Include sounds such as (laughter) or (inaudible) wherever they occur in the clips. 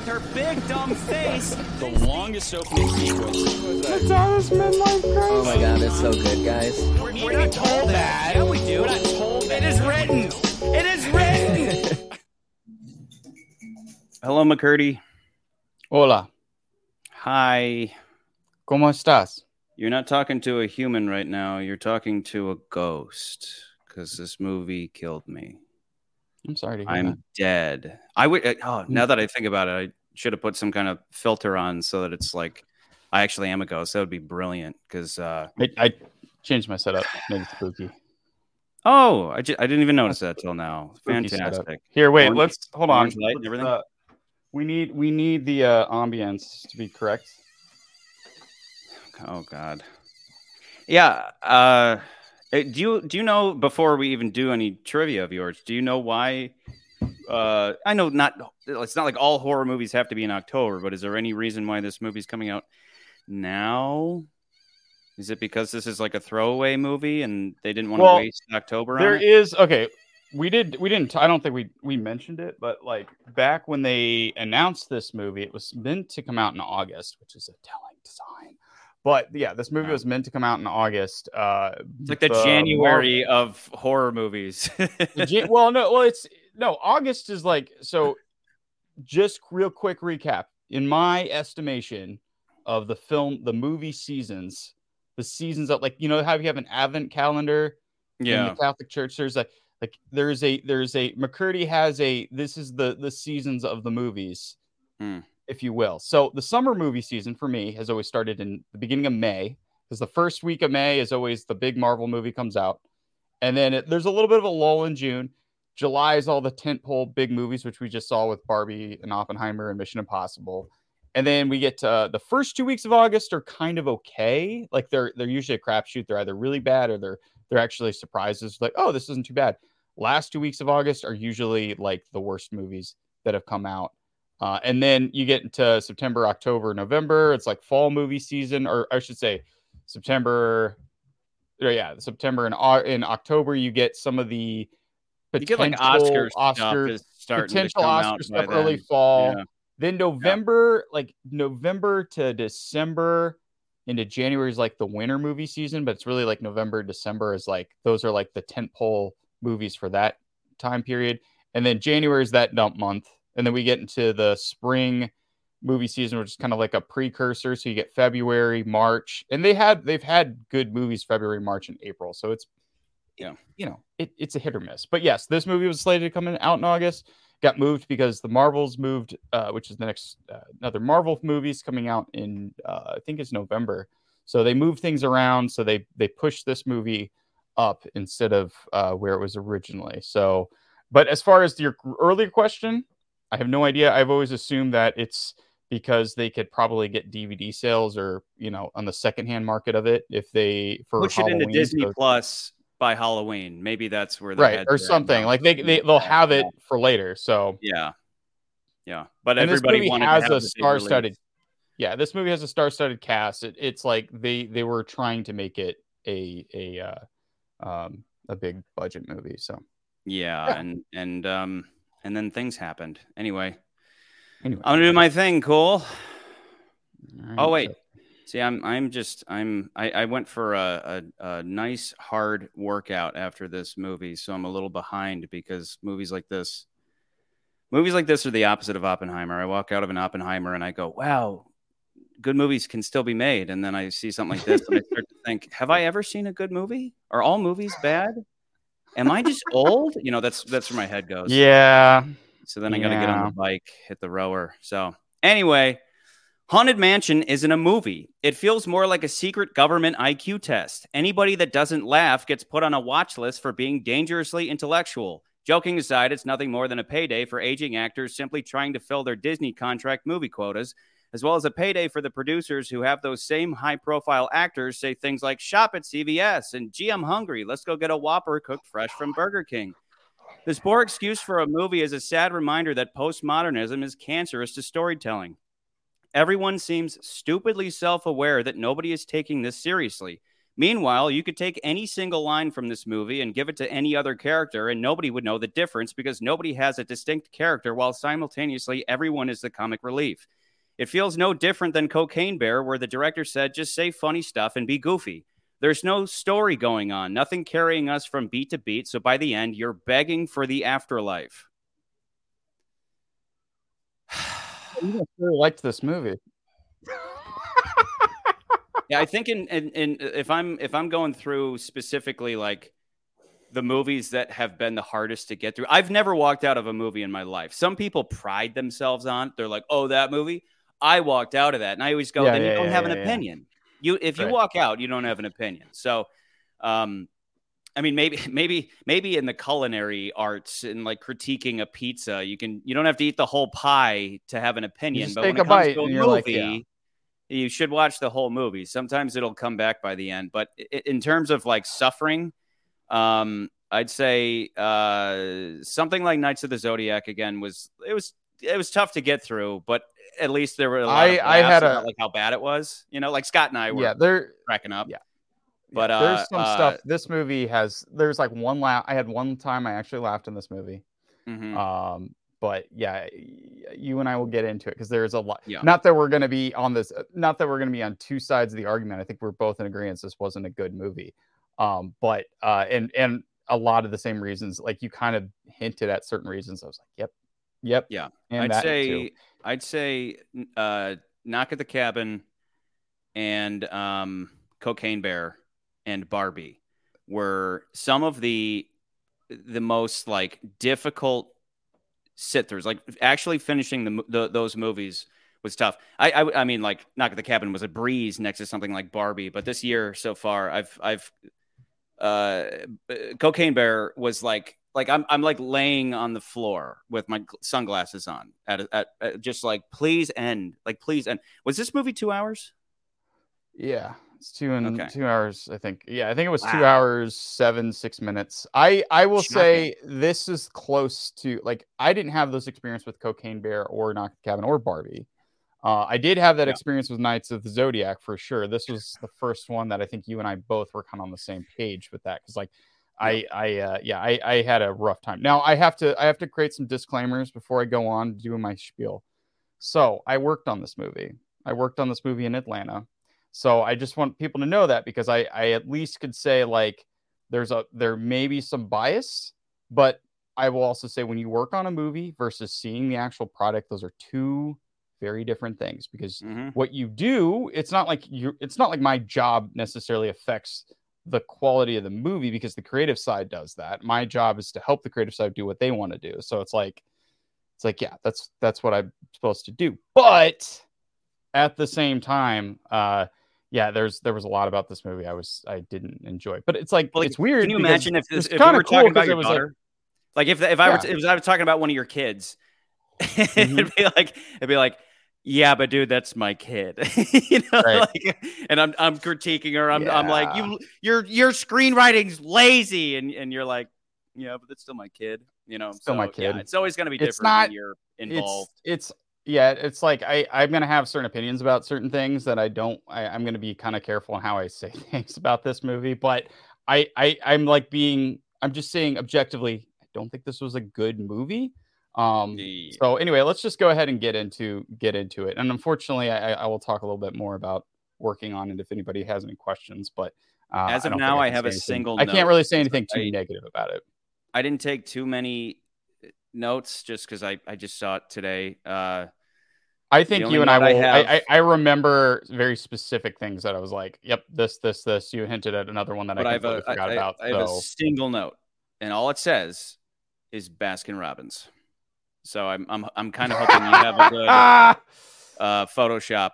with her big dumb face. The longest opening sequence. It's all this midlife crisis. Oh my god, it's so good, guys. We're, we're not told that. Yeah, we do. We're not told that. It is written. It is written. (laughs) Hello, McCurdy. Hola, Hi. ¿cómo estás? You're not talking to a human right now. You're talking to a ghost because this movie killed me. I'm sorry to hear I'm that. dead. I would. uh, Oh, now that I think about it, I should have put some kind of filter on so that it's like I actually am a ghost. That would be brilliant. Because uh, I, I changed my setup. Made it spooky. oh, I, ju- I didn't even notice that till now. Spooky setup. Fantastic. Here, wait. Orange- let's hold on. light Let's, everything? uh, we need we need the uh, ambience to be correct. Oh God. Yeah. Uh, eh, do you do you know before we even do any trivia of yours? Do you know why? Uh, I know not. It's not like all horror movies have to be in October, but is there any reason why this movie's coming out now? Is it because this is like a throwaway movie and they didn't want to Well, waste October There on it? is okay. We did we didn't I don't think we we mentioned it, but like back when they announced this movie, it was meant to come out in August, which is a telling sign. But yeah, this movie was meant to come out in August. Uh It's like the, January of horror movies. (laughs) The well, no, well, it's no August is like so. Just real quick recap. In my estimation of the film, the movie seasons, the seasons of like you know how you have an advent calendar in yeah. the Catholic Church. There's a like there's a there's a McCurdy has a this is the the seasons of the movies, Hmm. if you will. So the summer movie season for me has always started in the beginning of May because the first week of May is always the big Marvel movie comes out, and then it, there's a little bit of a lull in June. July is all the tentpole big movies, which we just saw with Barbie and Oppenheimer and Mission Impossible. And then we get to uh, the first two weeks of August are kind of okay. Like they're they're usually a crapshoot. They're either really bad or they're they're actually surprises. Like oh, this isn't too bad. Last two weeks of August are usually like the worst movies that have come out. Uh, and then you get into September, October, November. It's like fall movie season, or I should say September. Yeah, September and in October you get some of the You get like potential Oscar stuff Oscar is starting to potential Oscar stuff early then. fall. Yeah. Then November, like November to December into January is like the winter movie season, but it's really like November, December is like those are like the tentpole movies for that time period. And then January is that dump month. And then we get into the spring movie season, which is kind of like a precursor. So you get February, March, and they had they've had good movies February, March, and April. So it's Yeah. you know, it, it's a hit or miss. But yes, this movie was slated to come in out in August got moved because the Marvels moved, uh, which is the next uh, another Marvel movies coming out in uh, I think it's November. So they moved things around. So they they pushed this movie up instead of uh, where it was originally. So, but as far as your earlier question, I have no idea. I've always assumed that it's because they could probably get DVD sales or you know on the secondhand market of it if they for push it into Disney so- Plus by Halloween. Maybe that's where right or something like they, they they'll have it for later. So Yeah, yeah. But and everybody has a star-studded yeah this movie has a star-studded cast it, it's like they they were trying to make it a a uh, um a big budget movie so Yeah, Yeah. and and um and then things happened. Anyway, anyway I'm gonna do my thing. Cool. All Oh right. wait. See, I'm I'm just I'm I, I went for a, a, a nice hard workout after this movie, so I'm a little behind because movies like this movies like this are the opposite of Oppenheimer. I walk out of an Oppenheimer and I go, Wow, good movies can still be made. And then I see something like this and I start to (laughs) think, Have I ever seen a good movie? Are all movies bad? Am I just old? You know, that's that's where my head goes. yeah So then I got to get on the bike, hit the rower. So anyway, Haunted Mansion isn't a movie. It feels more like a secret government IQ test. Anybody that doesn't laugh gets put on a watch list for being dangerously intellectual. Joking aside, it's nothing more than a payday for aging actors simply trying to fill their Disney contract movie quotas, as well as a payday for the producers who have those same high profile actors say things like shop at CVS and gee, I'm hungry. Let's go get a Whopper cooked fresh from Burger King. This poor excuse for a movie is a sad reminder that postmodernism is cancerous to storytelling. Everyone seems stupidly self aware that nobody is taking this seriously. Meanwhile, you could take any single line from this movie and give it to any other character, and nobody would know the difference because nobody has a distinct character while simultaneously everyone is the comic relief. It feels no different than Cocaine Bear, where the director said, just say funny stuff and be goofy. There's no story going on, nothing carrying us from beat to beat. So by the end, you're begging for the afterlife. (sighs) (sighs) You really liked this movie. (laughs) yeah, I think in, in in if I'm if I'm going through specifically like the movies that have been the hardest to get through, I've never walked out of a movie in my life. Some people pride themselves on. They're like, "Oh, that movie." I walked out of that, and I always go, Yeah, "Then you don't yeah, have an yeah, yeah. opinion. You if you walk out, you don't have an opinion." So, um, I mean, maybe (laughs) maybe maybe in the culinary arts and like critiquing a pizza, you can you don't have to eat the whole pie to have an opinion. but when it comes to a you're like, movie, yeah. you should watch the whole movie. Sometimes it'll come back by the end, but in terms of like suffering, um, I'd say uh, something like Knights of the Zodiac again was it was it was tough to get through, but at least there were a lot I- of I had a- about, like how bad it was. You know, like Scott and I were Yeah, there. cracking up. Yeah. But, yeah, uh, there's some uh, stuff. This movie has. There's like one laugh. I had one time I actually laughed in this movie. Mhm. Um, but yeah, you and I will get into it because there's a lot. Yeah. Not that we're going to be on this. Not that we're going to be on two sides of the argument. I think we're both in agreement. This wasn't a good movie. Um, but uh, and and a lot of the same reasons. Like you kind of hinted at certain reasons. I was like, yep, yep, Yeah. And I'd say too. I'd say uh, Knock at the Cabin and um, Cocaine Bear and Barbie were some of the the most like difficult sit throughs. Like actually finishing the, the those movies was tough. I, I I mean like Knock at the Cabin was a breeze next to something like Barbie, but this year so far I've I've uh Cocaine Bear was like like I'm I'm like laying on the floor with my sunglasses on at, at, at just like please end like please end. Was this movie two hours? Yeah, it's two and Okay. two hours. I think. Yeah, I think it was two hours seven six minutes. I I will Shocking. say this is close to like I didn't have those experience with Cocaine Bear or Knock the Cabin or Barbie. Uh, I did have that Yeah. experience with Knights of the Zodiac for sure. This was the first one that I think you and I both were kind of on the same page with that because like I I uh, yeah I I had a rough time. Now I have to I have to create some disclaimers before I go on doing my spiel. So I worked on this movie. I worked on this movie in Atlanta. So I just want people to know that because I, I at least could say like there's a there may be some bias, but I will also say when you work on a movie versus seeing the actual product, those are two very different things because Mhm. what you do, it's not like you it's not like my job necessarily affects the quality of the movie because the creative side does that. My job is to help the creative side do what they want to do. So it's like it's like yeah, that's that's what I'm supposed to do. But at the same time, uh yeah, there's there was a lot about this movie I was I didn't enjoy. But it's like Well, it's weird. Can you imagine if it's this, if we kinda were cool about your was like- Like, if if I were Yeah. to, if I was talking about one of your kids, (laughs) Mm-hmm. it'd be like it'd be like. Yeah, but dude, that's my kid. (laughs) you know, Right. like, and I'm I'm critiquing her. I'm I'm like, you your your screenwriting's lazy, and and you're like, yeah, but that's still my kid. You know, Still my So, yeah, kid. it's always gonna be It's different not- when you're involved. It's, it's yeah, it's like I I'm gonna have certain opinions about certain things that I don't. I, I'm gonna be kind of careful on how I say (laughs) things about this movie, but I I I'm like being I'm just saying objectively. I don't think this was a good movie. Um. Yeah. So anyway, let's just go ahead and get into get into it. And unfortunately, I, I will talk a little bit more about working on it if anybody has any questions. But uh, As of don't now, think I have a anything- single I can't really say anything too I- negative about it. I didn't take too many notes just because I I just saw it today. Uh, I think you and I note I will. I, I, remember very specific things that I was like, "Yep, this, this, this." You hinted at another one that but I I have a forgot I- about. I have a single note, and all it says is Baskin Robbins. So I'm I'm I'm kind of hoping you have a (laughs) good uh, Photoshop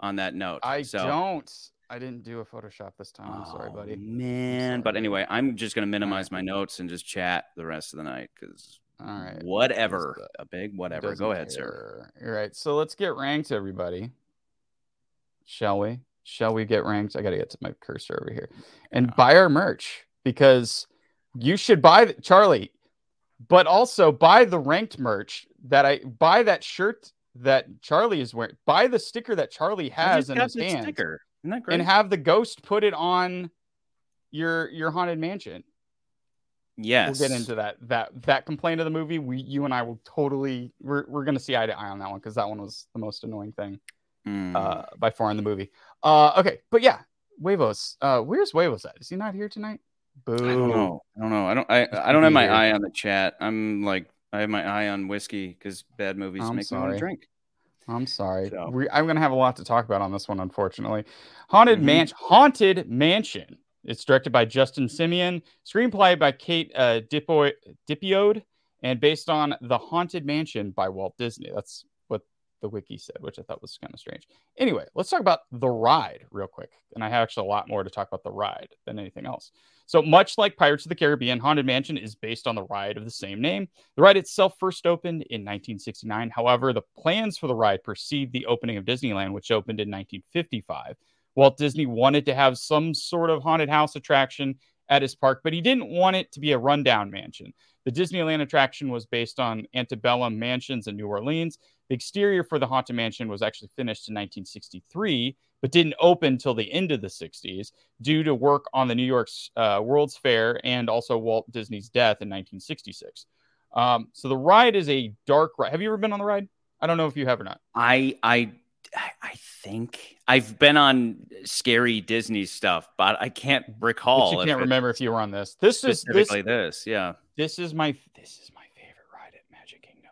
on that note. I so, don't. I didn't do a Photoshop this time. I'm sorry, Oh, buddy. Man, but anyway, I'm just gonna minimize my notes and just chat the rest of the night because All right. whatever, a big whatever. Go ahead, sir. All right. So let's get ranked, everybody. Shall we? Shall we get ranked? I got to get to my cursor over here and buy our merch because you should buy the, Charlie, but also buy the ranked merch that I buy that shirt that Charlie is wearing. Buy the sticker that Charlie has in his hand. sticker. Isn't that great? and have the ghost put it on your your haunted mansion. Yes. We'll get into that that that complaint of the movie. We you and I will totally we're we're gonna see eye to eye on that one because that one was the most annoying thing Mm. uh by far in the movie. Uh okay, but yeah, Huevos. Uh where's Huevos at? Is he not here tonight? Boo. I don't know. I don't know. I don't. I, I don't have my eye on the chat. I'm like, I have my eye on whiskey because bad movies I'm make me want to drink. I'm sorry. So- We, I'm gonna have a lot to talk about on this one, unfortunately. Haunted Mhm. Mansion. Haunted Mansion. It's directed by Justin Simien, screenplay by Kate uh, Dipo- Dipiode, and based on The Haunted Mansion by Walt Disney. That's what the wiki said, which I thought was kind of strange. Anyway, let's talk about the ride real quick. And I have actually a lot more to talk about the ride than anything else. So much like Pirates of the Caribbean, Haunted Mansion is based on the ride of the same name. The ride itself first opened in 1969. However, the plans for the ride precede the opening of Disneyland, which opened in 1955. Walt Disney wanted to have some sort of haunted house attraction at his park, but he didn't want it to be a rundown mansion. The Disneyland attraction was based on antebellum mansions in New Orleans. The exterior for the Haunted Mansion was actually finished in 1963, but didn't open till the end of the 60s due to work on the New York's uh, World's Fair and also Walt Disney's death in 1966. Um, so the ride is a dark ride. Have you ever been on the ride? I don't know if you have or not. I I I think I've been on scary Disney stuff, but I can't recall. But you can't it's remember if you were on this. This is this, specifically this. Yeah. this is my this is my favorite ride at Magic Kingdom.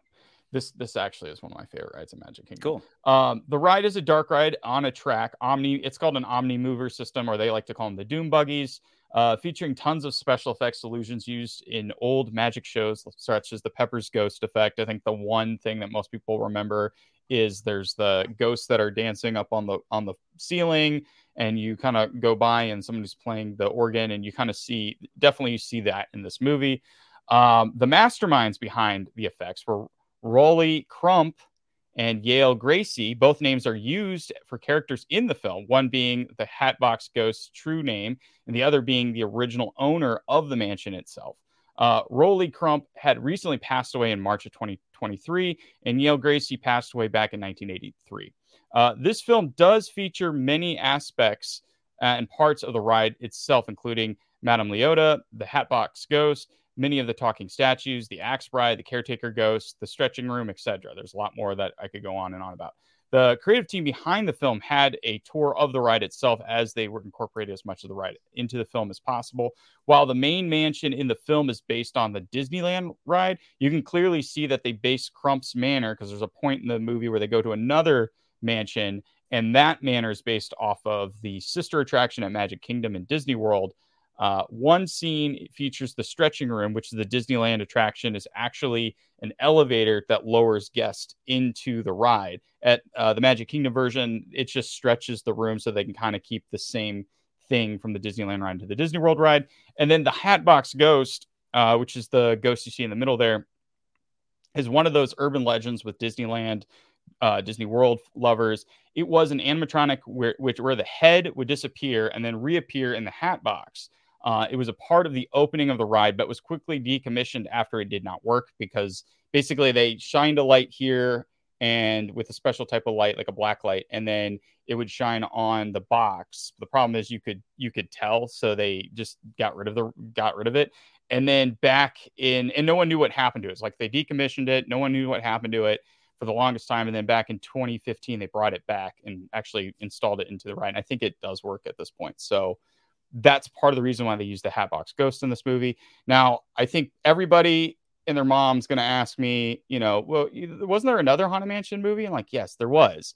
This this actually is one of my favorite rides at Magic Kingdom. Cool. Um, the ride is a dark ride on a track. Omni, it's called an Omni Mover system, or they like to call them the Doom Buggies, uh, featuring tons of special effects illusions used in old magic shows, such as the Pepper's Ghost effect. I think the one thing that most people remember is there's the ghosts that are dancing up on the on the ceiling, and you kind of go by and somebody's playing the organ, and you kind of see definitely you see that in this movie. Um, the masterminds behind the effects were Rolly Crump and Yale Gracey. Both names are used for characters in the film, one being the Hatbox Ghost's true name, and the other being the original owner of the mansion itself. Uh, Rolly Crump had recently passed away in March of 2023, and Yale Gracey passed away back in 1983. Uh, this film does feature many aspects uh, and parts of the ride itself, including Madame Leota, the Hatbox Ghost, many of the talking statues, the axe bride, the caretaker ghost, the stretching room, etc. There's a lot more that I could go on and on about. The creative team behind the film had a tour of the ride itself as they were incorporated as much of the ride into the film as possible. While the main mansion in the film is based on the Disneyland ride, you can clearly see that they base Crump's manor because there's a point in the movie where they go to another mansion, and that manor is based off of the sister attraction at Magic Kingdom in Disney World. Uh, one scene features the stretching room, which is the Disneyland attraction, is actually an elevator that lowers guests into the ride. At uh, the Magic Kingdom version, it just stretches the room so they can kind of keep the same thing from the Disneyland ride to the Disney World ride. And then the Hatbox Ghost, uh, which is the ghost you see in the middle there, is one of those urban legends with Disneyland, uh, Disney World lovers. It was an animatronic where, which, where the head would disappear and then reappear in the hat box. Uh, it was a part of the opening of the ride, but was quickly decommissioned after it did not work because basically they shined a light here and with a special type of light, like a black light, and then it would shine on the box. The problem is you could you could tell, so they just got rid of the got rid of it. And then back in, and no one knew what happened to it. It's like they decommissioned it. No one knew what happened to it for the longest time. And then back in 2015, they brought it back and actually installed it into the ride. And I think it does work at this point. So that's part of the reason why they use the Hatbox Ghost in this movie. Now, I think everybody and their mom's going to ask me, you know, well, wasn't there another Haunted Mansion movie? I'm like, yes, there was.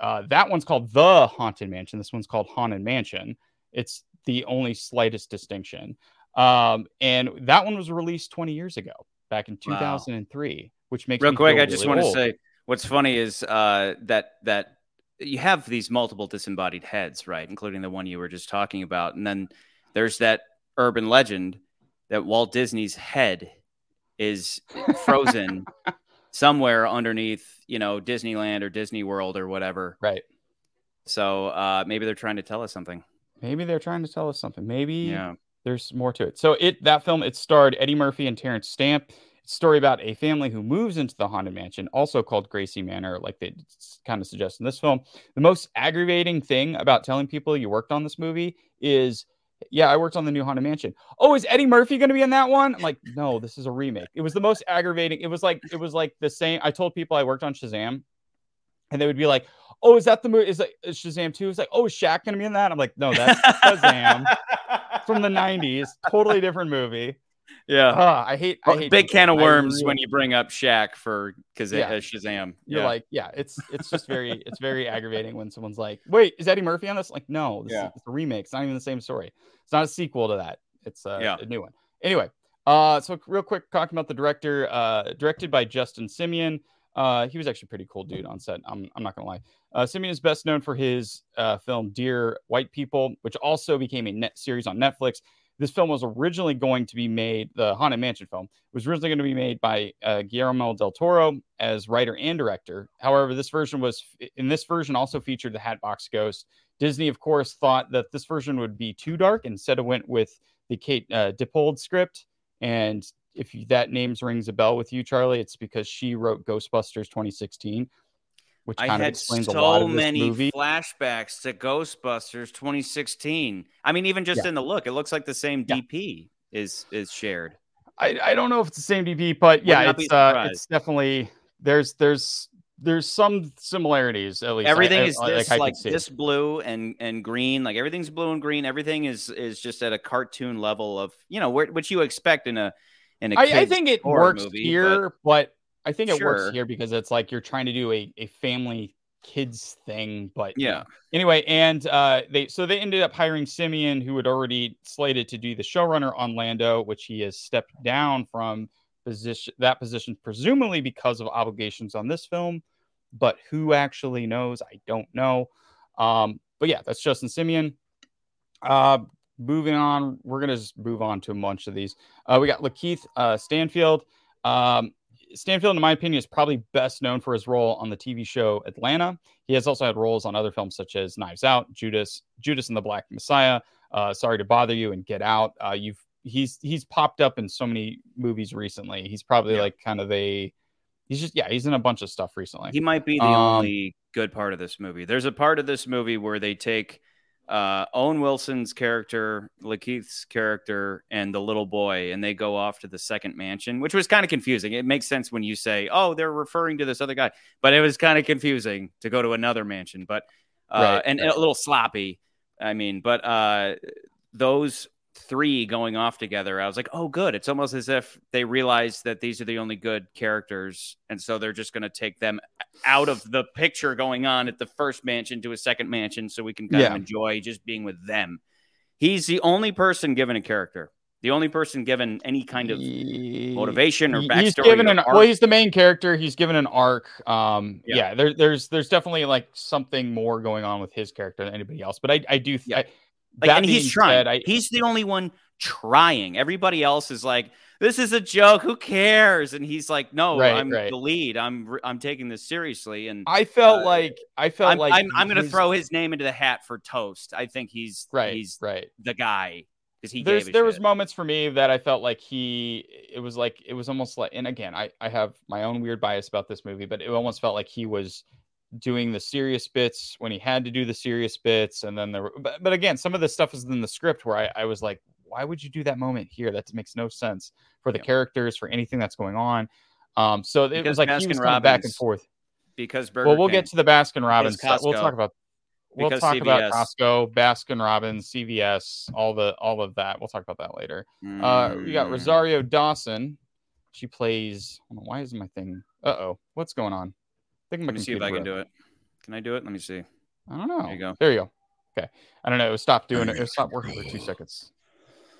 Uh, that one's called The Haunted Mansion. This one's called Haunted Mansion. It's the only slightest distinction. Um, and that one was released 20 years ago, back in Wow. 2003, which makes Real quick, I just really want to say what's funny is uh, that that you have these multiple disembodied heads, right, including the one you were just talking about, and then there's that urban legend that Walt Disney's head is frozen (laughs) somewhere underneath, you know, Disneyland or Disney World or whatever. right. So uh, maybe they're trying to tell us something. Maybe they're trying to tell us something. Maybe Yeah. there's more to it. So it that film it starred Eddie Murphy and Terence Stamp. Story about a family who moves into the haunted mansion, also called Gracey Manor, like they kind of suggest in this film. The most aggravating thing about telling people you worked on this movie is, yeah, I worked on the new haunted mansion. Oh, is Eddie Murphy going to be in that one? I'm like, no, this is a remake. It was the most aggravating. It was like it was like the same. I told people I worked on Shazam, and they would be like, "Oh, is that the movie? Is like Shazam 2? It's like, oh, is Shaq gonna be in that? I'm like, no, that's Shazam from the '90s. Totally different movie. Yeah. Ah, I hate. I hate big can of worms really- when you bring up Shaq for because Yeah. uh, Shazam. You're yeah. like, yeah, it's it's just very it's very aggravating when someone's like, wait, is Eddie Murphy on this? Like, no, this Yeah. is it's a remake. It's not even the same story. It's not a sequel to that. It's uh, Yeah. a new one. Anyway, uh, so real quick, talking about the director, uh, directed by Justin Simien. Uh, he was actually a pretty cool dude on set. I'm, I'm not gonna lie. Uh, Simien is best known for his uh, film Dear White People, which also became a net series on Netflix. This film was originally going to be made, the Haunted Mansion film was originally going to be made by uh, Guillermo del Toro as writer and director. However, this version was, in this version, also featured the Hatbox Ghost. Disney, of course, thought that this version would be too dark. Instead, of went with the Kate uh, Dippold script. And if that names rings a bell with you, Charlie, it's because she wrote Ghostbusters 2016, which I had explains a lot so many movie. flashbacks to Ghostbusters 2016. I mean, even just Yeah. in the look, it looks like the same Yeah. DP is is shared. I, I don't know if it's the same DP, but yeah, it's uh, it's definitely there's there's there's some similarities at least. Everything I- is I- this I like, this blue and and green. Like everything's blue and green. Everything is is just at a cartoon level of you know where, which you expect in a in a. I, I think it works movie, here, but, I think it Sure. works here because it's like you're trying to do a, a family kids thing. But Yeah. Anyway, and uh, they so they ended up hiring Simien, who had already slated to do the showrunner on Lando, which he has stepped down from position that position, presumably because of obligations on this film. But who actually knows? I don't know. Um, but yeah, that's Justin Simien. Uh, moving on, we're gonna just move on to a bunch of these. Uh, we got Lakeith uh, Stanfield. Um, Stanfield, in my opinion, is probably best known for his role on the TV show Atlanta. He has also had roles on other films such as Knives Out, Judas, Judas and the Black Messiah, uh, Sorry to Bother You, and Get Out. Uh, you've he's he's popped up in so many movies recently. He's probably Yeah. like kind of a he's just yeah he's in a bunch of stuff recently. He might be the Um, only good part of this movie. There's a part of this movie where they take uh, Owen Wilson's character, Lakeith's character, and the little boy, and they go off to the second mansion, which was kind of confusing. It makes sense when you say, "Oh, they're referring to this other guy," but it was kind of confusing to go to another mansion, but uh, Right, and, and a little sloppy. I mean, but uh, those three going off together, I was like, oh, good. It's almost as if they realized that these are the only good characters. And so they're just going to take them out of the picture going on at the first mansion to a second mansion so we can kind Yeah. of enjoy just being with them. He's the only person given a character, the only person given any kind of motivation or backstory. He's given an arc. well, he's the main character. He's given an arc. Um, Yeah. yeah, there, there's there's definitely like something more going on with his character than anybody else. But I I do th- Yeah. I, Like, that and he's trying. said, I, he's the only one trying. Everybody else is like, "This is a joke. Who cares?" And he's like, "No, Right, I'm right. the lead. I'm I'm taking this seriously." And I felt uh, like I felt I'm like I'm, I'm going to throw his name into the hat for toast. I think he's right He's right. the guy because he There's gave a there was moments for me that I felt like he it was like it was almost like and again I I have my own weird bias about this movie, but it almost felt like he was doing the serious bits when he had to do the serious bits and then there were but, but again some of the stuff is in the script where I, I was like why would you do that moment here that makes no sense for the Yeah. characters for anything that's going on um so it Because was like he Baskin was kind of back and forth because Burger well we'll King. get to the baskin robbins we'll talk about we'll Because talk about CVS. costco baskin robbins cvs all the all of that we'll talk about that later uh, we got Mm. Rosario Dawson. She plays. why isn't my thing? Uh oh, what's going on? I think Let me see if I can do it. Can I do it? Let me see. I don't know. There you go. There you go. Okay. I don't know. It stopped doing it. It stopped working for two (laughs) seconds.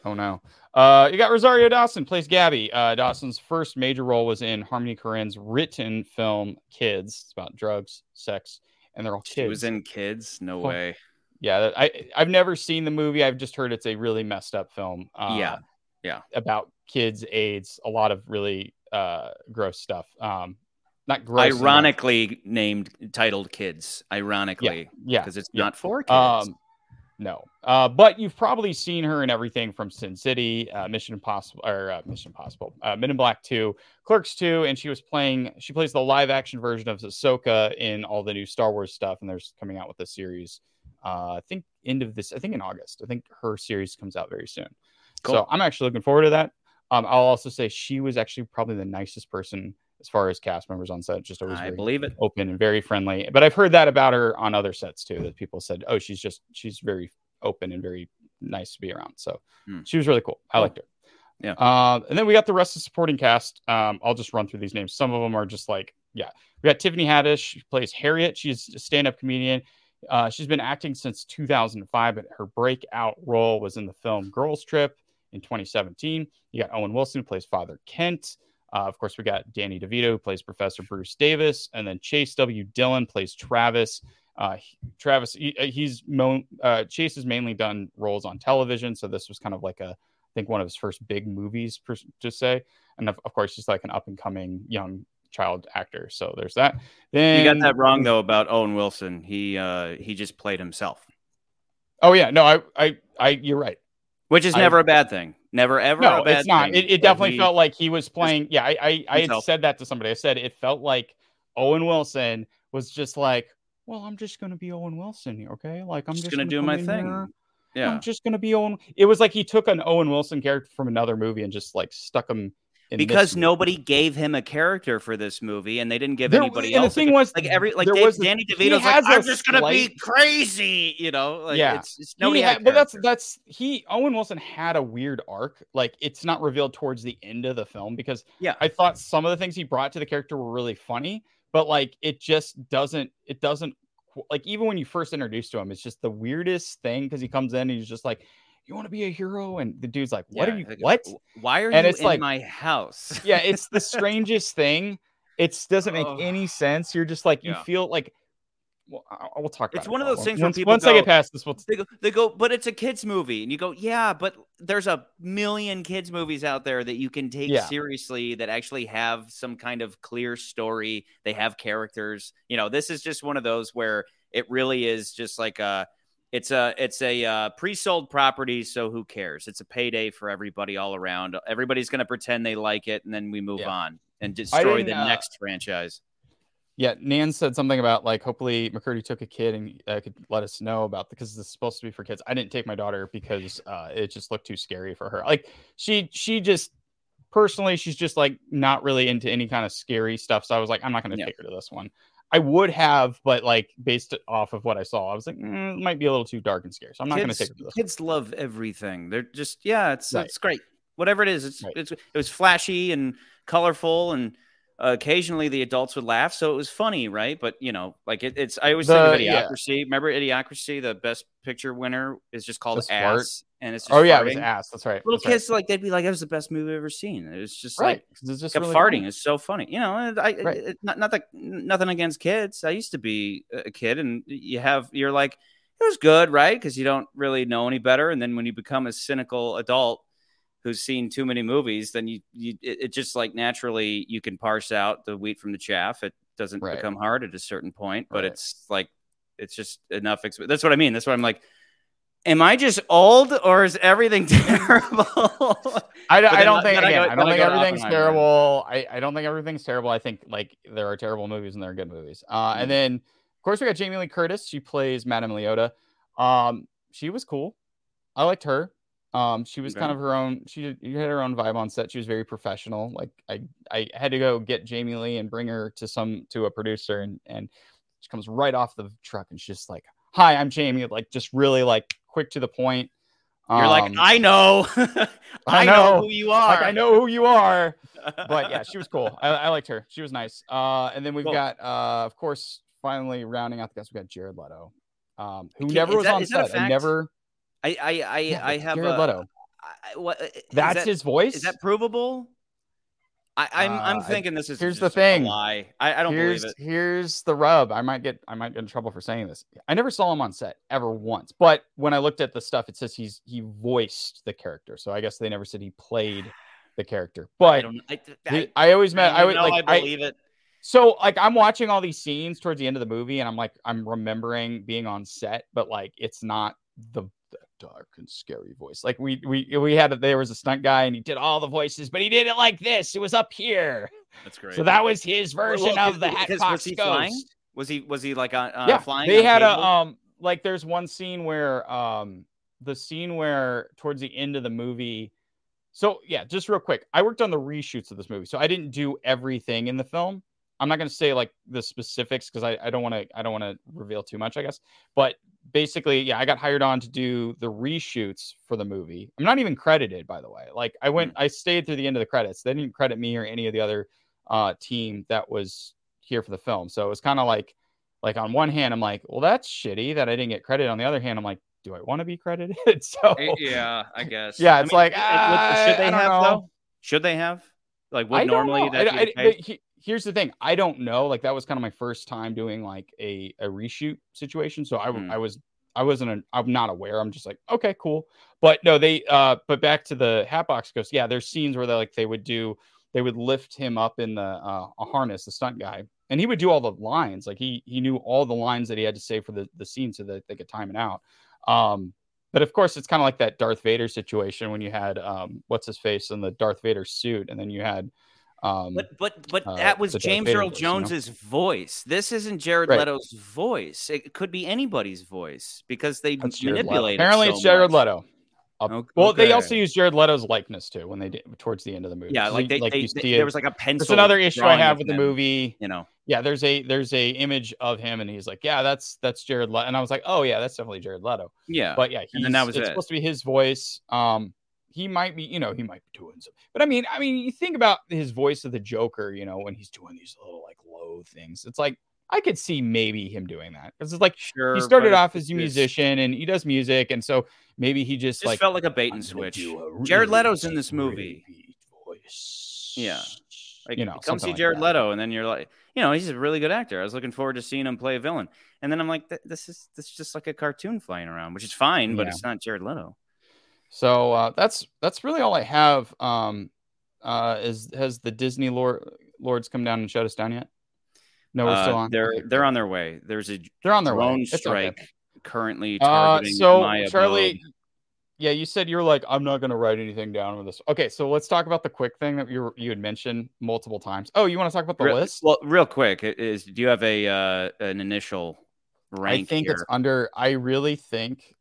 Oh no. Uh, you got Rosario Dawson plays Gabby. Uh, Dawson's first major role was in Harmony Korine's written film Kids. It's about drugs, sex, and they're all kids. She was in Kids. No Oh, way. Yeah, I I've never seen the movie. I've just heard it's a really messed up film. Uh, Yeah, yeah. About kids, AIDS, a lot of really uh gross stuff. Um, not gross. enough. Ironically named titled Kids. Ironically, yeah, because it's yeah. not for kids. Um, no. Uh, but you've probably seen her in everything from Sin City, uh, Mission Impossible, or uh, Mission Impossible, uh, Men in Black 2, Clerks 2, and she was playing, she plays the live action version of Ahsoka in all the new Star Wars stuff. And there's coming out with a series, uh, I think, end of this, I think in August. I think her series comes out very soon. So I'm actually looking forward to that. Um, I'll also say she was actually probably the nicest person as far as cast members on set, just always I very believe it. open and very friendly. But I've heard that about her on other sets too. That people said, "Oh, she's just she's very open and very nice to be around." So Hmm. she was really cool. I liked her. Yeah. Uh, and then we got the rest of the supporting cast. Um, I'll just run through these names. Some of them are just like, yeah, we got Tiffany Haddish. She plays Harriet. She's a stand-up comedian. Uh, she's been acting since 2005, but her breakout role was in the film Girls Trip in 2017. You got Owen Wilson who plays Father Kent. Uh, of course, we got Danny DeVito who plays Professor Bruce Davis, and then Chase W. Dillon plays Travis. Uh, he- Travis, he- uh, he's mo- uh, Chase has mainly done roles on television, so this was kind of like a, I think one of his first big movies, per, to say, and of, of course, he's like an up and coming young child actor. So there's that. Then You got that wrong though about Owen Wilson. He uh he just played himself, Oh yeah, no, I, I, I, you're right. Which is never a bad thing. Never ever a No, bad it's not. thing. It, it definitely he- felt like he was playing. Yeah, I, I, I had said that to somebody. I said it felt like Owen Wilson was just like, well, I'm just gonna be Owen Wilson here, okay? Like I'm just, just, gonna do my thing. here. Yeah. I'm just gonna be Owen. It was like he took an Owen Wilson character from another movie and just like stuck him because movie. nobody gave him a character for this movie, and they didn't give There- anybody and else. the thing cha- was, like every like there Dave- was the- Danny DeVito's like, has I'm a just gonna be crazy, you know. Like, Yeah. it's, it's nobody. had- had but that's that's he Owen Wilson had a weird arc. Like it's not revealed towards the end of the film because Yeah. I thought some of the things he brought to the character were really funny, but like it just doesn't it doesn't like even when you first introduced to him, it's just the weirdest thing because he comes in and he's just like, "You want to be a hero?" and the dude's like, "What Yeah, are you? like, What?" Why are And you it's in like- my house? yeah, (laughs) it's the strangest thing. It doesn't make Ugh. any sense. You're just like you Yeah. feel like. Well, we'll talk. It's it, one of those things once, people once I get past this, we'll They go, they go, but it's a kids movie, and you go, yeah, but there's a million kids movies out there that you can take Yeah. seriously that actually have some kind of clear story. They have characters. You know, this is just one of those where it really is just like a, it's a, it's a uh, pre-sold property. So who cares? It's a payday for everybody all around. Everybody's going to pretend they like it, and then we move Yeah. on and destroy the uh, next franchise. Yeah, Nan said something about like hopefully McCurdy took a kid and uh, could let us know about because this is supposed to be for kids. I didn't take my daughter because uh, it just looked too scary for her. Like she she just personally she's just like not really into any kind of scary stuff. So I was like, I'm not going to Yeah. take her to this one. I would have, but like based off of what I saw, I was like, mm, it might be a little too dark and scary. So I'm not going to take this. kids love everything. They're just yeah, it's Right. it's great. Whatever it is, it's, Right. it's it was flashy and colorful, and uh, occasionally the adults would laugh, so it was funny, right? But you know, like it, it's I always think of The- yeah. Idiocracy. Remember Idiocracy? The best picture winner is just called The? Ass, and it's just Oh yeah, it was ass. That's right. Little That's right. kids like they'd be like, "That was the best movie I've ever seen." It was just right? like it's just really farting funny. is so funny. You know, I Right. it, not not that nothing against kids. I used to be a kid, and you have you're like it was good, right? Because you don't really know any better, and then when you become a cynical adult who's seen too many movies, then you you it, it just like naturally you can parse out the wheat from the chaff. It doesn't Right. become hard at a certain point, but Right. it's like it's just enough. Exp- That's what I mean. That's what I'm like. Am I just old, or is everything (laughs) terrible? I, don't- I don't I- think then I again, go- I don't I think go to everything's terrible. I, I don't think everything's terrible. I think like there are terrible movies and there are good movies. Uh, Mm. and then of course we got Jamie Lee Curtis. She plays Madame Leota. Um, she was cool. I liked her. Um, she was Okay. kind of her own. She had her own vibe on set. She was very professional. Like I, I had to go get Jamie Lee and bring her to some to a producer, and and she comes right off the truck and she's just like, "Hi, I'm Jamie." Like just really like quick to the point. You're like, Um, I know, (laughs) I know know. who you are. like I know who you are. (laughs) but yeah, she was cool. I, I liked her. She was nice. Uh, and then we've Cool. got, uh, of course, finally rounding out the guys. We got Jared Leto, um, who Can- never was that- on is that a set. I never. I I I, Yeah, I have Jared a, Leto. I- what, That's that- his voice. Is that provable? I, I'm Uh, I'm I- thinking this is here's the a thing. lie. I, I don't here's believe it. here's the rub. I might get I might get in trouble for saying this. I never saw him on set ever once. But when I looked at the stuff, it says he's he voiced the character. So I guess they never said he played (sighs) the character. I But don't. I, I, I, I always met. I I, would know like I I, believe it. So like I'm watching all these scenes towards the end of the movie and I'm like I'm remembering being on set, but like it's not the dark and scary voice. Like we we we had it there was a stunt guy and he did all the voices, but he did it like this. It was up here. That's great. So that was his version Well, of the because- Hatbox was he Ghost. flying? was he was he like on uh, yeah, flying? they on had a um like there's one scene where um the scene where towards the end of the movie. So yeah, just real quick, I worked on the reshoots of this movie, so I didn't do everything in the film. I'm not going to say like the specifics because I, I don't want to I don't want to reveal too much, I guess. But basically, yeah, I got hired on to do the reshoots for the movie. I'm not even credited, by the way. Like I went, I stayed through the end of the credits. They didn't credit me or any of the other uh, team that was here for the film. So it was kind of like, like on one hand, I'm like, well, that's shitty that I didn't get credit. On the other hand, I'm like, do I want to be credited? (laughs) so Eh, Yeah, I guess. Yeah, I it's like, it- it- would- should ah, they I have know. though? Should they have? Like, would normally know. that I- I- he- here's the thing. I don't know. Like that was kind of my first time doing like a, a reshoot situation. So I, Hmm. I was I wasn't I'm not aware. I'm just like, okay, cool. But no, they uh but back to the Hatbox Ghost. Yeah, there's scenes where they like they would do they would lift him up in the uh a harness, the stunt guy, and he would do all the lines. Like he he knew all the lines that he had to say for the the scene so that they could time it out. Um but of course it's kind of like that Darth Vader situation when you had um what's his face in the Darth Vader suit and then you had um But but but uh, that was James Earl voice, you know? Jones's voice. This isn't Jared Right. Leto's voice. It could be anybody's voice because they That's Jared manipulate. it Apparently, so it's Jared much. Leto. Uh, O- Well, they also used Jared Leto's likeness too when they did towards the end of the movie. Yeah, like they, they, you they- see there was like a pencil. That's another issue I have with the him, movie. You know, Yeah, there's a there's a image of him, and he's like, yeah, that's that's Jared Leto, and I was like, oh yeah, that's definitely Jared Leto. yeah. But yeah, And that was it's it. supposed to be his voice. Um, he might be, you know, he might be doing some, but I mean, I mean, you think about his voice of the Joker, you know, when he's doing these little like low things. It's like I could see maybe him doing that because it's like sure. he started off as a musician and he does music, and so maybe he just Just like felt like a bait and switch. a Jared Leto's in this movie. Yeah. Like, you know, come see Jared that. Leto, and then you're like, you know, he's a really good actor. I was looking forward to seeing him play a villain, and then I'm like, this is this is just like a cartoon flying around, which is fine, but Yeah. it's not Jared Leto. So uh, that's that's really all I have. Um, uh, is has the Disney Lord, Lords come down and shut us down yet? No, we're still Uh, on. They're they're on their way. There's a they're on their drone way. Strike okay. currently Uh, targeting so Charlie, abode. yeah, you said you were like, I'm not going to write anything down with this. Okay, so let's talk about the quick thing that you you had mentioned multiple times. Oh, you want to talk about the Real- list? Well, real quick, is do you have a uh, an initial rank I think here? it's under. I really think,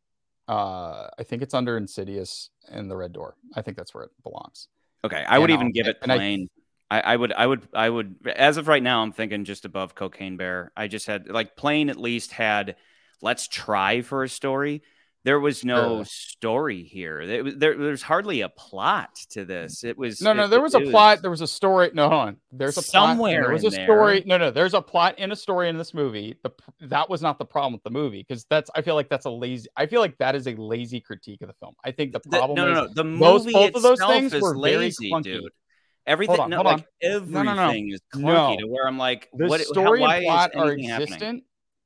uh, I think it's under Insidious and the Red Door. I think that's where it belongs. Okay, I would and, even um, give it and I- Plane. I, I would, I would, I would. As of right now, I'm thinking just above Cocaine Bear. I just had like Plane at least had. Let's try for a story. There was no Sure. story here. There, there, there's hardly a plot to this. It was No, no, it- there was a plot. There was a story. No, hold on. There's a plot. Somewhere There was a there. story. No, no. There's a plot in a story in this movie. The that was not the problem with the movie because that's. I feel like that's a lazy. I feel like that is a lazy critique of the film. I think the The- problem no, is no, no. The movie both of those itself things is were very lazy, clunky. dude. Everything, on, no, hold like on. everything No, no, no. is clunky No. to where I'm like, the what? story how, and plot is are existent. happening?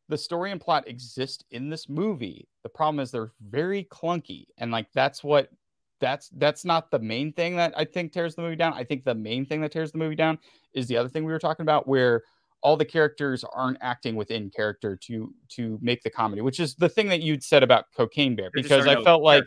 The story and plot exist in this movie. The problem is they're very clunky, and like that's what that's that's not the main thing that I think tears the movie down. I think the main thing that tears the movie down is the other thing we were talking about, where all the characters aren't acting within character to to make the comedy, which is the thing that you'd said about Cocaine Bear, because I felt like.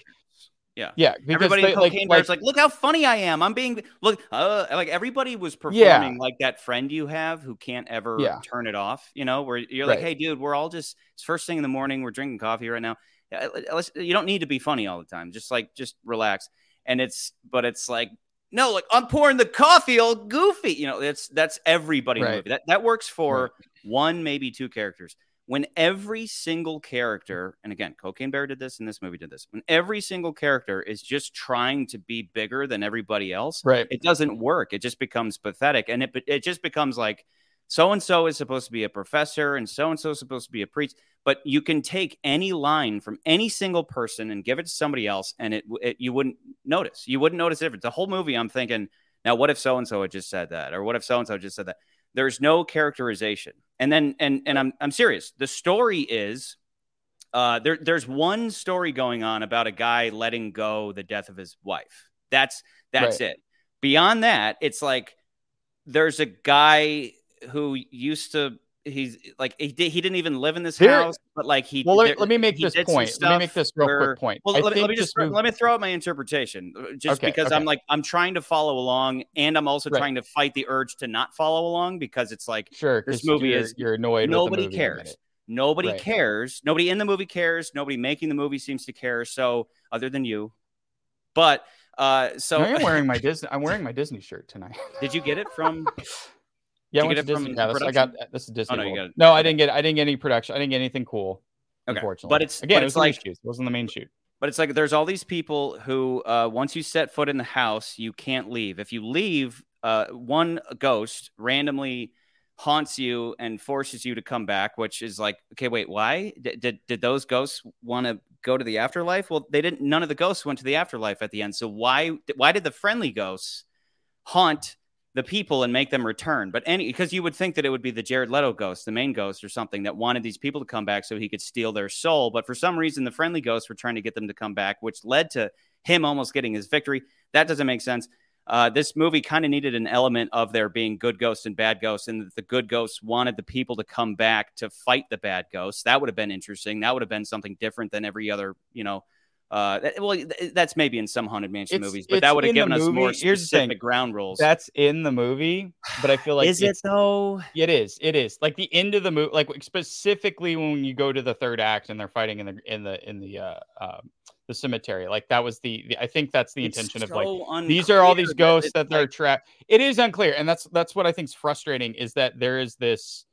Yeah. yeah, Everybody they, in like, Cocaine like, Bear's like, look how funny I am. I'm being look uh, like everybody was performing Yeah. like that friend you have who can't ever Yeah. turn it off. You know, where you're like, Right. hey, dude, we're all just it's first thing in the morning. We're drinking coffee right now. Uh, You don't need to be funny all the time. Just like just relax. And it's but it's like no, like I'm pouring the coffee all goofy. You know, that's that's everybody Right. movie. That that works for one, maybe two characters. When every single character, and again, Cocaine Bear did this and this movie did this, when every single character is just trying to be bigger than everybody else, right. it doesn't work. It just becomes pathetic. And it it just becomes like so and so is supposed to be a professor and so and so is supposed to be a priest. But you can take any line from any single person and give it to somebody else, and it, it you wouldn't notice. You wouldn't notice the difference. The whole movie, I'm thinking, now what if so and so had just said that, or what if so and so just said that? There's no characterization, and then and and I'm I'm serious. The story is. Uh, there, there's one story going on about a guy letting go the death of his wife. That's that's Right. it. Beyond that, it's like there's a guy who used to he's like he did he didn't even live in this There- house, but like he. Well, let, there- let me make this point. Let me make this real where- quick point. Well, I let me, let me just movie- let me throw out my interpretation, uh, just Okay, because okay. I'm like I'm trying to follow along, and I'm also Right. trying to fight the urge to not follow along because it's like Sure, this movie you're, is- you're annoyed. nobody with the movie cares. Nobody Right. cares. Nobody in the movie cares. Nobody making the movie seems to care. So other than you, but uh, so I am wearing (laughs) my Disney. I'm wearing my Disney shirt tonight. did you get it from? (laughs) Yeah, I you went to it Disney. Yeah, this, I got this is Disney. no, you got it. No, I didn't get. I didn't get any production. I didn't get anything cool. Okay. Unfortunately, But it's- again, but it it's was the like-. It wasn't the main shoot. But it's like there's all these people who, uh, once you set foot in the house, you can't leave. If you leave, uh, one ghost randomly haunts you and forces you to come back, which is like, okay, wait, why did did, did those ghosts want to go to the afterlife? Well, they didn't. None of the ghosts went to the afterlife at the end. So why why did the friendly ghosts haunt? The people and make them return, but any because you would think that it would be the Jared Leto ghost, the main ghost, or something that wanted these people to come back so he could steal their soul. But for some reason, the friendly ghosts were trying to get them to come back, which led to him almost getting his victory. That doesn't make sense. Uh, this movie kind of needed an element of there being good ghosts and bad ghosts, and the good ghosts wanted the people to come back to fight the bad ghosts. That would have been interesting. That would have been something different than every other, you know. Uh, that- well, th- that's maybe in some haunted mansion It's- movies, but that would have given us more. Here's the thing. specific ground rules. That's in the movie, but I feel like is it though? It is. It is. Like the end of the movie, like specifically when you go to the third act and they're fighting in the in the in the uh, um the cemetery. Like that was the, the I think that's the It's intention of like so these are all these that ghosts it's that they're like- trapped. It is unclear, and that's that's what I think is frustrating is that there is this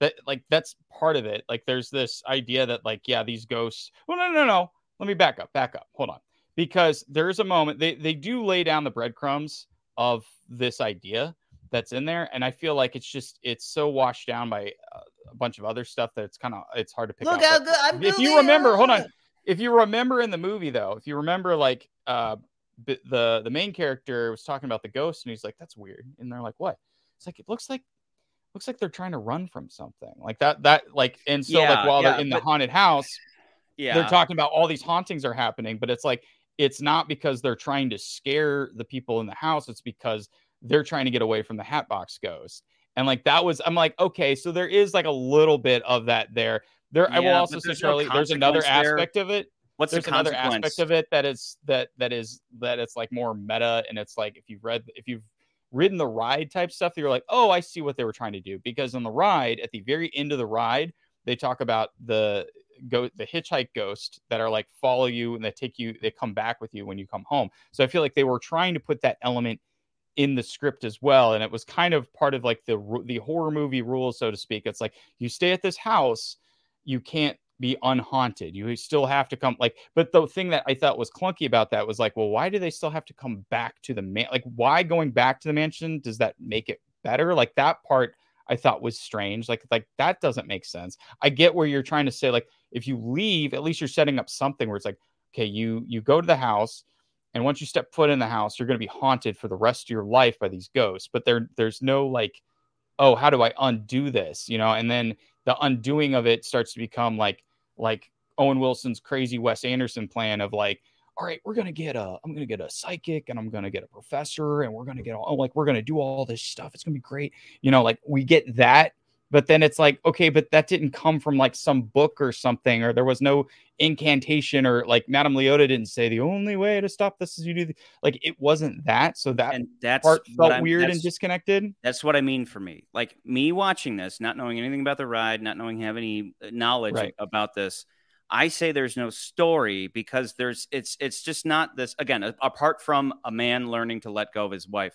that like that's part of it. Like there's this idea that like yeah these ghosts. Well no no no. Let me back up. Back up. Hold on. Because there's a moment they they do lay down the breadcrumbs of this idea that's in there, and I feel like it's just it's so washed down by uh, a bunch of other stuff that it's kind of it's hard to pick Look out. how But good I'm if you remember, hold on if you remember in the movie though, if you remember like uh the the main character was talking about the ghost and he's like that's weird and they're like what? It's like it looks like looks like they're trying to run from something. Like that that like and so Yeah, like while yeah, they're in the haunted house, Yeah, they're talking about all these hauntings are happening, but it's like it's not because they're trying to scare the people in the house, it's because they're trying to get away from the hatbox ghost. And like that was I'm like, okay, so there is like a little bit of that there. There I will also say there's no Charlie, there's another there. aspect of it What's there's the another aspect of it that is that that is that it's like more meta and it's like if you've read if you've ridden the ride type stuff you're like oh i see what they were trying to do because on the ride at the very end of the ride they talk about the go the hitchhike ghost that are like follow you and they take you they come back with you when you come home so i feel like they were trying to put that element in the script as well and it was kind of part of like the the horror movie rules so to speak it's like you stay at this house you can't be unhaunted. You still have to come like but the thing that I thought was clunky about that was like, well, why do they still have to come back to the man like why going back to the mansion does that make it better? Like that part I thought was strange. Like like that doesn't make sense. I get where you're trying to say like if you leave, at least you're setting up something where it's like, okay, you you go to the house and once you step foot in the house, you're going to be haunted for the rest of your life by these ghosts. But there there's no like oh, how do I undo this? You know, and then the undoing of it starts to become like like Owen Wilson's crazy Wes Anderson plan of like, all right, we're gonna get a, I'm gonna get a psychic and I'm gonna get a professor and we're gonna get all like we're gonna do all this stuff. It's gonna be great. You know, like we get that, but then it's like, okay, but that didn't come from like some book or something, or there was no incantation, or like Madame Leota didn't say the only way to stop this is you do the, like it wasn't that. So that and that's part felt weird and disconnected. That's what I mean for me. Like me watching this, not knowing anything about the ride, not knowing have any uh, knowledge Right. about this. I say there's no story because there's it's it's just not this again apart from a man learning to let go of his wife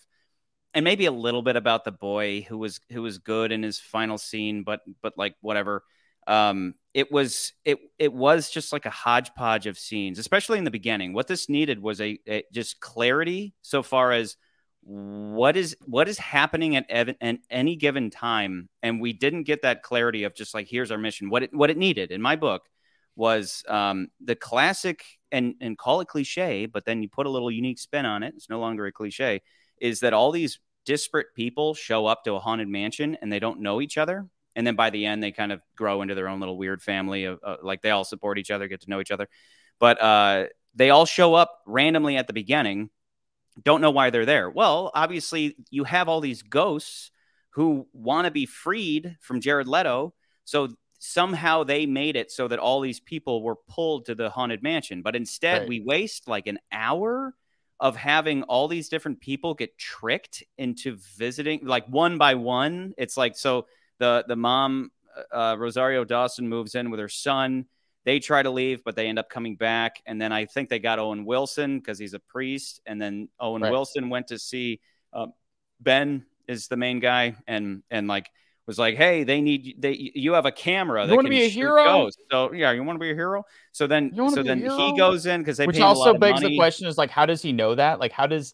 and maybe a little bit about the boy who was who was good in his final scene but but like whatever um it was it it was just like a hodgepodge of scenes especially in the beginning. What this needed was a, a just clarity so far as what is what is happening at, ev- at any given time. And we didn't get that clarity of just like here's our mission what it what it needed. In my book was um, the classic and and call it cliche but then you put a little unique spin on it it's no longer a cliche is that all these disparate people show up to a haunted mansion and they don't know each other and then by the end they kind of grow into their own little weird family of uh, like they all support each other get to know each other but uh, they all show up randomly at the beginning don't know why they're there well obviously you have all these ghosts who want to be freed from Jared Leto. So somehow they made it so that all these people were pulled to the haunted mansion. But instead, Right. we waste like an hour of having all these different people get tricked into visiting like one by one. It's like so the the mom uh, Rosario Dawson moves in with her son. They try to leave, but they end up coming back. And then I think they got Owen Wilson because he's a priest. And then Owen Right. Wilson went to see uh, Ben is the main guy, and and like was like, hey, they need they you have a camera. You that wanna can be a shoot hero? ghosts. So yeah, you want to be a hero. So then so then he goes in because they Which paid a lot also begs the question: is like, how does he know that? Like, how does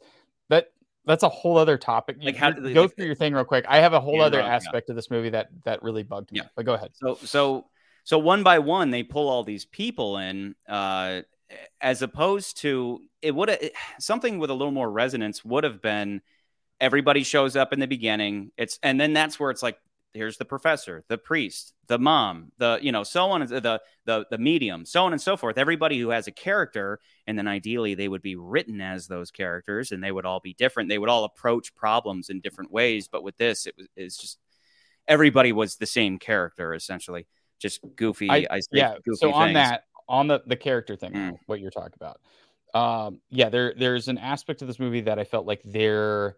that? That's a whole other topic. You- Like, how do they- go like- through your thing real quick. I have a whole Yeah, other no, yeah. aspect of this movie that that really bugged me. Yeah. But go ahead. So so so one by one they pull all these people in uh as opposed to it would have something with a little more resonance would have been everybody shows up in the beginning it's and then that's where it's like here's the professor the priest the mom the you know so on the the the medium so on and so forth everybody who has a character and then ideally they would be written as those characters and they would all be different they would all approach problems in different ways but with this it was it's just everybody was the same character essentially just goofy I, I- yeah. goofy So on things. that, on the the character thing, Mm. what you're talking about. Um, yeah, there there's an aspect of this movie that I felt like they're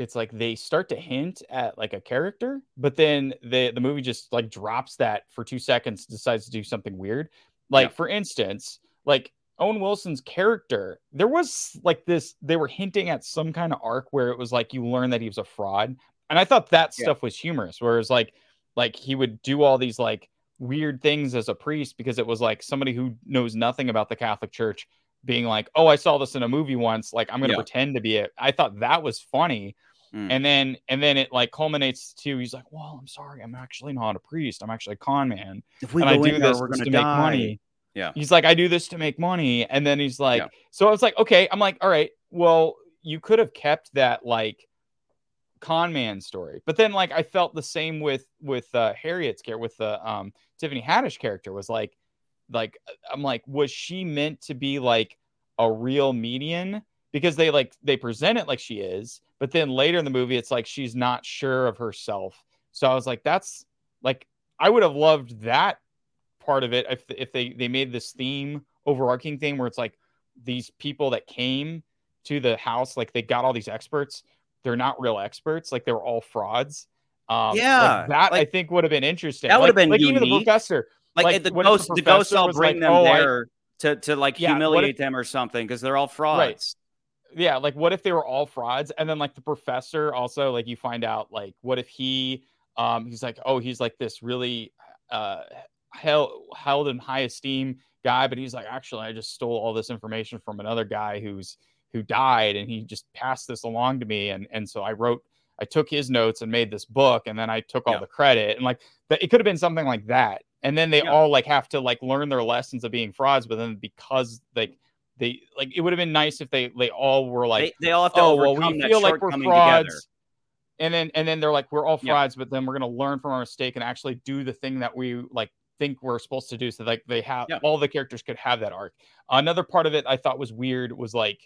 it's like they start to hint at like a character, but then the the movie just like drops that for two seconds, decides to do something weird. Like Yeah. for instance, like Owen Wilson's character, there was like this, they were hinting at some kind of arc where it was like you learn that he was a fraud. And I thought that Yeah. stuff was humorous, whereas like like he would do all these like weird things as a priest because it was like somebody who knows nothing about the Catholic Church being like, "Oh, I saw this in a movie once, like I'm going to Yeah. pretend to be it." I thought that was funny. Mm. And then and then it like culminates to he's like, "Well, I'm sorry, I'm actually not a priest. I'm actually a con man." if we and I do in there, this we're gonna to make money. Yeah. He's like, I do this to make money. And then he's like, Yeah. so I was like, okay. I'm like, all right, well, you could have kept that like con man story. But then like I felt the same with with uh Harriet's character with the um Tiffany Haddish character was like like I'm like, was she meant to be like a real median? Because they like they present it like she is, but then later in the movie, it's like she's not sure of herself. So I was like, that's like I would have loved that part of it if if they they made this theme overarching thing where it's like these people that came to the house like they got all these experts. They're not real experts. Like they were all frauds. Um like, Yeah, that i think would have been interesting. That would have Like- been like even the professor. Like, Like, the if the ghosts, the, ghosts all bring like, them "Oh, I- there to to like Yeah, what if- humiliate them or something because they're all frauds. Yeah like what if they were all frauds and then like the professor also like you find out like what if he um he's like oh he's like this really uh held held in high esteem guy but he's like actually i just stole all this information from another guy who's who died and he just passed this along to me and and so i wrote i took his notes and made this book and then i took all Yeah. the credit and like that it could have been something like that and then they Yeah. all like have to like learn their lessons of being frauds but then because like they like it would have been nice if they they all were like they, they all have to oh well we that feel like we're frauds together. and then and then they're like we're all Yeah. frauds but then we're to learn from our mistake and actually do the thing that we like think we're supposed to do so like they have Yeah. all the characters could have that arc another part of it i thought was weird was like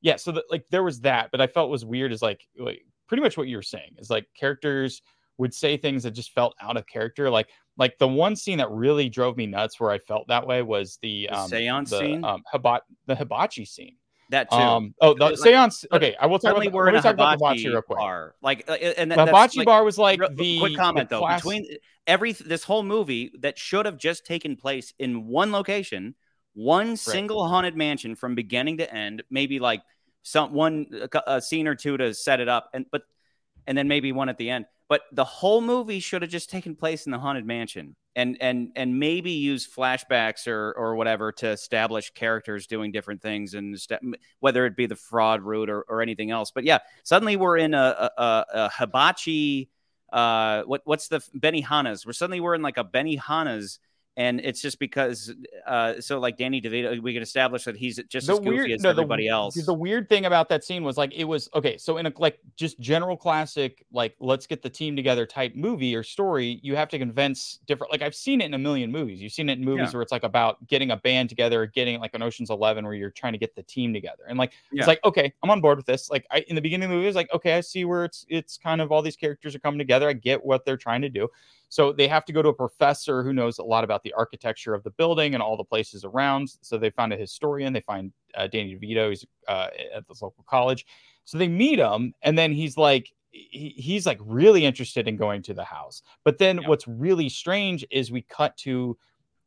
yeah so that like there was that but i felt was weird is like like pretty much what you were saying is like characters would say things that just felt out of character like like the one scene that really drove me nuts where i felt that way was the, The um seance the, scene? um hibat the hibachi scene That too. um oh the Like- seance okay i will talk about, we're let in talk about hibachi real quick bar. Like, uh, and that, the hibachi like, bar was like real- the quick comment the though class- between every this whole movie that should have just taken place in one location one single haunted mansion from beginning to end maybe like some one a, a scene or two to set it up and but and then maybe one at the end but the whole movie should have just taken place in the haunted mansion and and and maybe use flashbacks or or whatever to establish characters doing different things and esta- whether it be the fraud route or, or anything else. But yeah suddenly we're in a, a, a, hibachi uh what what's the Benihana's? We're suddenly we're in like a Benihana's and it's just because uh so like Danny DeVito we can establish that he's just the as goofy weird as no, the- everybody else. The weird thing about that scene was like it was okay. So in a like just general classic like let's get the team together type movie or story, you have to convince different. Like I've seen it in a million movies. You've seen it in movies Yeah. where it's like about getting a band together, getting like an Ocean's Eleven where you're trying to get the team together, and like Yeah. it's like okay, I'm on board with this. Like I in the beginning of the movie, it's like okay, I see where it's it's kind of all these characters are coming together. I get what they're trying to do. So they have to go to a professor who knows a lot about the architecture of the building and all the places around. So they find a historian. They find uh, Danny DeVito. He's uh, at this local college. So they meet him, and then he's like, he, he's like really interested in going to the house. But then Yeah. what's really strange is we cut to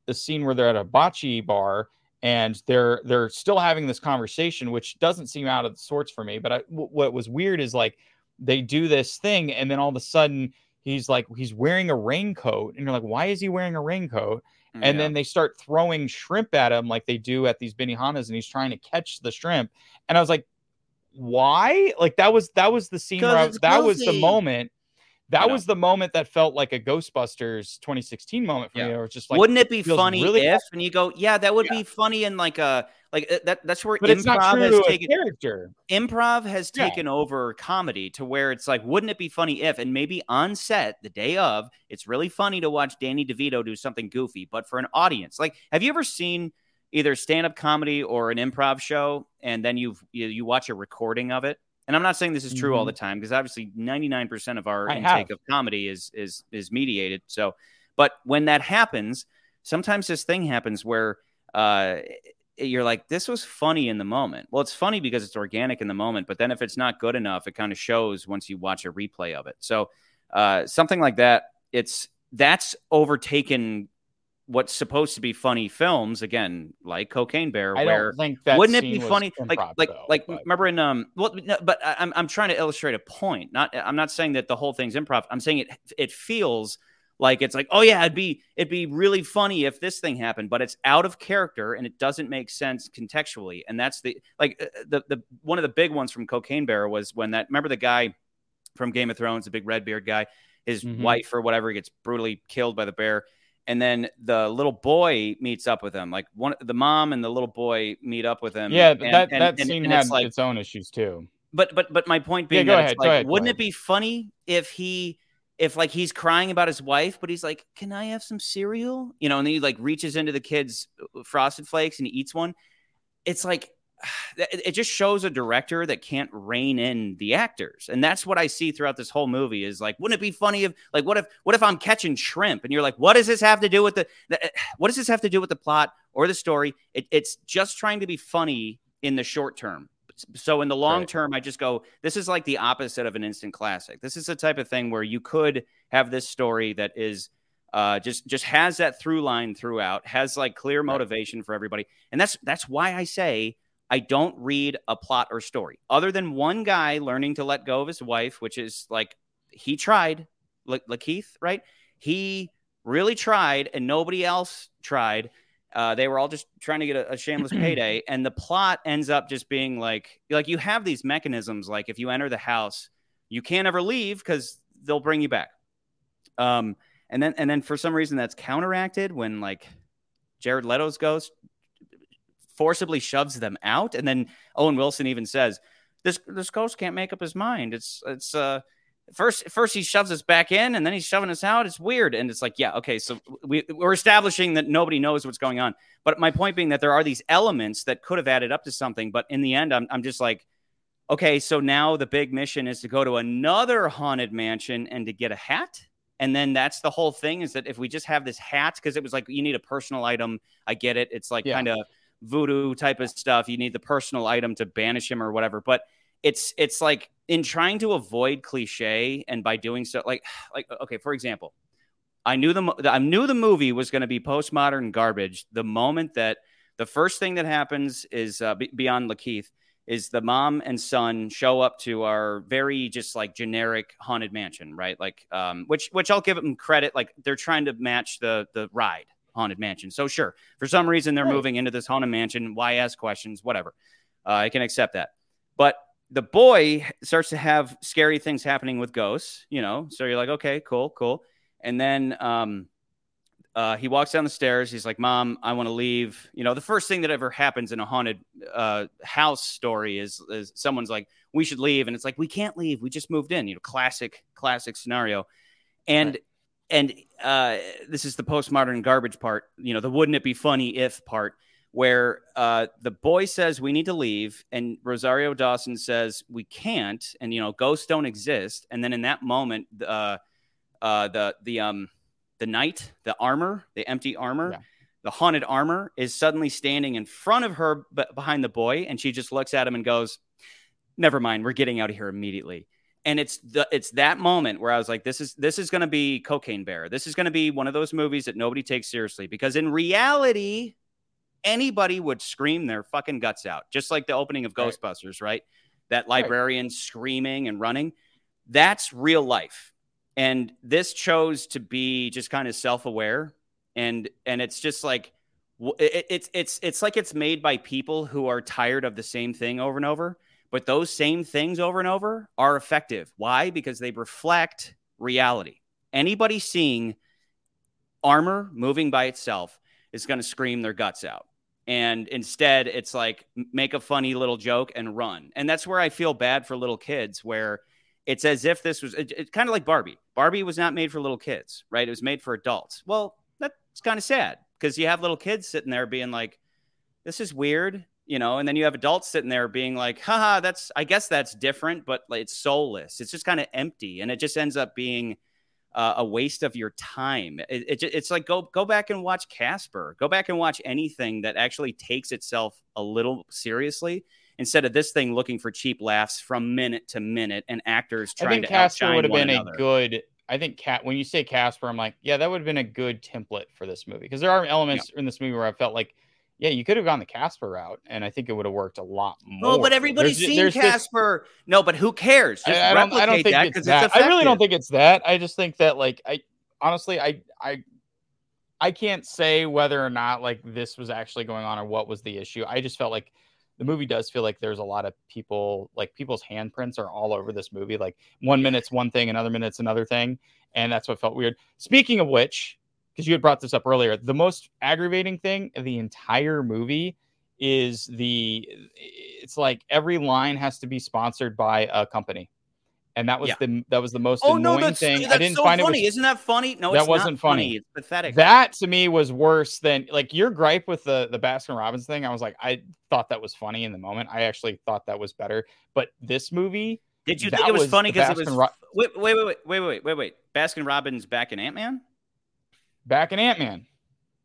the scene where they're at a bocce bar and they're they're still having this conversation, which doesn't seem out of sorts for me. But I, w- what was weird is like they do this thing, and then all of a sudden he's like he's wearing a raincoat, and you're like, why is he wearing a raincoat? And Yeah. then they start throwing shrimp at him like they do at these Benihanas, and he's trying to catch the shrimp. And I was like, why? Like that was that was the scene where I- that was the moment. That I know. was the moment that felt like a Ghostbusters 2016 moment for Yeah. me. Where it's just like, Wouldn't it be funny really if? And you go, yeah, that would Yeah. be funny in like a like uh, that. That's where but it's not improv true has to a taken character. improv has Yeah. taken over comedy to where it's like, wouldn't it be funny if? And maybe on set the day of, it's really funny to watch Danny DeVito do something goofy. But for an audience, like, have you ever seen either stand up comedy or an improv show, and then you've you, you watch a recording of it? And I'm not saying this is true all the time because obviously 99% of our Mm-hmm. I intake have. of comedy is is is mediated. So, but when that happens, sometimes this thing happens where uh you're like this was funny in the moment. Well, it's funny because it's organic in the moment, but then if it's not good enough, it kind of shows once you watch a replay of it. So, uh something like that, it's that's overtaken what's supposed to be funny films again, like Cocaine Bear I where don't think that wouldn't it be funny like improv, like though, like but- remember in um well no, but I- I'm I'm trying to illustrate a point not I'm not saying that the whole thing's improv I'm saying it it feels like it's like oh yeah it'd be it'd be really funny if this thing happened but it's out of character and it doesn't make sense contextually and that's the like uh, the the one of the big ones from Cocaine Bear was when that remember the guy from Game of Thrones the big red beard guy his Mhm. wife or whatever gets brutally killed by the bear and then the little boy meets up with him like one the mom and the little boy meet up with him yeah, and- that and- that and- scene had it's like its own issues too. but but but my point Yeah, being go that ahead, it's go like ahead, wouldn't ahead. it be funny if he if like he's crying about his wife but he's like can i have some cereal you know and then he like reaches into the kid's uh, frosted flakes and he eats one it's like (sighs) it just shows a director that can't rein in the actors. And that's what i see throughout this whole movie is like wouldn't it be funny if like what if what if i'm catching shrimp and you're like what does this have to do with the, the (sighs) what does this have to do with the plot or the story? It, it's just trying to be funny in the short term. So in the long Right. term i just go this is like the opposite of an instant classic. This is the type of thing where you could have this story that is uh, just just has that through line throughout has like clear motivation for everybody. And that's that's why i say I don't read a plot or story other than one guy learning to let go of his wife, which is like he tried, like LaKeith, right? He really tried, and nobody else tried. Uh, they were all just trying to get a, a shameless (clears throat) payday, and the plot ends up just being like, like you have these mechanisms, like if you enter the house, you can't ever leave because they'll bring you back. Um, and then and then for some reason that's counteracted when like Jared Leto's ghost forcibly shoves them out, and then Owen Wilson even says, "This this ghost can't make up his mind. It's it's uh." First, first he shoves us back in, and then he's shoving us out. It's weird, and it's like, yeah, okay. So we, we're establishing that nobody knows what's going on. But my point being that there are these elements that could have added up to something, but in the end, I'm I'm just like, okay, so now the big mission is to go to another haunted mansion and to get a hat. And then that's the whole thing is that if we just have this hat, because it was like you need a personal item. I get it. It's like Yeah. kind of voodoo type of stuff. You need the personal item to banish him or whatever. But it's it's like in trying to avoid cliche and by doing so, like (sighs) like okay, for example, I knew the I knew the movie was going to be postmodern garbage the moment that the first thing that happens is uh, be- beyond LaKeith is the mom and son show up to our very just like generic haunted mansion, right? Like, um, which which I'll give them credit. Like they're trying to match the the ride haunted mansion. So sure, for some reason they're Right. moving into this haunted mansion. Why ask questions? Whatever, uh, I can accept that. But the boy starts to have scary things happening with ghosts. You know, so you're like, okay, cool, cool. And then um, uh, he walks down the stairs. He's like, "Mom, I want to leave." You know, the first thing that ever happens in a haunted uh, house story is, is someone's like, "We should leave," and it's like, "We can't leave. We just moved in." You know, classic, classic scenario. And Right. And uh, this is the postmodern garbage part. You know, the "Wouldn't it be funny if" part, where uh, the boy says we need to leave, and Rosario Dawson says we can't, and you know, ghosts don't exist. And then in that moment, uh, uh, the the um the knight, the armor, the empty armor, Yeah. the haunted armor is suddenly standing in front of her b- behind the boy, and she just looks at him and goes, "Never mind, we're getting out of here immediately." And it's the it's that moment where I was like, "This is this is going to be Cocaine Bear. This is going to be one of those movies that nobody takes seriously because in reality." Anybody would scream their fucking guts out, just like the opening of Right. Ghostbusters, right? That Right. librarian screaming and running. That's real life and this chose to be just kind of self-aware and and it's just like it, it's it's it's like it's made by people who are tired of the same thing over and over but those same things over and over are effective why because they reflect reality anybody seeing armor moving by itself is going to scream their guts out and instead it's like make a funny little joke and run and that's where i feel bad for little kids where it's as if this was it, it's kind of like Barbie. Barbie was not made for little kids, right? It was made for adults. Well, that's kind of sad because you have little kids sitting there being like, "This is weird," you know, and then you have adults sitting there being like, "Haha, that's I guess that's different, but it's soulless. It's just kind of empty, and it just ends up being." Uh, a waste of your time. It, it, it's like go go back and watch Casper. Go back and watch anything that actually takes itself a little seriously instead of this thing looking for cheap laughs from minute to minute and actors trying to. I think to Casper would have been another. a good. I think Cat. When you say Casper, I'm like, yeah, that would have been a good template for this movie because there are elements in this movie where I felt like, yeah, you could have gone the Casper route, and I think it would have worked a lot more. Oh, but everybody's There's- seen there's this- Casper. No, but who cares? Just I, I don't. I don't replicate think that it's that. it's I really don't think it's that. I just think that, like, I honestly, I, I, I can't say whether or not like this was actually going on or what was the issue. I just felt like the movie does feel like there's a lot of people, like people's handprints are all over this movie. Like one minute's one thing, another minute's another thing, and that's what felt weird. Speaking of which, because you had brought this up earlier, the most aggravating thing of the entire movie is the it's like every line has to be sponsored by a company and that was Yeah. the that was the most Oh annoying no, that's, thing that's i didn't so find funny. it was Isn't that funny? No, That it's wasn't not funny. It's pathetic. that to me was worse than like your gripe with the the baskin robbins thing i was like i thought that was funny in the moment i actually thought that was better but this movie Did you think it was, was funny because it was? Ro- wait, wait, wait, wait, wait, wait, wait, wait. Baskin Robbins back in Ant Man. Back in ant-man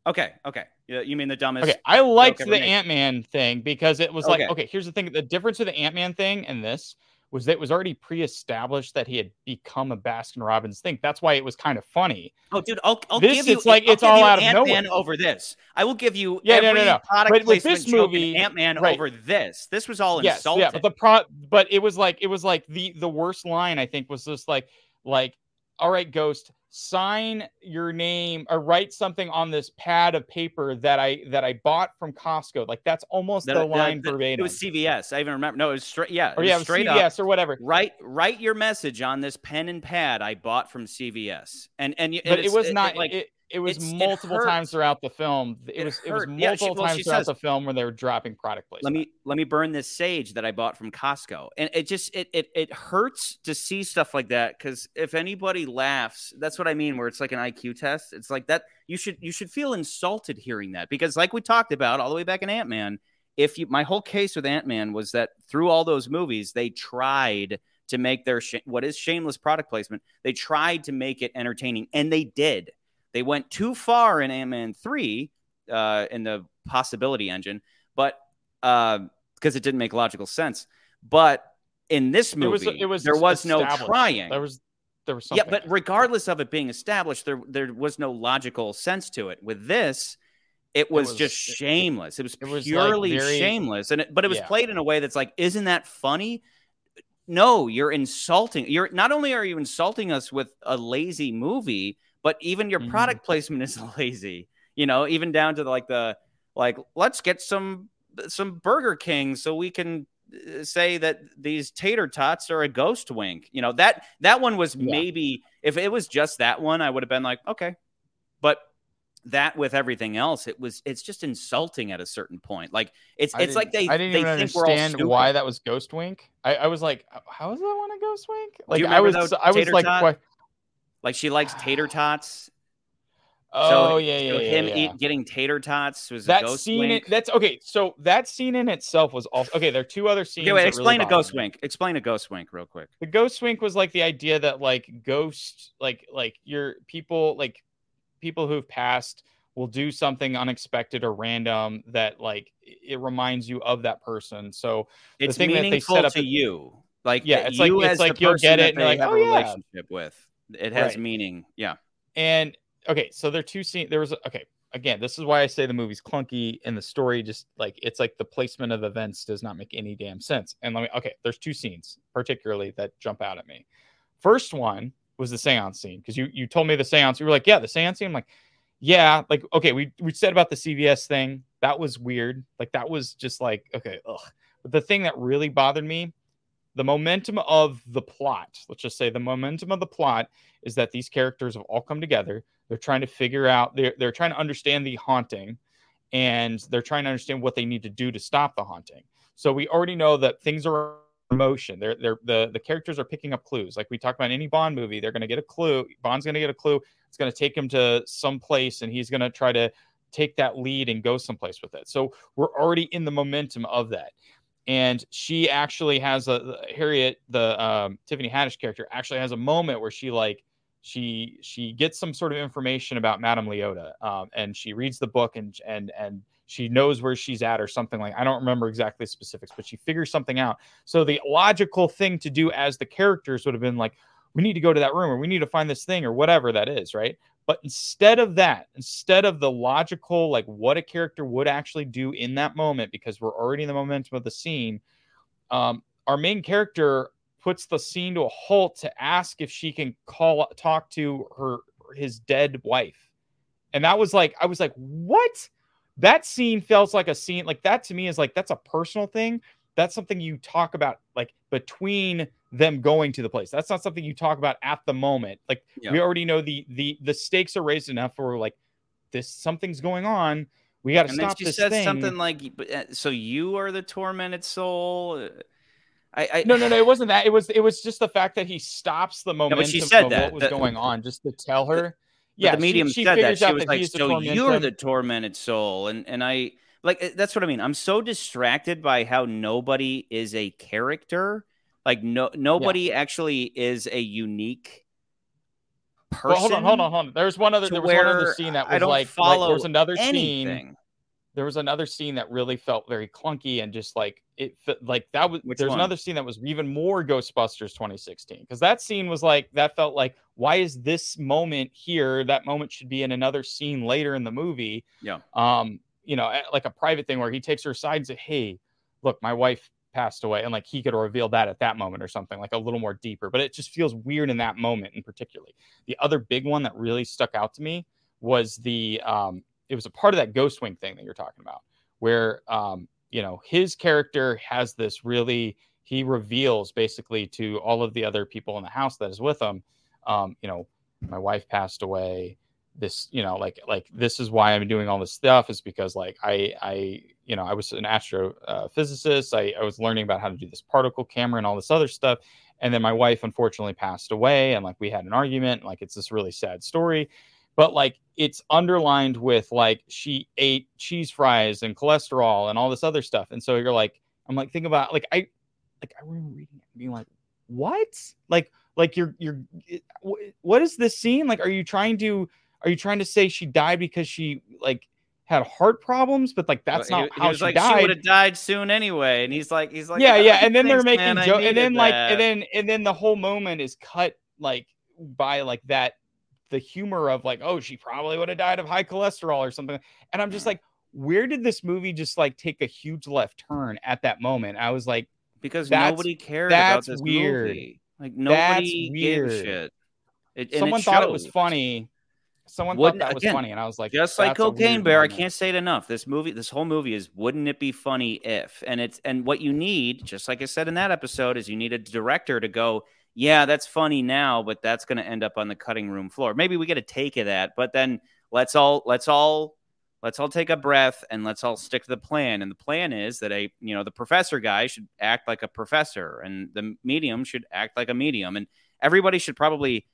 Okay, okay. Yeah, You mean the dumbest? okay i liked the ant-man thing because it was like Okay. okay here's the thing the difference of the ant-man thing and this was that it was already pre-established that he had become a baskin robbins thing that's why it was kind of funny Oh, dude, I'll, I'll This, give you. it's like I'll it's all out of Ant-Man nowhere. over this. I will give you Yeah, no, every no, no. product But placement this movie- Ant Man right. over this. This was all yes, insulting. yeah, but the pro, but it was like it was like the the worst line I think was just like like, all right, Ghost, sign your name or write something on this pad of paper that I that I bought from Costco. Like that's almost That- the that- line that- verbatim. It was CVS. I even remember. No, it was straight. Yeah, or yeah, it straight CVS up. or whatever. Write write your message on this pen and pad I bought from CVS. And and, you- But it was not like it, it was it's- multiple hurts. times throughout the film. It, It was it was hurt. Yeah, she- multiple well, times throughout says- the film where they were dropping product placement. let me let me burn this sage that I bought from Costco. And it just it it it hurts to see stuff like that because if anybody laughs, that's what I mean. Where it's like an IQ test. It's like that. You should you should feel insulted hearing that because like we talked about all the way back in Ant Man. If you my whole case with Ant Man was that through all those movies they tried to make their sh- what is shameless product placement. They tried to make it entertaining, and they did. They went too far in Ant Man three uh, in the possibility engine, but because it didn't make logical sense. But in this movie, it was it was there was no trying. There was there was something. yeah, but regardless of it being established, there there was no logical sense to it. With this, it was, was- just shameless. It was it was, like, purely very- shameless, and it, but it was Yeah. played in a way that's like, isn't that funny? No, you're insulting. You're not only are you insulting us with a lazy movie, but even your Mhm. product placement is (laughs) lazy. You know, even down to like the like, let's get some some Burger King so we can uh, say that these tater tots are a ghost wink. You know that that one was Yeah. maybe if it was just that one, I would have been like, okay, but that with everything else, it was it's just insulting at a certain point. Like it's I it's like they I didn't they even understand why that was Ghost Wink. I, I was like, how is that one a Ghost Wink? Like I was I was like? Like she likes tater tots. oh so, yeah, yeah, so yeah, him yeah. eat, getting tater tots was a that ghost scene. wink. That's okay. So that scene in itself was also okay. There are two other scenes. Okay, wait, explain really a ghost me. wink. Explain a ghost wink real quick. the ghost wink was like the idea that like ghost like like your people like people who've passed will do something unexpected or random that like it reminds you of that person so It's thing that they set up to you. Like Yeah, it's like- you it's like you'll get it and like, have "Oh, a yeah." relationship with. It has Right. meaning. Yeah. and okay so there are two scenes there was okay again this is why i say the movie's clunky and the story just like it's like the placement of events does not make any damn sense and let me okay there's two scenes particularly that jump out at me first one was the seance scene because you you told me the seance you were like yeah the seance scene i'm like yeah like okay we we said about the cvs thing that was weird like that was just like okay ugh. but the thing that really bothered me the momentum of the plot let's just say the momentum of the plot is that these characters have all come together. They're trying to figure out they're, they're trying to understand the haunting and they're trying to understand what they need to do to stop the haunting. So we already know that things are in motion. They're, they're the the characters are picking up clues. Like we talk about any bond movie they're going to get a clue bond's going to get a clue it's going to take him to some place and he's going to try to take that lead and go someplace with it. So we're already in the momentum of that and she actually has a harriet the um, tiffany haddish character actually has a moment where she like she she gets some sort of information about madame leota um, and she reads the book and and and she knows where she's at or something like i don't remember exactly the specifics but she figures something out. So the logical thing to do as the characters would have been like we need to go to that room or we need to find this thing or whatever that is right but instead of that instead of the logical like what a character would actually do in that moment because we're already in the momentum of the scene um, our main character puts the scene to a halt to ask if she can call talk to her his dead wife. And that was like i was like what? That scene feels like a scene like that to me is like that's a personal thing. That's something you talk about like between them going to the place that's not something you talk about at the moment like Yeah. we already know the the the stakes are raised enough we're like this something's going on we got to And then stop she this says thing something like, uh, "So you are the tormented soul." Uh, I, I no no no it wasn't that it was it was just the fact that he stops the momentum she said of that, what was that- going on just to tell her Yeah, yeah the medium she, she said that. She was that like, "So you're the tormented soul," and and I like uh, that's what I mean. I'm so distracted by how nobody is a character. Like no nobody actually is a unique person. Well, hold on, hold on, hold on. There's one other. There was one other scene that I was don't like, like follow there was another scene. There was another scene that really felt very clunky and just like it, like that was. Which there's one? another scene that was even more Ghostbusters 2016 because that scene was like that felt like why is this moment here? That moment should be in another scene later in the movie. Yeah. Um, you know, like a private thing where he takes her aside and say, "Hey, look, my wife passed away," and like he could reveal that at that moment or something like a little more deeper. But it just feels weird in that moment, in particularly. The other big one that really stuck out to me was the um, it was a part of that ghost wink thing that you're talking about, where um, you know his character has this really he reveals basically to all of the other people in the house that is with him, um, you know, my wife passed away this you know like like this is why i'm doing all this stuff is because like i i you know i was an astro uh, I, I was learning about how to do this particle camera and all this other stuff. And then my wife unfortunately passed away and like we had an argument. Like it's this really sad story. But like it's underlined with like she ate cheese fries and cholesterol and all this other stuff. And so you're like i'm like think about like i like i remember reading it and being like what? Like like you're you're what is this scene? Like are you trying to are you trying to say she died because she like had heart problems but like that's Well, not he, how he was she like, died She would have died soon anyway, and he's like, he's like, yeah "Ah, yeah and then they're making man, I joke and then like and then and then the whole moment is cut like by like that the humor of like oh she probably would have died of high cholesterol or something and i'm just like where did this movie just like take a huge left turn at that moment i was like because nobody cared that's about this weird. movie. Like nobody gave weird. shit. It, someone it thought it was funny someone Wouldn't- thought that was again, funny and i was like just like cocaine bear i can't say it enough this movie this whole movie is wouldn't it be funny if and it's and what you need just like i said in that episode is you need a director to go yeah that's funny now but that's going to end up on the cutting room floor maybe we get a take of that but then let's all let's all let's all take a breath and let's all stick to the plan. And the plan is that a you know the professor guy should act like a professor, and the medium should act like a medium, and everybody should probably.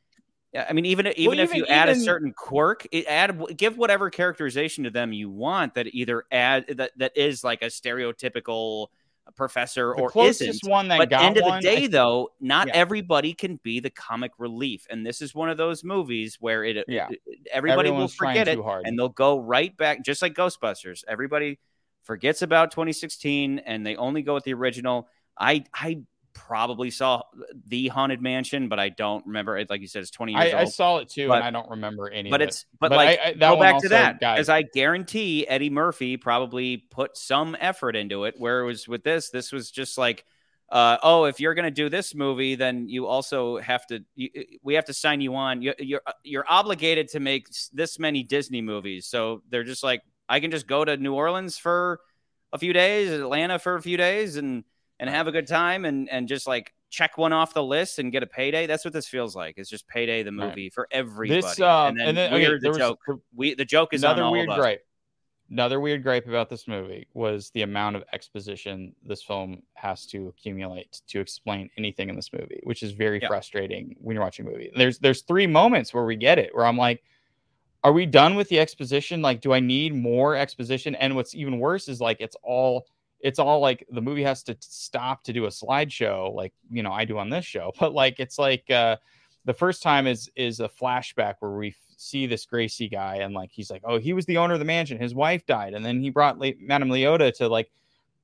I mean, even even if even- you add a certain quirk, it add give whatever characterization to them you want that either add that that is like a stereotypical professor or closest isn't. one that But end of the one, I day, think- though, not Yeah. everybody can be the comic relief, and this is one of those movies where it, Yeah. everybody Everyone's will forget it, hard. and they'll go right back, just like Ghostbusters. Everybody forgets about 2016, and they only go with the original. I I probably saw the Haunted Mansion, but I don't remember it. Like you said, it's 20 years I, I saw it too, But- and I don't remember any. but of it's but, But like I- I- that go back to that because I guarantee Eddie Murphy probably put some effort into it. Where it was with this, this was just like, uh, oh, if you're gonna do this movie, then you also have to. You, we have to sign you on. You, you're you're obligated to make this many Disney movies. So they're just like, I can just go to New Orleans for a few days, Atlanta for a few days, and and have a good time, and and just like check one off the list and get a payday. That's what this feels like. It's just payday the Right. movie for everybody. this. Um, and then, and then weird there the was- joke. We the joke is another weird gripe. Another weird gripe about this movie was the amount of exposition this film has to accumulate to explain anything in this movie, which is very Yeah. frustrating when you're watching a movie. There's there's three moments where we get it, where I'm like, are we done with the exposition? Like, do I need more exposition? And what's even worse is like it's all it's all like the movie has to stop to do a slideshow, like you know I do on this show. (laughs) But like it's like uh the first time is is a flashback where we see this Gracey guy and like he's like, oh, he was the owner of the mansion. His wife died, and then he brought Le- Madame Leota to like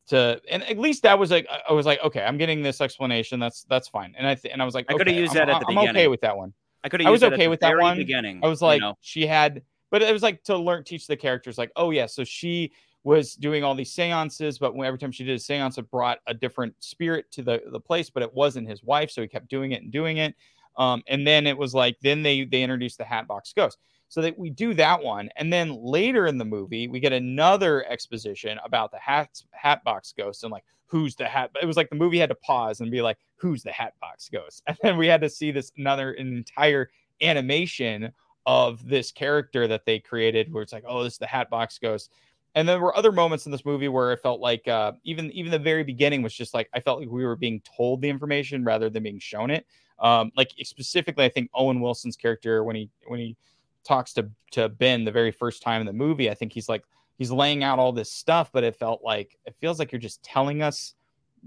to, and at least that was like I was like, okay, I'm getting this explanation. That's that's fine. And I th- and I was like, I coulda used I'm- that at the I'm okay with that one. I could have I was okay with that one. beginning. I was you like, know? she had, but it was like to learn, teach the characters, like, oh yeah, so she was doing all these seances, but every time she did a seance, it brought a different spirit to the the place, but it wasn't his wife, so he kept doing it and doing it. Um, and then it was like, then they they introduced the Hatbox Ghost, so that we do that one, and then later in the movie, we get another exposition about the hat Hatbox Ghost and like who's the hat. It was like the movie had to pause and be like, who's the Hatbox Ghost, (laughs) and then we had to see this another an entire animation of this character that they created where it's like oh this is the hatbox ghost and there were other moments in this movie where it felt like uh, even even the very beginning was just like i felt like we were being told the information rather than being shown it um, like specifically i think owen wilson's character when he when he talks to to ben the very first time in the movie i think he's like he's laying out all this stuff but it felt like it feels like you're just telling us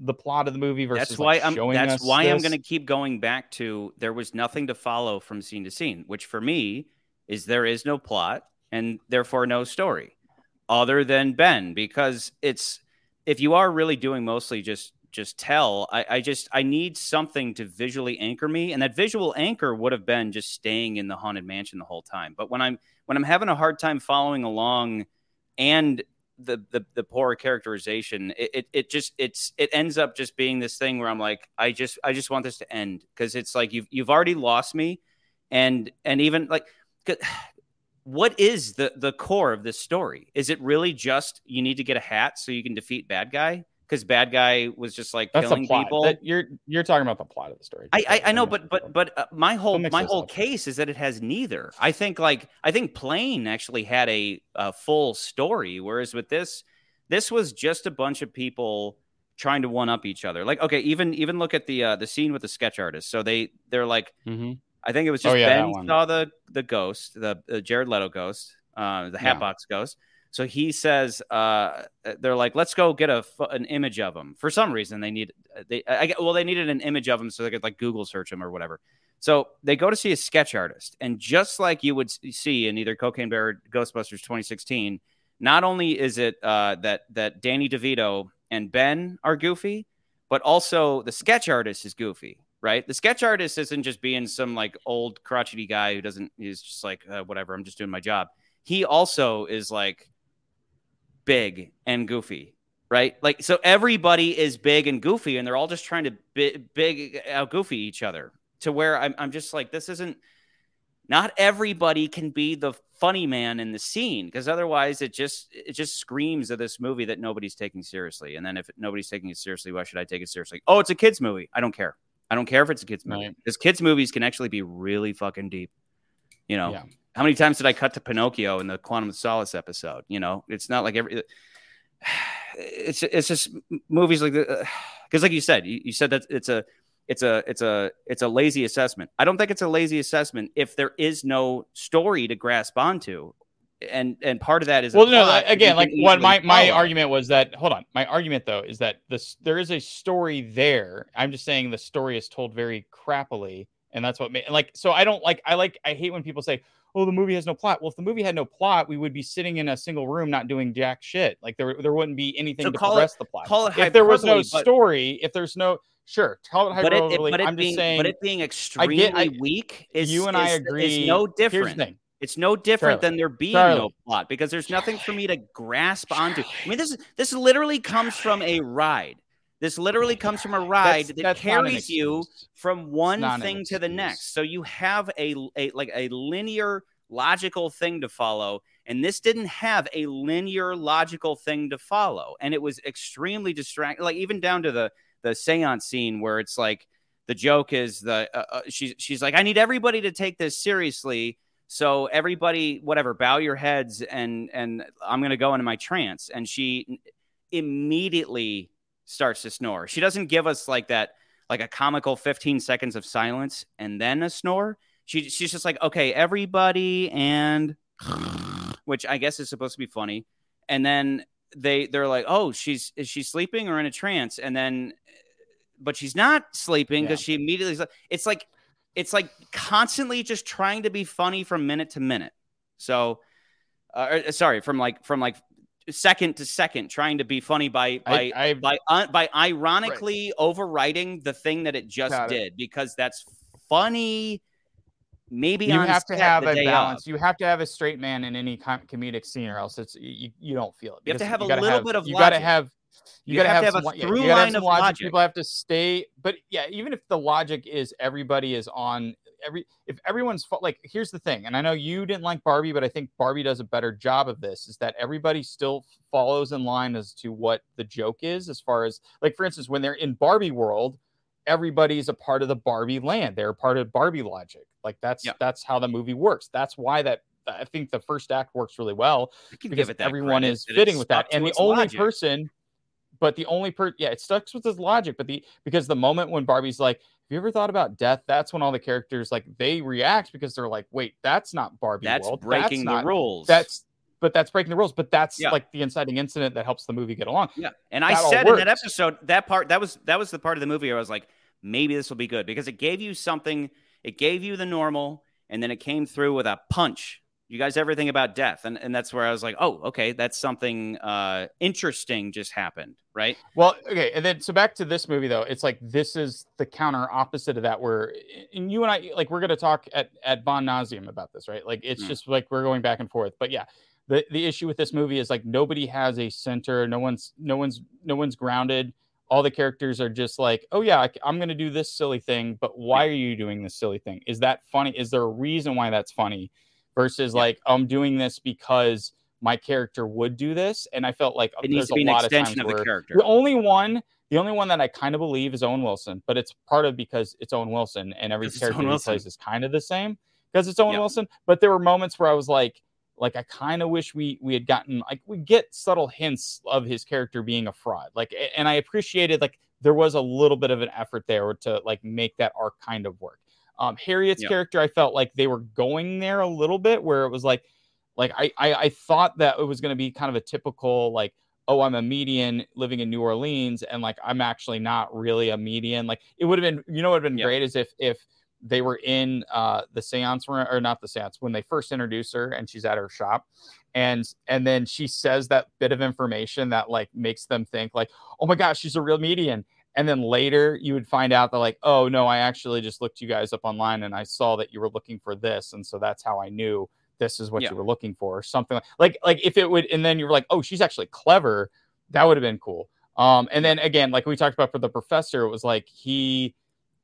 the plot of the movie versus that's like, why I'm. That's why I'm going to keep going back to there was nothing to follow from scene to scene, which for me is there is no plot and therefore no story, other than Ben, because it's if you are really doing mostly just just tell. I, I just I need something to visually anchor me, and that visual anchor would have been just staying in the haunted mansion the whole time. But when I'm when I'm having a hard time following along, and the the, the poor characterization it, it it just it's it ends up just being this thing where i'm like i just i just want this to end because it's like you've you've already lost me and and even like what is the the core of this story is it really just you need to get a hat so you can defeat bad guy because bad guy was just like that's killing people That- you're you're talking about the plot of the story I, I I know, but but but uh, my whole my whole up. case is that it has neither. I think like I think Plane actually had a, a full story, whereas with this, this was just a bunch of people trying to one up each other. Like okay, even even look at the uh, the scene with the sketch artist. So they they're like Mhm. I think it was Oh, just yeah, Ben saw the the ghost, the uh, Jared Leto ghost, uh, the Yeah. Hatbox ghost. So he says, uh, they're like, let's go get a an image of him. For some reason, they need they I well, they needed an image of him so they could like Google search him or whatever. So they go to see a sketch artist, and just like you would see in either Cocaine Bear or Ghostbusters 2016, not only is it uh, that that Danny DeVito and Ben are goofy, but also the sketch artist is goofy, right? The sketch artist isn't just being some like old crotchety guy who doesn't. He's just like uh, whatever. I'm just doing my job. He also is like big and goofy, right? Like so everybody is big and goofy, and they're all just trying to bi- big out goofy each other. To where I'm, I'm just like, this isn't. Not everybody can be the funny man in the scene because otherwise it just it just screams of this movie that nobody's taking seriously. And then if nobody's taking it seriously, why should I take it seriously? Oh, it's a kids movie. I don't care. I don't care if it's a kids movie Right. because kids movies can actually be really fucking deep. You know, Yeah. how many times did I cut to Pinocchio in the Quantum of Solace episode? You know, it's not like every. (sighs) It's it's just movies like because (sighs) like you said, you, you said that it's a it's a it's a it's a lazy assessment. I don't think it's a lazy assessment if there is no story to grasp onto, and and part of that is Well, no, plot again, like what my my follow. argument was that hold on, my argument though is that this there is a story there. I'm just saying the story is told very crappily, and that's what made like so I don't like I like I hate when people say, "Oh, the movie has no plot." Well, if the movie had no plot, we would be sitting in a single room not doing jack shit. Like there there wouldn't be anything So to call it- the plot. call it if there was no story, if there's no sure, call it but it, it- but it I'm being just saying but it being extremely I- weak is you and I agree. is no different. It's no different Charlie, than there being Charlie. no plot because there's nothing for me to grasp onto. I mean, this is this literally comes from a ride. This literally comes from a ride That's- that that's carries you from one thing to the next. So you have a, a like a linear logical thing to follow and this didn't have a linear logical thing to follow and it was extremely distracting like even down to the the seance scene where it's like the joke is the uh, uh, she's she's like I need everybody to take this seriously so everybody whatever bow your heads and and I'm going to go into my trance and she immediately starts to snore. She doesn't give us like that like a comical 15 seconds of silence and then a snore. She she's just like, "Okay, everybody and (laughs) which I guess is supposed to be funny." And then they they're like, "Oh, she's is she sleeping or in a trance?" And then but she's not sleeping because she immediately it's like it's like constantly just trying to be funny from minute to minute. So uh, sorry, from like from like second to second trying to be funny by by I, by un, by ironically overwriting the thing that it just Got it. did because that's funny. Maybe you have to have a balance. of. You have to have a straight man in any com- comedic scene, or else it's you, you don't feel it. You have to have a little bit of You got to have. You, You got to have have, to have some a yeah, through gotta have line of logic. logic. People have to stay, but yeah, even if the logic is everybody is on every, if everyone's like, here's the thing, and I know you didn't like Barbie, but I think Barbie does a better job of this. Is that everybody still follows in line as to what the joke is, as far as like, for instance, when they're in Barbie world, everybody's a part of the Barbie land. They're part of Barbie logic. Like that's Yeah. that's how the movie works. That's why that I think the first act works really well because give it that everyone credit is fitting with that. And the only logic. person, but the only per yeah, it stuck with his logic. But the because the moment when Barbie's like, Have you ever thought about death? That's when all the characters like they react because they're like, Wait, that's not Barbie that's world. breaking that's the not, rules. That's but that's breaking the rules. But that's Yeah. like the inciting incident that helps the movie get along. Yeah, and I That all said in that episode that part that was that was the part of the movie where I was like, maybe this will be good because it gave you something. It gave you the normal, and then it came through with a punch. You guys ever think about death? And and that's where I was like, oh, okay, that's something uh, interesting just happened, right? Well, okay, and then so back to this movie though, it's like this is the counter opposite of that. Where and you and I like we're gonna talk at at bon nauseum about this, right? Like it's Mm. just like we're going back and forth. But yeah, the the issue with this movie is like nobody has a center. No one's no one's no one's grounded. All the characters are just like, oh yeah, I, am gonna do this silly thing, but why are you doing this silly thing? Is that funny? Is there a reason why that's funny? Versus Yeah. like I'm doing this because my character would do this, and I felt like It needs to be a an extension of, of, the character. the only one, the only one that I kind of believe is Owen Wilson, but it's part of because it's Owen Wilson and every character he plays is kind of the same because it's Owen Yeah. Wilson. But there were moments where I was like, like I kind of wish we we had gotten like we get subtle hints of his character being a fraud. Like, and I appreciated like there was a little bit of an effort there to like make that arc kind of work. Um, Harriet's Yeah. character, I felt like they were going there a little bit where it was like, like I I, I thought that it was going to be kind of a typical like oh, I'm a median living in New Orleans, and like I'm actually not really a median. Like it would have been, you know, what would have been Yeah. great is if if they were in uh the seance room or not the seance when they first introduce her and she's at her shop and and then she says that bit of information that like makes them think like oh my gosh she's a real median and then later you would find out that like oh no i actually just looked you guys up online and i saw that you were looking for this and so that's how i knew this is what Yeah. you were looking for or something like, like like if it would and then you were like oh she's actually clever that would have been cool um and then again like we talked about for the professor it was like he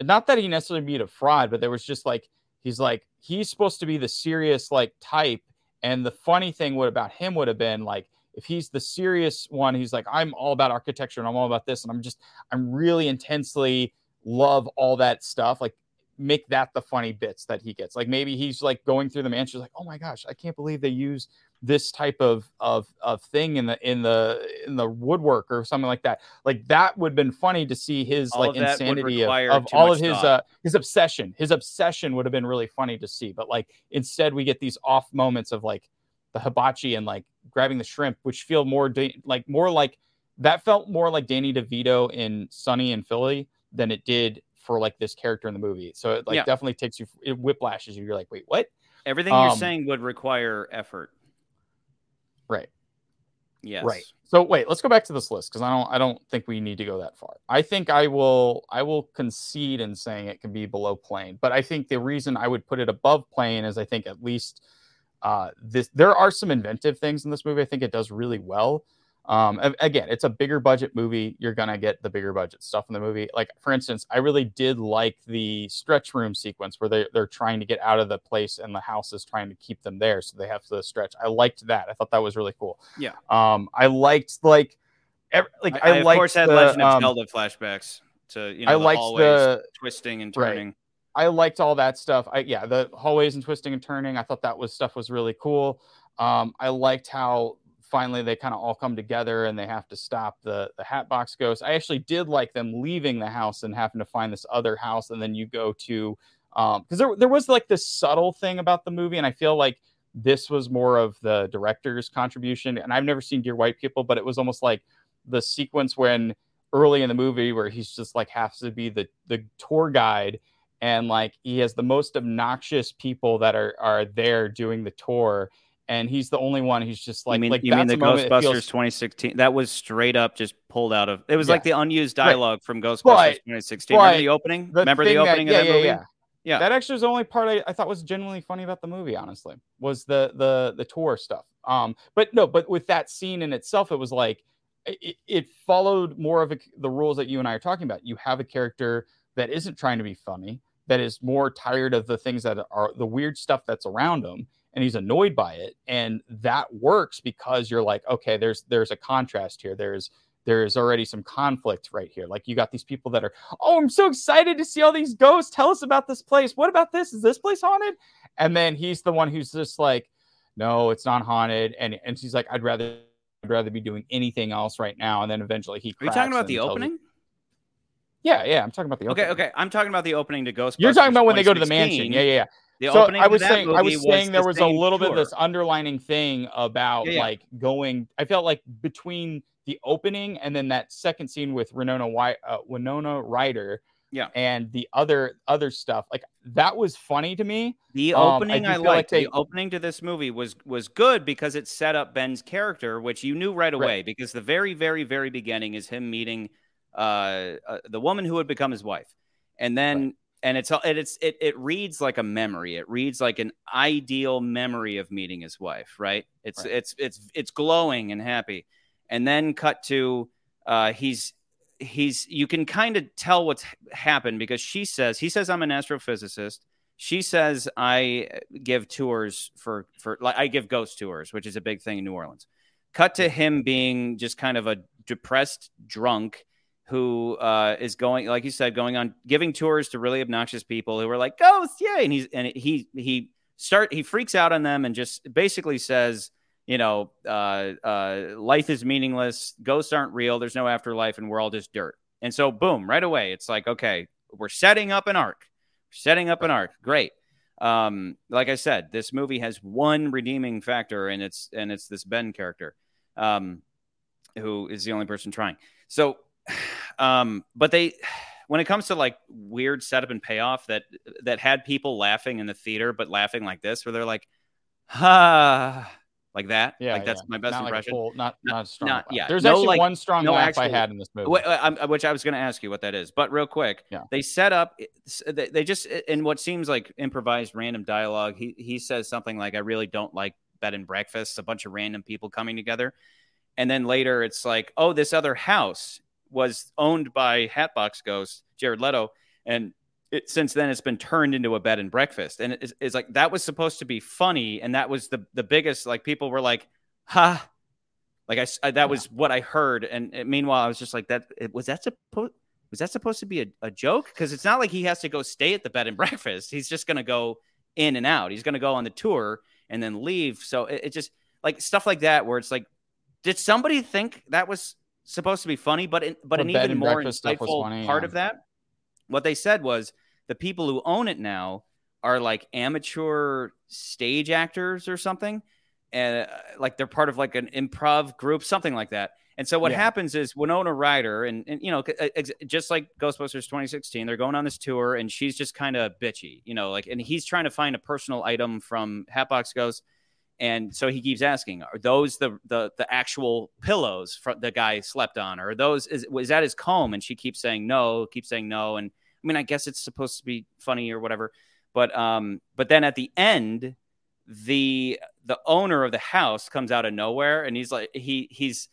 not that he necessarily beat a fraud but there was just like he's like he's supposed to be the serious like type and the funny thing would about him would have been like if he's the serious one he's like i'm all about architecture and i'm all about this and i'm just i'm really intensely love all that stuff like make that the funny bits that he gets. Like maybe he's like going through the mansion, like, oh my gosh, I can't believe they use this type of of of thing in the in the in the woodwork or something like that. Like that would have been funny to see his All like insanity of, of all of his thought. uh his obsession. His obsession would have been really funny to see. But like instead we get these off moments of like the hibachi and like grabbing the shrimp, which feel more da- like more like that felt more like Danny DeVito in Sunny and Philly than it did for like this character in the movie. So it like Yeah. definitely takes you it whiplashes you. You're like, wait, what? Everything you're Um, saying would require effort. Right. Yes. Right. So wait, let's go back to this list because I don't I don't think we need to go that far. I think I will I will concede in saying it can be below Plane, but I think the reason I would put it above Plane is I think at least uh this there are some inventive things in this movie. I think it does really well. Um again, it's a bigger budget movie. You're gonna get the bigger budget stuff in the movie. Like for instance, I really did like the stretch room sequence where they, they're trying to get out of the place and the house is trying to keep them there, so they have to stretch. I liked that. I thought that was really cool. Yeah. Um, I liked like, ev- like I, I, I, of liked course had the, Legend of um, Zelda flashbacks to you know I the liked hallways the twisting and right. I liked all that stuff. I yeah, the hallways and twisting and turning. I thought that was stuff was really cool. Um, I liked how finally they kind of all come together and they have to stop the the Hatbox Ghost. I actually did like them leaving the house and having to find this other house, and then you go to um because there there was like this subtle thing about the movie, and I feel like this was more of the director's contribution. And I've never seen Dear White People, but it was almost like the sequence when early in the movie where he's just like has to be the the tour guide and like he has the most obnoxious people that are are there doing the tour and he's the only one who's just like you mean, like you mean the Ghostbusters feels- 2016? That was straight up just pulled out of. It was like the unused Right. dialogue from Ghostbusters But- 2016. Remember the opening? the Remember the thing that- opening yeah, of that yeah, movie? yeah. Yeah. that actually was the only part I, I thought was genuinely funny about the movie honestly was the the the tour stuff um but no but with that scene in itself it was like it, it followed more of a, the rules that you and i are talking about you have a character that isn't trying to be funny that is more tired of the things that are the weird stuff that's around him and he's annoyed by it and that works because you're like okay there's there's a contrast here. There's there's already some conflict right here. Like you got these people that are oh i'm so excited to see all these ghosts. Tell us about this place. What about this? Is this place haunted? And then he's the one who's just like no it's not haunted. And and she's like i'd rather i'd rather be doing anything else right now. And then eventually he Are you talking about the opening? Yeah yeah i'm talking about the Okay, opening. okay. I'm talking about the opening to Ghostbusters. you're talking about when they go to the mansion yeah yeah yeah The so opening I was saying, I movie was saying there the was a little bit of this underlining thing about Yeah, yeah. like going. I felt like between the opening and then that second scene with Winona Wy- uh, Winona Ryder, Yeah. and the other other stuff, like that was funny to me. The Um, I opening I, feel like liked. they- The opening to this movie was was good because it set up Ben's character, which you knew right away. Right. Because the very, very, very beginning is him meeting uh, uh, the woman who would become his wife, and then and it's and it's it it reads like a memory. It reads like an ideal memory of meeting his wife. Right? It's Right. it's it's it's glowing and happy, and then cut to uh, he's he's you can kind of tell what's happened because she says he says I'm an astrophysicist she says I give tours for for like I give ghost tours, which is a big thing in New Orleans. Cut to him being just kind of a depressed drunk who uh, is going, like you said, going on giving tours to really obnoxious people who are like ghosts, yay! And he's and he he start he freaks out on them and just basically says, you know, uh, uh, life is meaningless, ghosts aren't real, there's no afterlife, and we're all just dirt. And so, boom, right away, it's like, okay, we're setting up an arc we're setting up an arc. Great. Um, like I said, this movie has one redeeming factor, and it's and it's this Ben character, um, who is the only person trying. So, um, but they, when it comes to like weird setup and payoff that that had people laughing in the theater, but laughing like this, where they're like, ha, like that. Yeah, like that's yeah. my best not like impression. full, not Not- strong. not- yeah, There's no, actually like- one strong no laugh I had in this movie. Wh- which I was going to ask you what that is, but real quick, Yeah. they set up. They they just in what seems like improvised random dialogue. He he says something like, "I really don't like bed and breakfast." A bunch of random people coming together, and then later it's like, "Oh, this other house was owned by Hatbox Ghost Jared Leto, and it, since then it's been turned into a bed and breakfast." And it's, it's like that was supposed to be funny, and that was the the biggest. Like people were like, "Ha." Like I that was what I heard, and meanwhile, I was just like, "That it- was that supposed was that supposed to be a, a joke? Because it's not like he has to go stay at the bed and (laughs) breakfast. He's just going to go in and out. He's going to go on the tour and then leave. So it, it just like stuff like that, where it's like, did somebody think that was supposed to be funny? But in, but an even more breakfast stuff was insightful funny, part yeah. of that, what they said was the people who own it now are like amateur stage actors or something and uh, like they're part of like an improv group something like that and so what Yeah. happens is winona ryder and, and you know ex- just like ghostbusters 2016 they're going on this tour and she's just kind of bitchy you know like and he's trying to find a personal item from hatbox ghost and so he keeps asking are those the the, the actual pillows fr- the guy slept on? Or are those is, was that his comb? And she keeps saying no keeps saying no. And i mean i guess it's supposed to be funny or whatever. But um but then at the end the the owner of the house comes out of nowhere and he's like he he's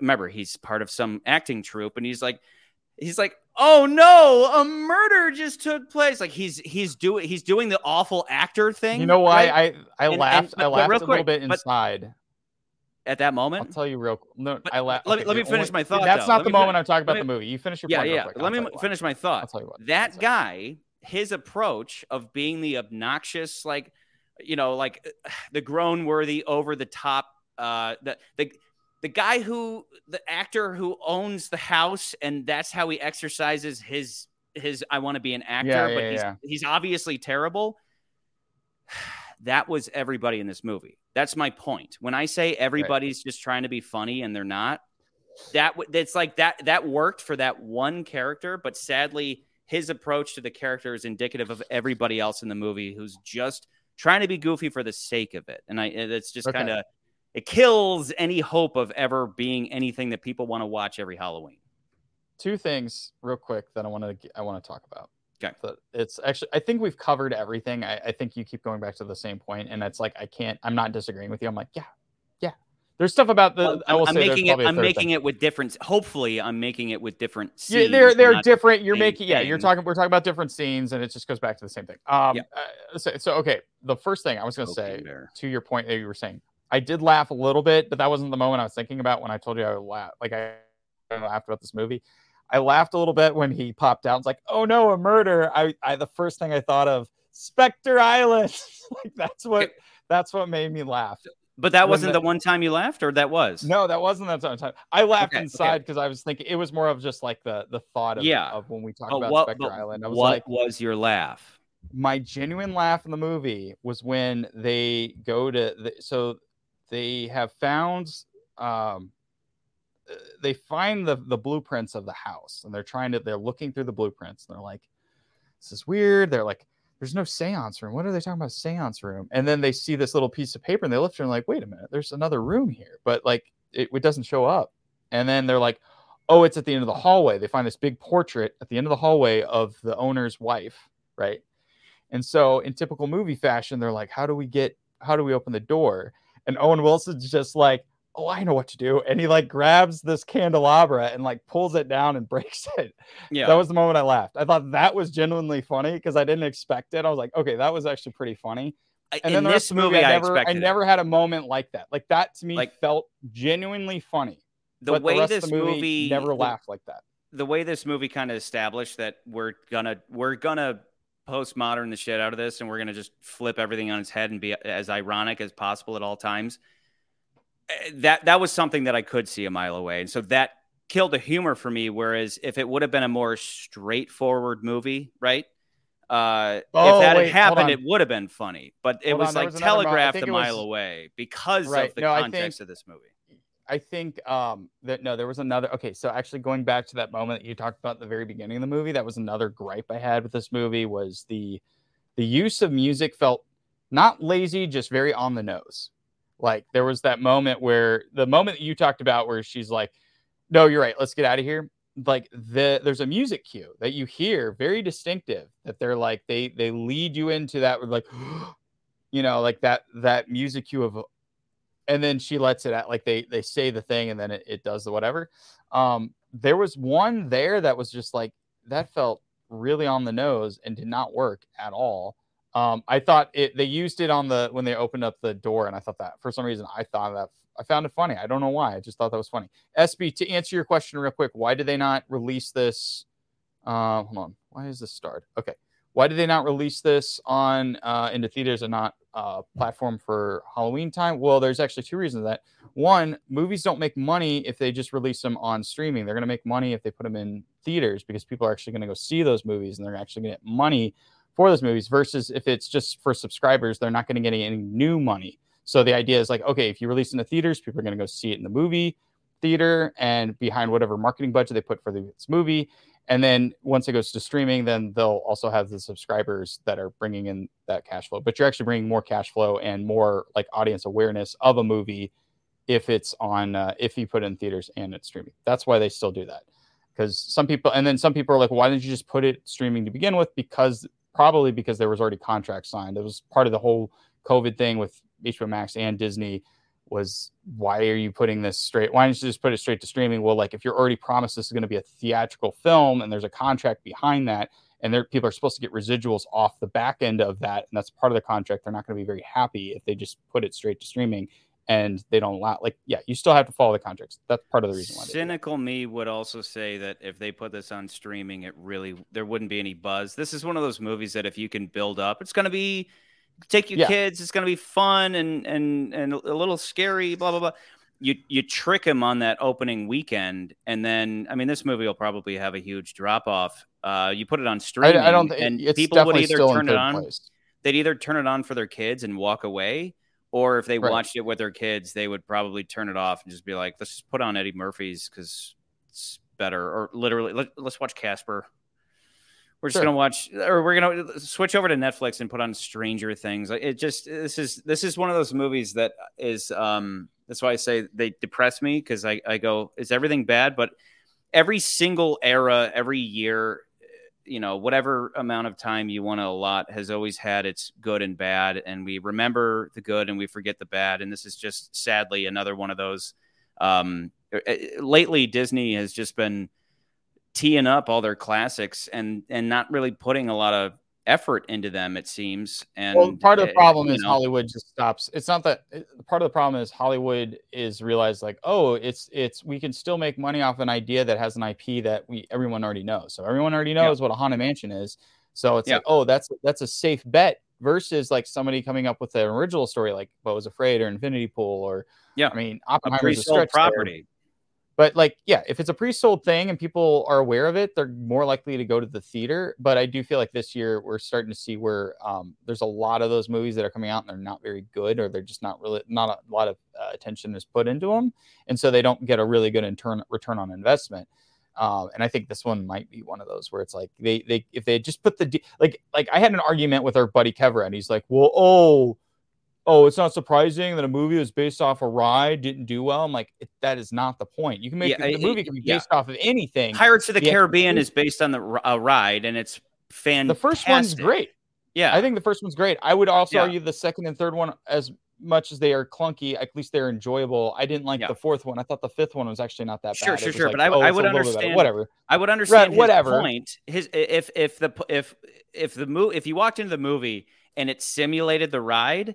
remember he's part of some acting troupe and he's like he's like oh no a murder just took place like he's he's doing he's doing the awful actor thing You know why right? I I And- laughed I laughed a little bit inside. at that moment, I'll tell you real no I laughed. let me- let me finish my thought, That's though. not Let the me fin- moment I'm talking about let the movie. You finish your yeah point real yeah let me tell you why. finish my I'll thought tell you what. that guy his approach of being the obnoxious like you know like (sighs) the grown worthy over the top uh the the the guy who the actor who owns the house and that's how he exercises his his I want to be an actor Yeah, but he's yeah. he's obviously terrible. (sighs) That was everybody in this movie. That's my point. When I say everybody's just trying to be funny and they're not that that's like that that worked for that one character but sadly his approach to the character is indicative of everybody else in the movie who's just trying to be goofy for the sake of it. And i it's just Okay. kind of it kills any hope of ever being anything that people want to watch every halloween two things real quick that I want to I want to talk about. Okay. But it's actually I think we've covered everything. I, I think you keep going back to the same point, and it's like I can't. I'm not disagreeing with you. I'm like, yeah, yeah. There's stuff about the. Well, I will I'm, say making it I'm making thing. it with different hopefully i'm making it with different Yeah, scenes, they're they're different. You're making yeah. You're talking. We're talking about different scenes, and it just goes back to the same thing. Um. Yeah. uh, so, so okay, the first thing I was gonna Cocaine say bear. to your point that you were saying, I did laugh a little bit, but that wasn't the moment I was thinking about when I told you I would laugh. Like I, laughed about this movie. I laughed a little bit when he popped out. It's like, oh no, a murder. I, I the first thing I thought of Spectre Island. (laughs) like that's what that's what made me laugh. but that wasn't the- the one time you laughed or that was No, that wasn't that time. I laughed Okay, okay. inside because I was thinking it was more of just like the the thought of, Yeah. of when we talked But about what, Spectre Island. I was what like, was your laugh my genuine laugh in the movie was when they go to the, so they have found um uh, they find the the blueprints of the house and they're trying to they're looking through the blueprints and they're like this is weird. They're like there's no seance room. What are they talking about seance room? And then they see this little piece of paper and they lift it and like wait a minute there's another room here. But like it, it doesn't show up. And then they're like oh it's at the end of the hallway. They find this big portrait at the end of the hallway of the owner's wife right? And so in typical movie fashion, they're like, how do we get how do we open the door? And Owen Wilson's just like, oh, I know what to do. And he like grabs this candelabra and like pulls it down and (laughs) breaks it. yeah That was the moment I laughed. I thought that was genuinely funny because I didn't expect it. I was like, okay, that was actually pretty funny. And in then the this movie, movie, I I never, I it. never had a moment like that. Like that to me Like- felt genuinely funny. the way the this the movie, movie never laughed like that. the way this movie kind of established that we're gonna we're gonna postmodern the shit out of this and we're gonna just flip everything on its head and be as ironic as possible at all times eh, that that was something that i could see a mile away. And so that killed the humor for me whereas if it would have been a more straightforward movie right uh, Oh, if that wait, had happened, it would have been funny, but it Hold was like was another mo- I telegraphed a it was- mile away because Right, of the no, context think- of this movie. I think um that no, there was another okay, so actually going back to that moment that you talked about at the very beginning of the movie, that was another gripe I had with this movie was the the use of music felt not lazy, just very on the nose. Like there was that moment where the moment that you talked about where she's like, No, you're right, let's get out of here. Like the there's a music cue that you hear very distinctive that they're like they they lead you into that with like (gasps) you know, like that that music cue of and then she lets it out like they they say the thing and then it, it does the whatever um there was one there that was just like that felt really on the nose and did not work at all um i thought it they used it on the when they opened up the door and i thought that for some reason i thought that i found it funny i don't know why i just thought that was funny sb to answer your question real quick why did they not release this Uh, hold on. Why is this starred? Okay. Why did they not release this on uh, into theaters and not uh, platform for Halloween time? Well, there's actually two reasons that. One, movies don't make money if they just release them on streaming. They're going to make money if they put them in theaters because people are actually going to go see those movies and they're actually going to get money for those movies. Versus if it's just for subscribers, they're not going to get any new money. So the idea is like, okay, if you release in the theaters, people are going to go see it in the movie theater and behind whatever marketing budget they put for this movie. And then once it goes to streaming, then they'll also have the subscribers that are bringing in that cash flow. But you're actually bringing more cash flow and more like audience awareness of a movie if it's on uh, if you put in theaters and it's streaming. That's why they still do that. Because some people and then some people are like, why didn't you just put it streaming to begin with? Because probably because there was already contract signed. It was part of the whole COVID thing with HBO Max and Disney was why are you putting this straight? Why don't you just put it straight to streaming? Well, like if you're already promised this is going to be a theatrical film and there's a contract behind that, and there people are supposed to get residuals off the back end of that, and that's part of the contract, they're not going to be very happy if they just put it straight to streaming and they don't allow like yeah, you still have to follow the contracts. That's part of the reason why. Cynical me would also say that if they put this on streaming, it really there wouldn't be any buzz. This is one of those movies that if you can build up, it's going to be take your Yeah. kids. It's going to be fun and and and a little scary. Blah blah blah. You you trick them on that opening weekend, and then I mean, this movie will probably have a huge drop off. Uh, you put it on I, streaming, I don't think and it's people would either still turn it on. place. They'd either turn it on for their kids and walk away, or if they Right. watched it with their kids, they would probably turn it off and just be like, "Let's just put on Eddie Murphy's because it's better." Or literally, let, let's watch Casper. We're just Sure. gonna watch, or we're gonna switch over to Netflix and put on Stranger Things. Like, It just this is this is one of those movies that is. um That's why I say they depress me because I I go, is everything bad? But every single era, every year, you know, whatever amount of time you want to allot has always had its good and bad. And we remember the good and we forget the bad. And this is just sadly another one of those. Um, uh, lately, Disney has just been teeing up all their classics and and not really putting a lot of effort into them. It seems. And well, part of the uh, problem you is know, Hollywood just stops. It's not that part of the problem is Hollywood is realized like, oh, it's it's we can still make money off an idea that has an IP that we everyone already knows. So everyone already Yeah. knows what a haunted mansion is. So it's Yeah. like, oh, that's that's a safe bet versus like somebody coming up with an original story like Beau was Afraid or Infinity Pool or Yeah. I mean Oppenheimer's a pre-sold stretch property. But like, yeah, if it's a pre-sold thing and people are aware of it, they're more likely to go to the theater. But I do feel like this year we're starting to see where um, there's a lot of those movies that are coming out and they're not very good, or they're just not really not a lot of uh, attention is put into them, and so they don't get a really good intern, return on investment. Um, and I think this one might be one of those where it's like they they if they just put the like like I had an argument with our buddy Kevra, and he's like, well, oh. Oh, it's not surprising that a movie was based off a ride didn't do well. I'm like, it, that is not the point. You can make Yeah, the I- movie can be yeah. based off of anything. Pirates of the Yeah. Caribbean is based on the a ride, and it's fan. The first one's great. Yeah, I think the first one's great. I would also Yeah. argue the second and third one, as much as they are clunky, at least they're enjoyable. I didn't like Yeah. the fourth one. I thought the fifth one was actually not that Sure, bad. It sure, sure, like, but I- oh, I would a little bit better. understand- Whatever. I would understand his whatever. point. His if if the if if the movie if you walked into the movie and it simulated the ride,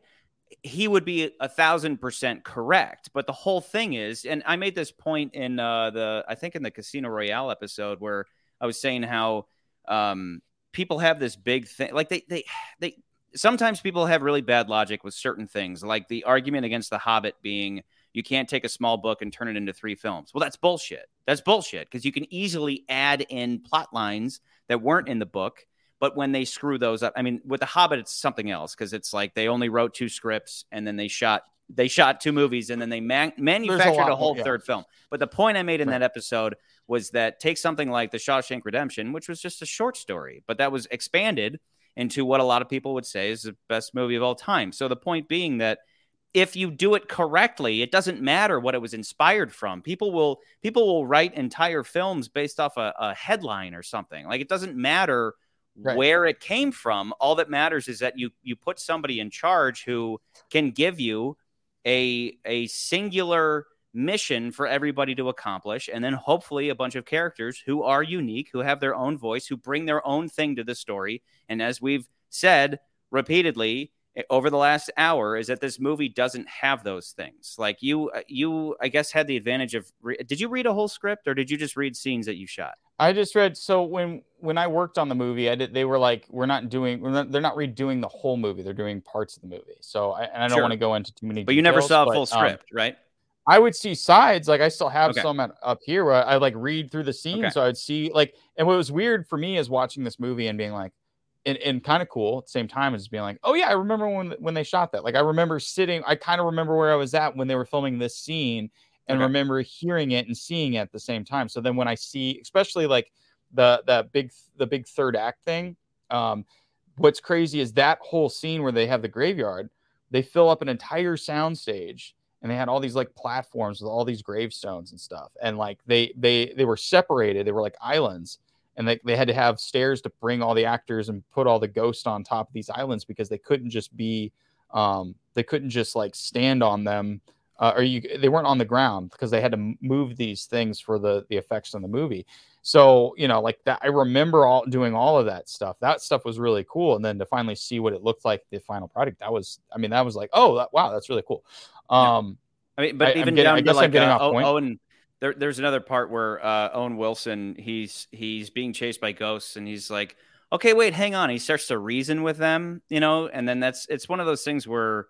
he would be a thousand percent correct. But the whole thing is, and I made this point in uh, the I think in the Casino Royale episode where I was saying how um, people have this big thing, like they they they sometimes people have really bad logic with certain things, like the argument against The Hobbit being you can't take a small book and turn it into three films. Well, that's bullshit. That's bullshit because you can easily add in plot lines that weren't in the book. But when they screw those up, I mean, with The Hobbit, it's something else because it's like they only wrote two scripts and then they shot they shot two movies and then they man- manufactured lot a whole more, yeah. third film. But the point I made in Right. that episode was that take something like The Shawshank Redemption, which was just a short story, but that was expanded into what a lot of people would say is the best movie of all time. So the point being that if you do it correctly, it doesn't matter what it was inspired from. People will people will write entire films based off a, a headline or something. Like it doesn't matter Right. where it came from. All that matters is that you you put somebody in charge who can give you a a singular mission for everybody to accomplish and then hopefully a bunch of characters who are unique who have their own voice who bring their own thing to the story and as we've said repeatedly eh, over the last hour is that this movie doesn't have those things like you uh, you i guess had the advantage of re- did you read a whole script or did you just read scenes that you shot I just read so when when I worked on the movie, I did. They were like, "We're not doing. We're not, they're not redoing the whole movie. They're doing parts of the movie." So, I, and I don't Sure. want to go into too many. But you never details, saw a but, full um, script, right? I would see sides. Like I still have Okay. some at, up here where I like read through the scene. Okay. So I'd see like, and what was weird for me is watching this movie and being like, and, and kind of cool at the same time as being like, oh yeah, I remember when when they shot that. Like I remember sitting. I kind of remember where I was at when they were filming this scene, and Okay. remember hearing it and seeing it at the same time. So then when I see, especially like the the big the big third act thing, um, what's crazy is that whole scene where they have the graveyard. They fill up an entire soundstage and they had all these like platforms with all these gravestones and stuff and like they they they were separated they were like islands and they, they had to have stairs to bring all the actors and put all the ghosts on top of these islands because they couldn't just be um they couldn't just like stand on them uh, or you they weren't on the ground because they had to move these things for the the effects in the movie so you know like that i remember all doing all of that stuff that stuff was really cool and then to finally see what it looked like the final product that was i mean that was like oh that, wow that's really cool um I mean, but I- even getting- down to like getting uh, off O- point. Owen. There, there's another part where uh, Owen Wilson he's he's being chased by ghosts and he's like, okay, wait, hang on. He starts to reason with them, you know, and then that's it's one of those things where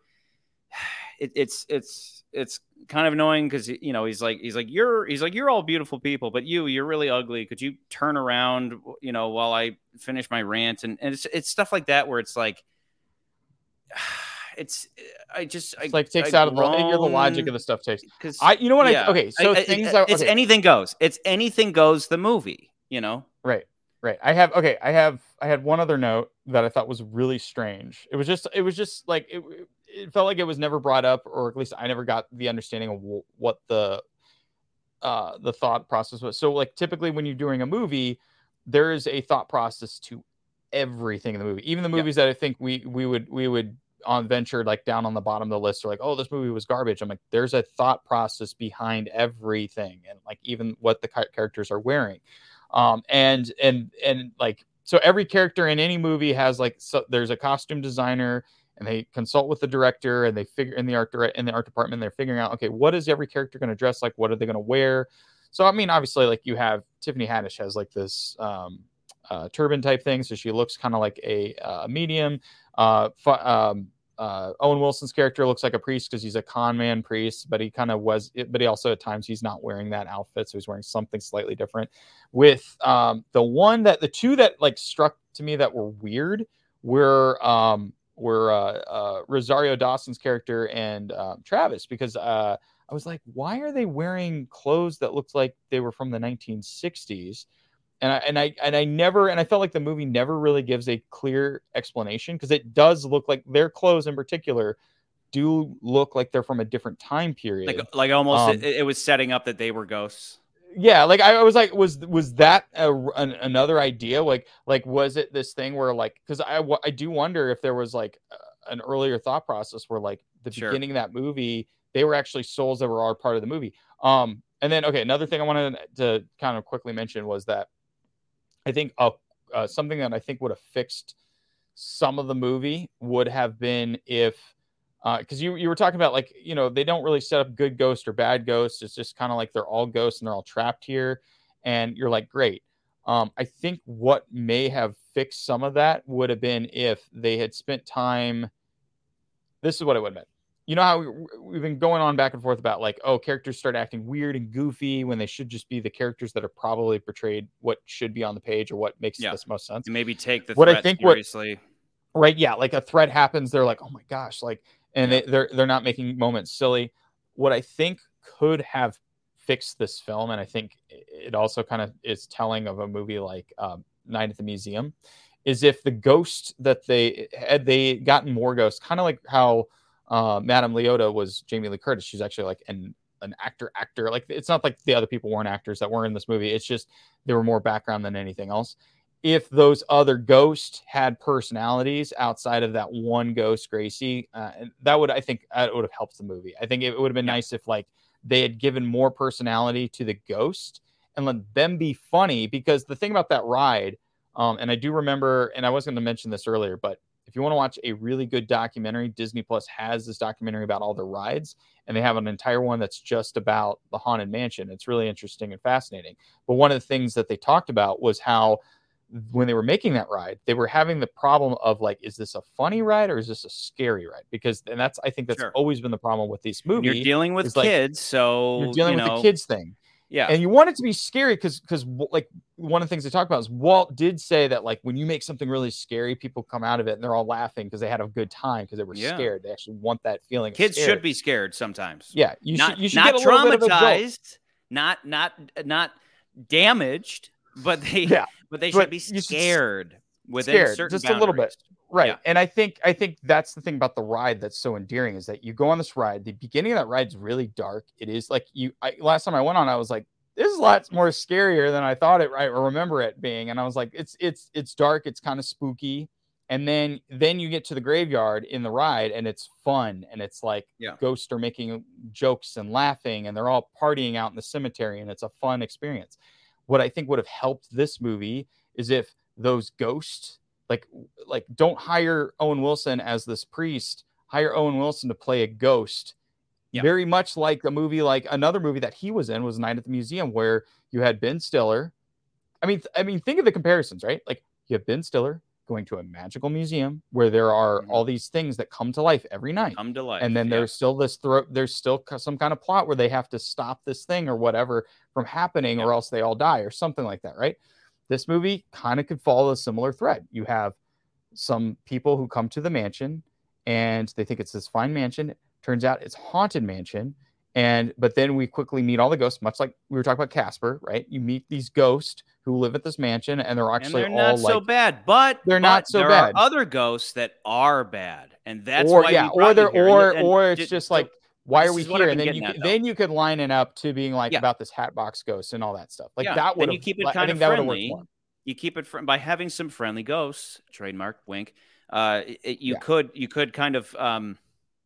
(sighs) it, it's it's it's kind of annoying because you know he's like he's like you're he's like you're all beautiful people, but you you're really ugly. Could you turn around, you know, while I finish my rant and and it's it's stuff like that where it's like. (sighs) It's I just it's like takes out of the the logic of the stuff takes because i you know what yeah. i okay so I- I- things it- that it's okay, anything goes. It's anything goes. The movie, you know. right right i have okay i have i had one other note that i thought was really strange it was just it was just like it, it felt like it was never brought up or at least i never got the understanding of wh- what the uh the thought process was. So like typically when you're doing a movie there is a thought process to everything in the movie. Even the Yeah. movies that i think we we would we would on venture like down on the bottom of the list are like oh this movie was garbage. I'm like there's a thought process behind everything and like even what the characters are wearing. Um and and and like so every character in any movie has like so there's a costume designer and they consult with the director and they figure in the art direct in the art department they're figuring out okay what is every character going to dress like? What are they going to wear? So i mean obviously like you have tiffany haddish has like this um uh, turban type thing so she looks kind of like a uh, medium. Uh, fu- um, uh, Owen Wilson's character looks like a priest because he's a con man priest, but he kind of was, but he also at times he's not wearing that outfit, so he's wearing something slightly different. With um, the one that the two that like struck to me that were weird were um, were uh, uh, Rosario Dawson's character and um, Travis because uh, I was like, why are they wearing clothes that looked like they were from the 1960s? and I and I and I never and I felt like the movie never really gives a clear explanation because it does look like their clothes in particular do look like they're from a different time period. Like like almost Um, it, it was setting up that they were ghosts. Yeah, like I, was like, was was that a, an, another idea? Like like was it this thing where like because i i do wonder if there was like an earlier thought process where like the Sure. beginning of that movie they were actually souls that were part of the movie. Um, and then okay, another thing I wanted to kind of quickly mention was that I think uh, uh, something that I think would have fixed some of the movie would have been if because you you were talking about like you know they don't really set up good ghosts or bad ghosts. It's just kind of like they're all ghosts and they're all trapped here, and you're like great. Um, I think what may have fixed some of that would have been if they had spent time. This is what it would have been. You know how we, we've been going on back and forth about like, oh, characters start acting weird and goofy when they should just be the characters that are probably portrayed what should be on the page or what makes Yeah. the most sense And maybe take the What I think what- seriously. right yeah like a threat happens they're like oh my gosh like and they, they're they're not making moments silly. What i think could have fixed this film and i think it also kind of is telling of a movie like um, night at the museum is if the ghost that they had they gotten more ghosts kind of like how uh, madame leota was jamie lee curtis. She's actually like an an actor actor. Like it's not like the other people weren't actors that were in this movie. It's just they were more background than anything else if those other ghosts had personalities outside of that one ghost Gracey uh, that would i think that would have helped the movie. I think it would have been nice if like they had given more personality to the ghost and let them be funny because the thing about that ride um, and i do remember and i was going to mention this earlier but if you want to watch a really good documentary disney plus has this documentary about all the rides and they have an entire one that's just about the haunted mansion. It's really interesting and fascinating. But one of the things that they talked about was how when they were making that ride, they were having the problem of like, is this a funny ride or is this a scary ride? Because and that's I think that's Sure. always been the problem with these movies. You're dealing with is like- kids, so You're dealing you with know, the kids thing. Yeah, and you want it to be scary because because like one of the things they talk about is Walt did say that like when you make something really scary, people come out of it and they're all laughing because they had a good time because they were Yeah. scared. They actually want that feeling. kids should be scared sometimes. Yeah, you not should you should not get a little bit of traumatized, not not not damaged, but they Yeah, but they but should be should s- scared within scared, certain just a little bit. Right. Yeah. And I think I think that's the thing about the ride that's so endearing is that you go on this ride. The beginning of that ride's really dark. It is like you I, last time I went on, I was like, this is lots more scarier than I thought it right or remember it being. And I was like, it's it's it's dark, it's kind of spooky. And then then you get to the graveyard in the ride and it's fun and it's like Yeah. ghosts are making jokes and laughing and they're all partying out in the cemetery and it's a fun experience. What I think would have helped this movie is if those ghosts like like don't hire Owen Wilson as this priest, hire Owen Wilson to play a ghost. Yeah. Very much like a movie like another movie that he was in was Night at the Museum where you had Ben Stiller. I mean I mean think of the comparisons, right? Like you have Ben Stiller going to a magical museum where there are Mhm. all these things that come to life every night Come to life. and then yeah. there's still this throw there's still some kind of plot where they have to stop this thing or whatever from happening or else they all die or something like that right this movie kind of could follow a similar thread you have some people who come to the mansion and they think it's this fine mansion turns out it's haunted mansion and but then we quickly meet all the ghosts much like we were talking about casper right you meet these ghosts who live at this mansion and they're and actually they're all not like so bad, but They're but not so there bad. Are other ghosts that are bad, and that's or why yeah, or they're or And- and or it's ju- just like why are we here? And then you at, then you could line it up to being like Yeah. about this Hatbox Ghost and all that stuff. Like Yeah, that would you keep it kind of that would've worked friendly. you keep it fr- by having some friendly ghosts trademark wink uh it- it- you Yeah. could you could kind of um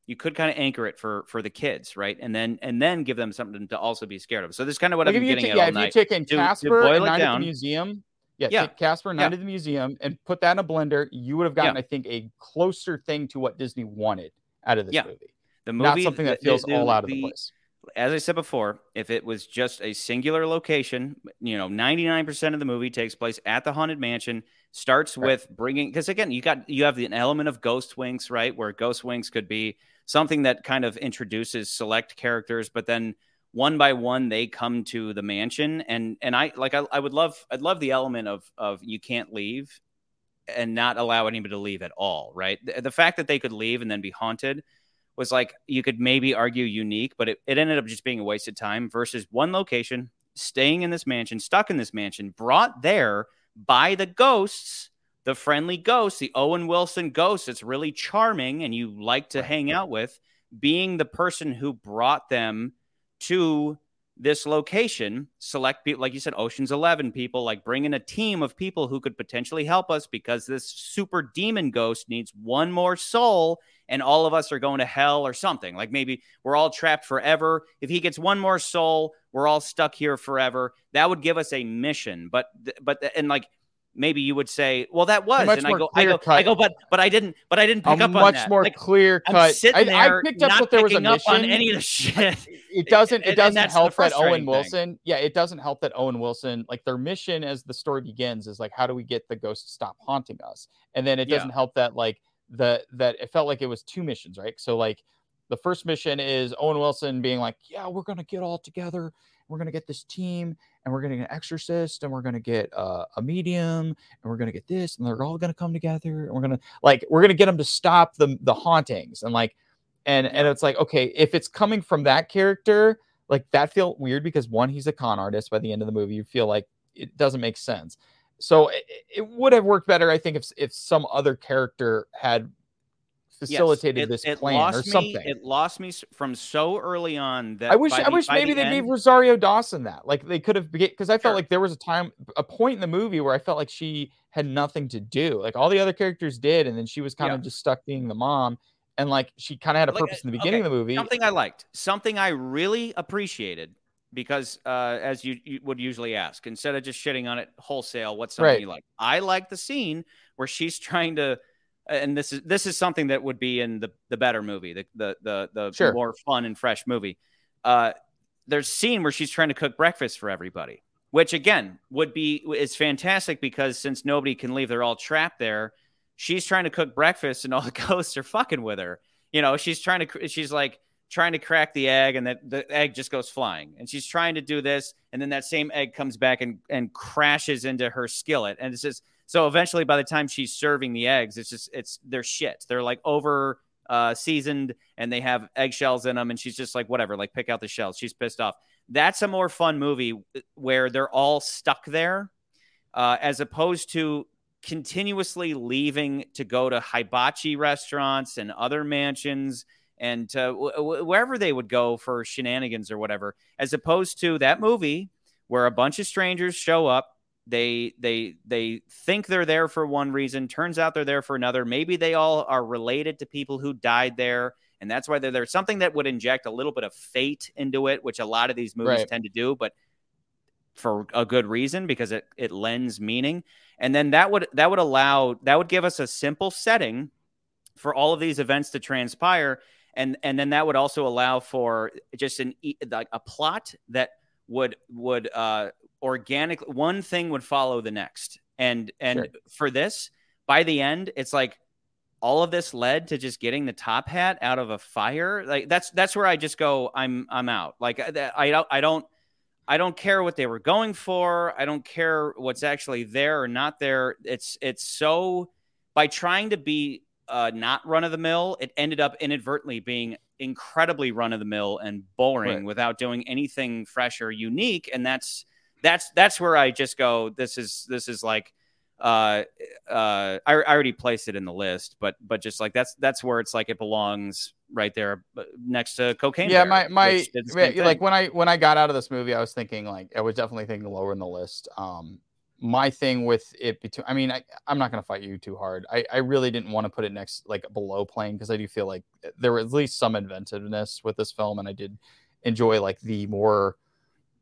you could kind of anchor it for for the kids right and then and then give them something to also be scared of so this is kind of what Like i've if been you getting at yeah, all if you take in to Casper it at the Museum, yeah, Yeah. take Casper and Night Yeah. at the Museum and put that in a blender, you would have gotten, I think, a closer thing to what Disney wanted out of this Yeah. movie. the movie Not something that feels the- all out of the the- place. as I said before, if it was just a singular location, you know, 99% of the movie takes place at the haunted mansion, starts Right. with bringing because again, you got you have an element of ghost winks, right? Where ghost winks could be something that kind of introduces select characters, but then one by one they come to the mansion and and I like I, I would love I'd love the element of of you can't leave and not allow anybody to leave at all, right? The, the fact that they could leave and then be haunted was like you could maybe argue unique, but it, it ended up just being a waste of time versus one location, staying in this mansion, stuck in this mansion, brought there by the ghosts, the friendly ghost, the Owen Wilson ghost. It's really charming and you like to hang out with, being the person who brought them to this location, select people, like you said, Ocean's 11 people, like bring in a team of people who could potentially help us because this super demon ghost needs one more soul and all of us are going to hell or something. Like maybe we're all trapped forever. If he gets one more soul, we're all stuck here forever. That would give us a mission. But, but, and like, maybe you would say, well, that was, much and I go, I go, clear-cut. I go, but, but I didn't, but I didn't pick A up on much that. more Like, clear cut. I, I picked up that there was a picking up mission. on any of the shit. (laughs) it doesn't it doesn't and help that Owen thing. Wilson yeah it doesn't help that Owen Wilson like their mission as the story begins is like how do we get the ghost to stop haunting us and then it doesn't help that like the that it felt like it was two missions right so like the first mission is Owen Wilson being like yeah we're gonna get all together we're gonna get this team and we're gonna get an exorcist and we're gonna get uh, a medium and we're gonna get this and they're all gonna come together and we're gonna like we're gonna get them to stop the the hauntings and like and and it's like okay if it's coming from that character like that feel weird because one he's a con artist by the end of the movie you feel like it doesn't make sense. So it, it would have worked better i think if if some other character had Yes, facilitated it- this it plan lost or me- something it lost me from so early on that I wish I the- wish maybe the they gave Rosario Dawson that. Like they could have because I felt Sure. like there was a time a point in the movie where I felt like she had nothing to do. Like all the other characters did and then she was kind Yeah. of just stuck being the mom and like she kind of had a Like, purpose in the uh, beginning okay, of the movie. something I liked, something I really appreciated, because uh, as you, you would usually ask, instead of just shitting on it wholesale, what's something Right. you like? I like the scene where she's trying to, and this is this is something that would be in the the better movie, the the the, the Sure. more fun and fresh movie. Uh, there's a scene where she's trying to cook breakfast for everybody. which again would be is fantastic because since nobody can leave, they're all trapped there. She's trying to cook breakfast, and all the (laughs) ghosts are fucking with her. You know, she's trying to. She's like trying to crack the egg, and that the egg just goes flying. And she's trying to do this, and then that same egg comes back and and crashes into her skillet, and it's just so. Eventually, by the time she's serving the eggs, it's just it's they're shit. They're like over uh, seasoned, and they have eggshells in them, and she's just like whatever, like pick out the shells. She's pissed off. That's a more fun movie where they're all stuck there, uh, as opposed to continuously leaving to go to hibachi restaurants and other mansions and w- wherever they would go for shenanigans or whatever, as opposed to that movie where a bunch of strangers show up. They they they think they're there for one reason. Turns out they're there for another. Maybe they all are related to people who died there, and that's why they're there. Something that would inject a little bit of fate into it, which a lot of these movies Right. tend to do, but for a good reason because it it lends meaning. And then that would that would allow that would give us a simple setting for all of these events to transpire and and then that would also allow for just an e- like a plot that would would uh organic one thing would follow the next and and Sure. for this by the end it's like all of this led to just getting the top hat out of a fire like that's that's where i just go i'm i'm out like I, I don't i don't i don't care what they were going for i don't care what's actually there or not there it's it's so by trying to be uh, not run of the mill, it ended up inadvertently being incredibly run of the mill and boring Right. without doing anything fresh or unique. And that's that's that's where I just go. This is this is like uh uh I, I already placed it in the list, but but just like that's that's where it's like it belongs right there uh, next to cocaine. yeah, Bear, my my which did the same yeah, like when I when I got out of this movie, I was thinking like I was definitely thinking lower in the list. Um, my thing with it between, I mean, I, I'm not gonna fight you too hard. I I really didn't want to put it next like below plane because I do feel like there was at least some inventiveness with this film, and I did enjoy like the more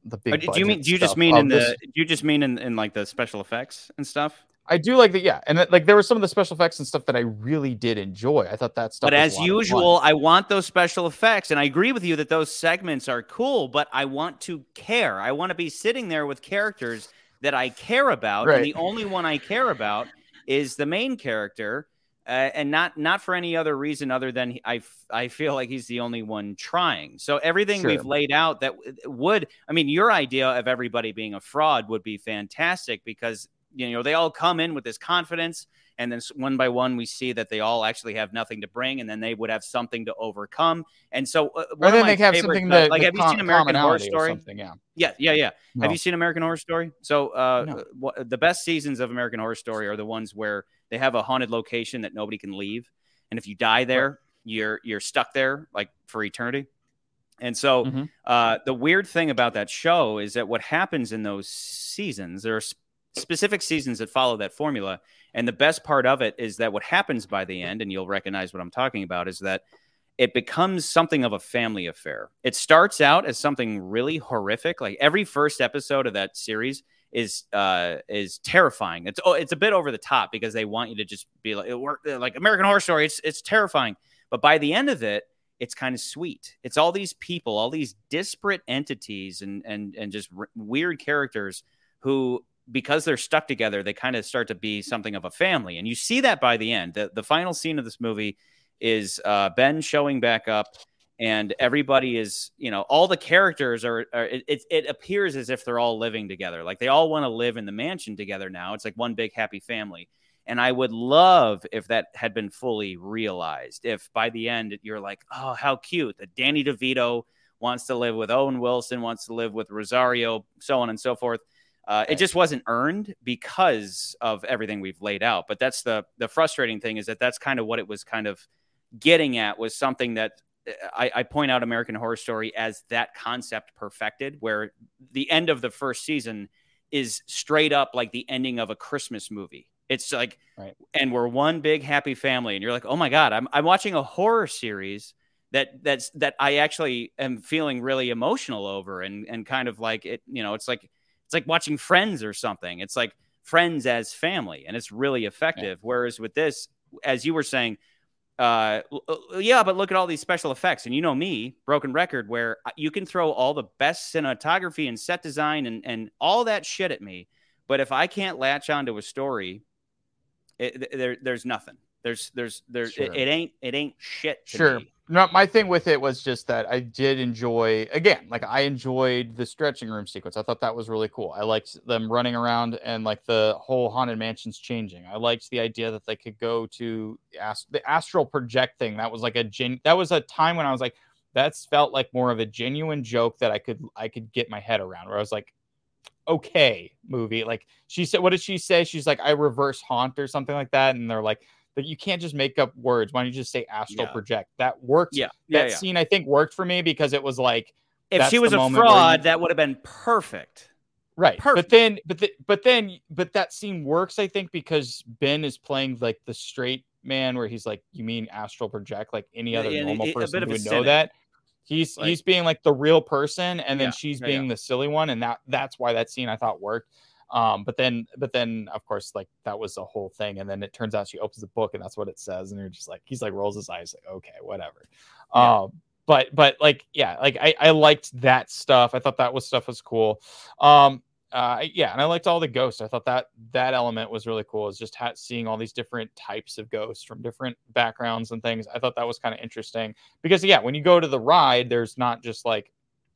the big. Uh, do you mean do you just mean in this. the do you just mean in, in like the special effects and stuff? I do like the yeah, and that, like there were some of the special effects and stuff that I really did enjoy. I thought that stuff. But as lot of fun. usual, I want those special effects. And I agree with you that those segments are cool, but I want to care. I want to be sitting there with characters that I care about. Right. And the only one I care about is the main character. Uh, and not not for any other reason other than I, f- I feel like he's the only one trying. So everything Sure. we've laid out that w- would I mean your idea of everybody being a fraud would be fantastic because you know they all come in with this confidence and then one by one we see that they all actually have nothing to bring and then they would have something to overcome and so uh, one then they have something uh, that like have you seen american horror story something, Yeah. yeah yeah yeah No. have you seen american horror story so uh No. wha- the best seasons of american horror story are the ones where they have a haunted location that nobody can leave and if you die there you're you're stuck there like for eternity and so Mhm. uh, the weird thing about that show is that what happens in those seasons, there are sp- specific seasons that follow that formula. And the best part of it is that what happens by the end, and you'll recognize what I'm talking about, is that it becomes something of a family affair. It starts out as something really horrific. Like every first episode of that series is uh is terrifying. It's oh, it's a bit over the top because they want you to just be like it work like American Horror Story. It's it's terrifying. But by the end of it, it's kind of sweet. It's all these people, all these disparate entities and and and just r- weird characters who because they're stuck together, they kind of start to be something of a family. And you see that by the end. The the final scene of this movie is uh, Ben showing back up and everybody is, you know, all the characters are, are it, it, appears as if they're all living together. Like they all want to live in the mansion together now. It's like one big happy family. And I would love if that had been fully realized. If by the end you're like, oh, how cute that Danny DeVito wants to live with Owen Wilson, wants to live with Rosario, so on and so forth. Uh, it just wasn't earned because of everything we've laid out. But that's the the frustrating thing is that that's kind of what it was kind of getting at was something that I, I point out American Horror Story as that concept perfected, where the end of the first season is straight up like the ending of a Christmas movie. It's like, Right. and we're one big happy family, and you're like, oh my god, I'm I'm watching a horror series that that's that I actually am feeling really emotional over, and and kind of like it, you know, it's like it's like watching Friends or something. It's like Friends as family, and it's really effective. Whereas with this, as you were saying, uh, yeah, but look at all these special effects, and you know me, broken record, where you can throw all the best cinematography and set design and and all that shit at me, but if I can't latch onto a story, it, there there's nothing. There's there's there's Sure. it, it ain't it ain't shit. To Sure. me. No, my thing with it was just that I did enjoy again, like I enjoyed the stretching room sequence. I thought that was really cool. I liked them running around and like the whole haunted mansions changing. I liked the idea that they could go to ast- the astral project thing. That was like a gen that was a time when I was like, that's felt like more of a genuine joke that I could I could get my head around where I was like, okay, movie. Like she said, what did she say? She's like, I reverse haunt or something like that. And they're like, but you can't just make up words. Why don't you just say astral Yeah. project? That worked Yeah, that yeah, yeah. scene I think worked for me because it was like If she was a fraud, you- that would have been perfect. right. Perfect. But then but the, but then but that scene works I think because Ben is playing like the straight man where he's like you mean astral project like any other yeah, normal person would know that. He's Like- he's being like the real person and then Yeah, she's being yeah. the silly one and that that's why that scene I thought worked. Um, but then, but then, of course, like that was the whole thing, and then it turns out she opens the book, and that's what it says, and you're just like, he's like rolls his eyes, like, okay, whatever. Yeah. Um, but but like yeah like I, I liked that stuff. I thought that was stuff was cool. Um uh yeah and i liked all the ghosts. I thought that that element was really cool is just ha- seeing all these different types of ghosts from different backgrounds and things. I thought that was kind of interesting because yeah when you go to the ride there's not just like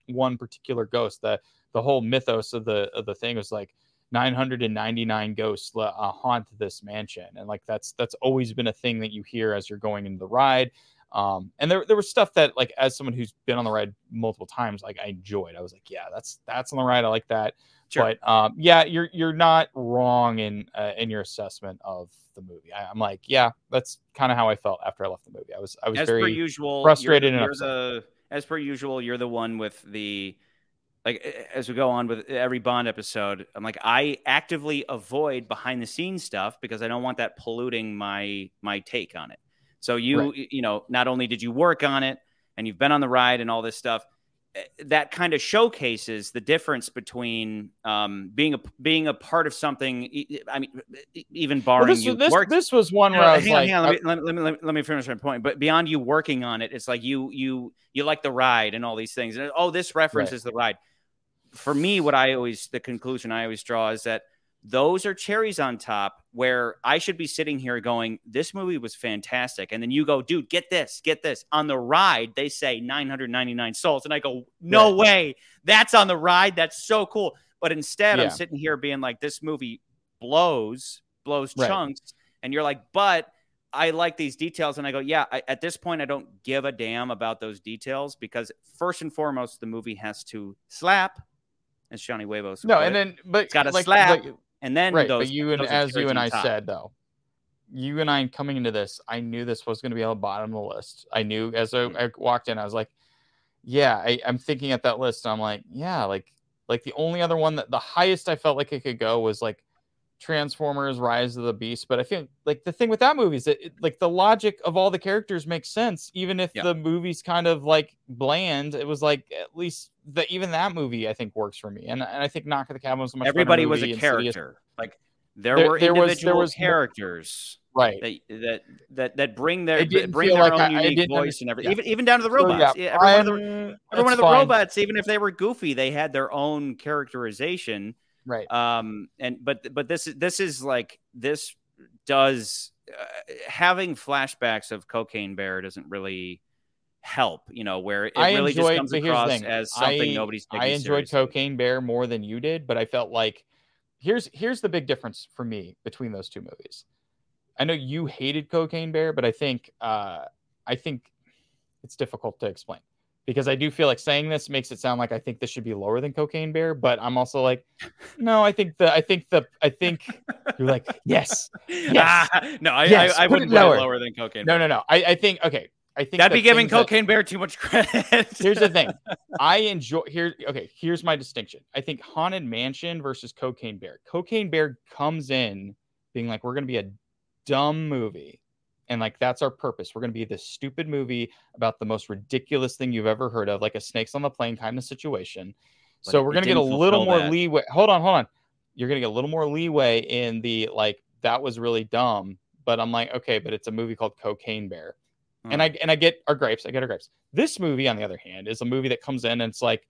one particular ghost. The the whole mythos of the of the thing was like 999 ghosts uh, haunt this mansion and like that's that's always been a thing that you hear as you're going into the ride um, and there, there was stuff that like as someone who's been on the ride multiple times, like I enjoyed. I was like, yeah, that's that's on the ride. I like that. Sure. But um, yeah, you're you're not wrong in uh, in your assessment of the movie. I, I'm like, yeah, that's kind of how I felt after I left the movie. I was I was as per very usual, frustrated You're, and you're the as per usual, you're the one with the like as we go on with every Bond episode. I'm like I actively avoid behind the scenes stuff because I don't want that polluting my my take on it. So you Right. you know not only did you work on it and you've been on the ride and all this stuff. eh, That kind of showcases the difference between um, being a being a part of something. I mean, even well, barring this, you this, this was one where I was like, on. Let, me, let, me, let, me, let me- let me finish my point. But beyond you working on it, it's like you you you like the ride and all these things. And oh, this reference Right. is the ride. For me, what I always the conclusion I always draw is that those are cherries on top where I should be sitting here going, This movie was fantastic. And then you go, dude, get this, get this. On the ride, they say 999 souls. And I go, No Right. way. That's on the ride. That's so cool. But instead, Yeah. I'm sitting here being like, This movie blows, blows Right. chunks. And you're like, But I like these details. And I go, Yeah, I, at this point, I don't give a damn about those details because first and foremost, the movie has to slap, as Johnny Huevos. no, and it. then but It's gotta like, slap, like- and then right those, but you and as you and i top. said though you and i coming into this i knew this was going to be on the bottom of the list i knew as I, mm. I walked in i was like yeah I, i'm thinking at that list i'm like yeah like like the only other one that the highest i felt like it could go was like transformers rise of the beast but i feel like the thing with that movie is that it, like the logic of all the characters makes sense even if Yeah. the movie's kind of like bland it was like at least the even that movie i think works for me and, and i think knock at the cabin was a much everybody was a character. Like there, There- were there was- there individual was more- characters right that that that that bring their bring their like own I- I unique didn't voice and everything. yeah. Even even down to the robots. yeah, Yeah, every one of the every one of the fine. robots, even if they were goofy, they had their own characterization. Right Um, and but but this is this is like this does uh, having flashbacks of Cocaine Bear doesn't really help. You know where it I really just comes but here's the across as something I- nobody's. I enjoyed seriously. Cocaine Bear more than you did, but I felt like here's here's the big difference for me between those two movies. I know you hated Cocaine Bear, but I think uh, I think it's difficult to explain because I do feel like saying this makes it sound like I think this should be lower than Cocaine Bear, but I'm also like, no, I think the I think the I think you're like yes, (laughs) Yes. Ah, no, I, Yes, I, I wouldn't it put it lower. lower than Cocaine. no, Bear. no, no. I, I think okay. I think That'd be giving things that- Cocaine Bear too much credit. (laughs) here's the thing. (laughs) I enjoy here. Okay, here's my distinction. I think Haunted Mansion versus Cocaine Bear. Cocaine Bear comes in being like, we're gonna be a dumb movie, and like that's our purpose. We're gonna be this stupid movie about the most ridiculous thing you've ever heard of, like a snakes on the plane kind of situation. But so we're gonna get a little more that. leeway. Hold on, hold on. You're gonna get a little more leeway in the like that was really dumb. But I'm like, okay, but it's a movie called Cocaine Bear. And I and I get our gripes. I get our gripes. This movie, on the other hand, is a movie that comes in and it's like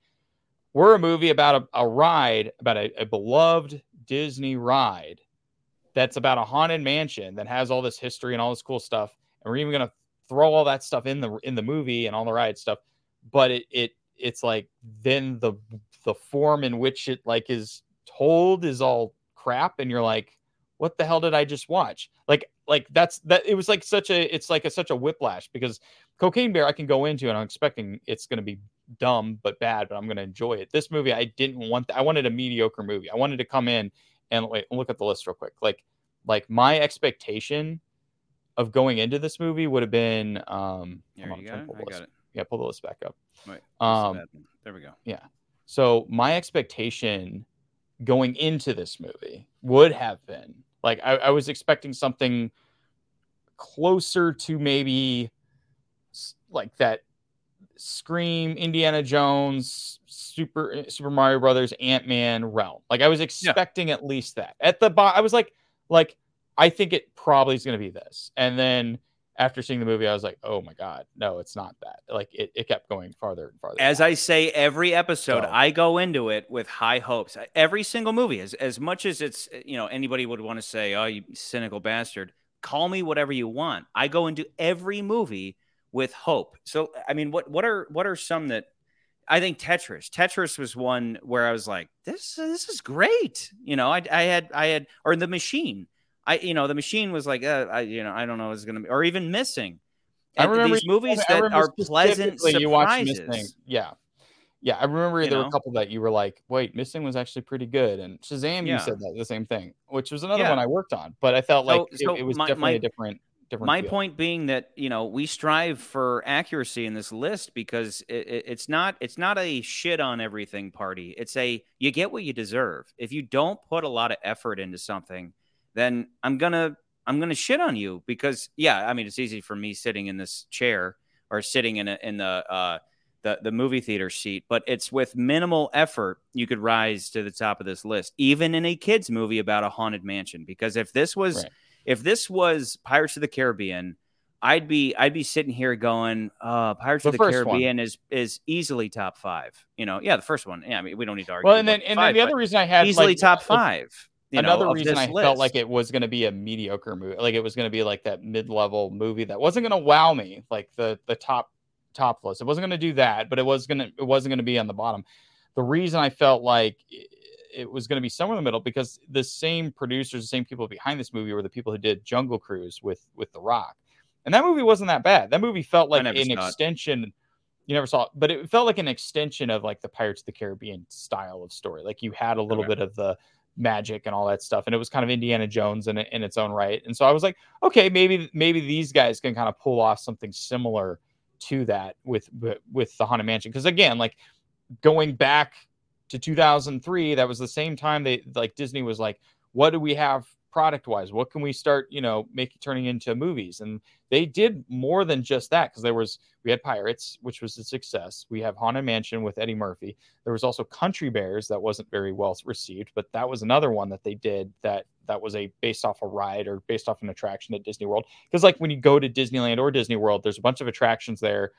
we're a movie about a, a ride about a, a beloved Disney ride that's about a haunted mansion that has all this history and all this cool stuff. And we're even gonna throw all that stuff in the in the movie and all the ride stuff. But it it it's like then the the form in which it like is told is all crap, and you're like, what the hell did I just watch? Like like that's that it was like such a it's like a such a whiplash because Cocaine Bear I can go into and I'm expecting it's gonna be dumb but bad, but I'm gonna enjoy it. This movie I didn't want I wanted a mediocre movie. I wanted to come in and wait, look at the list real quick. Like like my expectation of going into this movie would have been um Here, hold on, you I'm trying got to it. pull I got it. Yeah, pull the list back up. Um, um, there we go. Yeah. So my expectation going into this movie would have been like I, I was expecting something closer to maybe like that Scream, Indiana Jones, Super Super Mario Brothers, Ant Man realm. Like I was expecting at least that. At the bo- I was like, like I think it probably is going to be this, and then after seeing the movie, I was like, oh my god, no, it's not that. Like it, it kept going farther and farther. As down. I say every episode, So- I go into it with high hopes. Every single movie, as as much as it's you know anybody would want to say, "Oh, you cynical bastard," call me whatever you want. I go into every movie with hope. So, I mean, what what are what are some that I think Tetris. Tetris was one where I was like, "This this is great." You know, I I had I had or the machine. I you know the machine was like, uh, I you know I don't know what's gonna be or even missing. I remember these movies I that are pleasant specifically you watched surprises. Missing. Yeah. Yeah. I remember You there were a couple that you were like, wait, Missing was actually pretty good. And Shazam, Yeah. you said that the same thing, which was another Yeah. one I worked on. But I felt So- like it- so it, was my- definitely my- a different different My feel. point being that you know we strive for accuracy in this list because it, it- it's not it's not a shit on everything party. It's a you get what you deserve. If you don't put a lot of effort into something, then I'm gonna I'm gonna shit on you because yeah, I mean it's easy for me sitting in this chair or sitting in a, in the uh, the the movie theater seat, but it's with minimal effort you could rise to the top of this list, even in a kids movie about a haunted mansion. Because if this was Right. If this was Pirates of the Caribbean, I'd be I'd be sitting here going, uh, Pirates of The the first one. Caribbean is is easily top five. You know, yeah, the first one. Yeah, I mean we don't need to argue. Well, and then and five, then the other reason I had easily like, top five. Another of reason I felt like it was going to be a mediocre movie, like it was going to be like that mid-level movie that wasn't going to wow me, like the the top top list. It wasn't going to do that, but it was going to it wasn't going to be on the bottom. The reason I felt like it was going to be somewhere in the middle because the same producers, the same people behind this movie were the people who did Jungle Cruise with with The Rock, and that movie wasn't that bad. That movie felt like an saw it. extension. You never saw it, but it felt like an extension of like the Pirates of the Caribbean style of story. Like you had a little Okay. bit of the magic and all that stuff, and it was kind of Indiana Jones in, in its own right. And so I was like, okay, maybe maybe these guys can kind of pull off something similar to that with with, with the Haunted Mansion. Because again, like going back to 2003, that was the same time they like Disney was like, what do we have product wise? What can we start, you know, making turning into movies? And they did more than just that because there was we had Pirates, which was a success. We have Haunted Mansion with Eddie Murphy. There was also Country Bears that wasn't very well received, but that was another one that they did that that was a based off a ride or based off an attraction at Disney World. Because like when you go to Disneyland or Disney World, there's a bunch of attractions there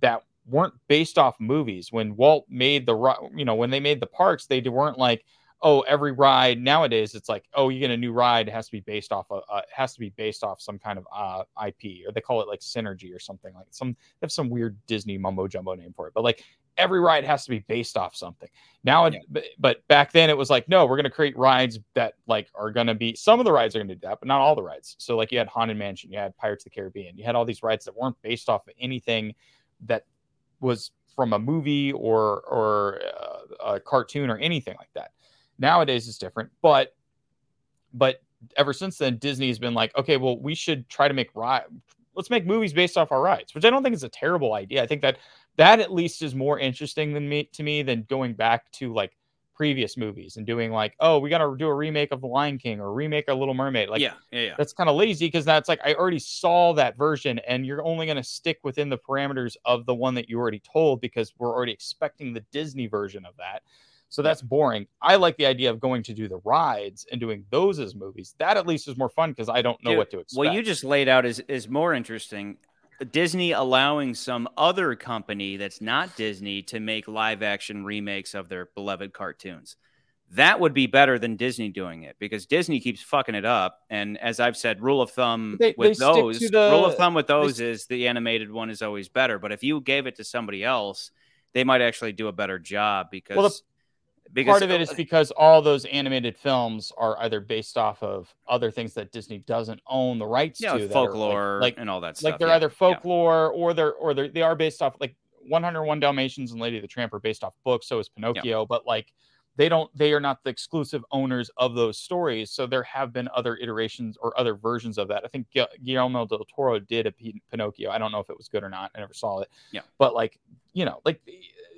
that weren't based off movies. When Walt made the you know when they made the parks, they weren't like oh every ride nowadays it's like oh you get a new ride it has to be based off a uh, it has to be based off some kind of uh, IP or they call it like synergy or something like some they have some weird Disney mumbo jumbo name for it but like every ride has to be based off something. Now it, but, but back then it was like no we're going to create rides that like are going to be some of the rides are going to do that but not all the rides. So like you had haunted mansion you had pirates of the caribbean you had all these rides that weren't based off of anything that was from a movie or or uh, a cartoon or anything like that. Nowadays it's different but but ever since then disney's been like okay well we should try to make ride let's make movies based off our rides which i don't think is a terrible idea. I think that that at least is more interesting than me to me than going back to like previous movies and doing like oh we got to do a remake of the lion king or remake a little mermaid like yeah, yeah, yeah. that's kind of lazy because that's like I already saw that version and you're only going to stick within the parameters of the one that you already told because we're already expecting the Disney version of that. So that's boring. I like the idea of going to do the rides and doing those as movies. That at least is more fun because I don't know Dude, what to expect. What you just laid out is is more interesting. Disney allowing some other company that's not Disney to make live action remakes of their beloved cartoons. That would be better than Disney doing it because Disney keeps fucking it up. And as I've said, rule of thumb They- with they those, the- rule of thumb with those s- is the animated one is always better. But if you gave it to somebody else, they might actually do a better job because, Well, the- because Part of it is uh, because all those animated films are either based off of other things that Disney doesn't own the rights yeah, to, are, like- folklore like and all that stuff. like they're yeah. either folklore or they're or they're, they are based off like 101 Dalmatians and Lady of the Tramp are based off books. So is Pinocchio, but like they don't they are not the exclusive owners of those stories. So there have been other iterations or other versions of that. I think Guillermo del Toro did a P- Pinocchio. I don't know if it was good or not. I never saw it. Yeah. but like you know like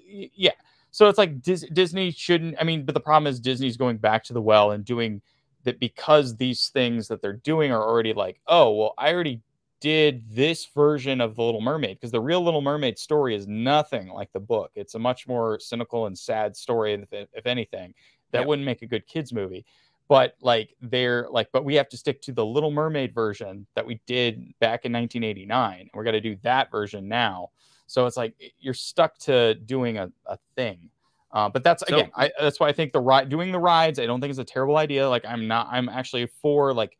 yeah. So it's like Dis- Disney shouldn't. I mean, but the problem is Disney's going back to the well and doing that because these things that they're doing are already like, oh, well, I already did this version of the Little Mermaid because the real Little Mermaid story is nothing like the book. It's a much more cynical and sad story, if, if anything. That Yep. wouldn't make a good kids movie. But like they're like, but we have to stick to the Little Mermaid version that we did back in 1989. We're gonna do that version now. So it's like you're stuck to doing a, a thing. Uh, but that's So- again, I, that's why I think the ride doing the rides, I don't think is a terrible idea. Like I'm not, I'm actually for like,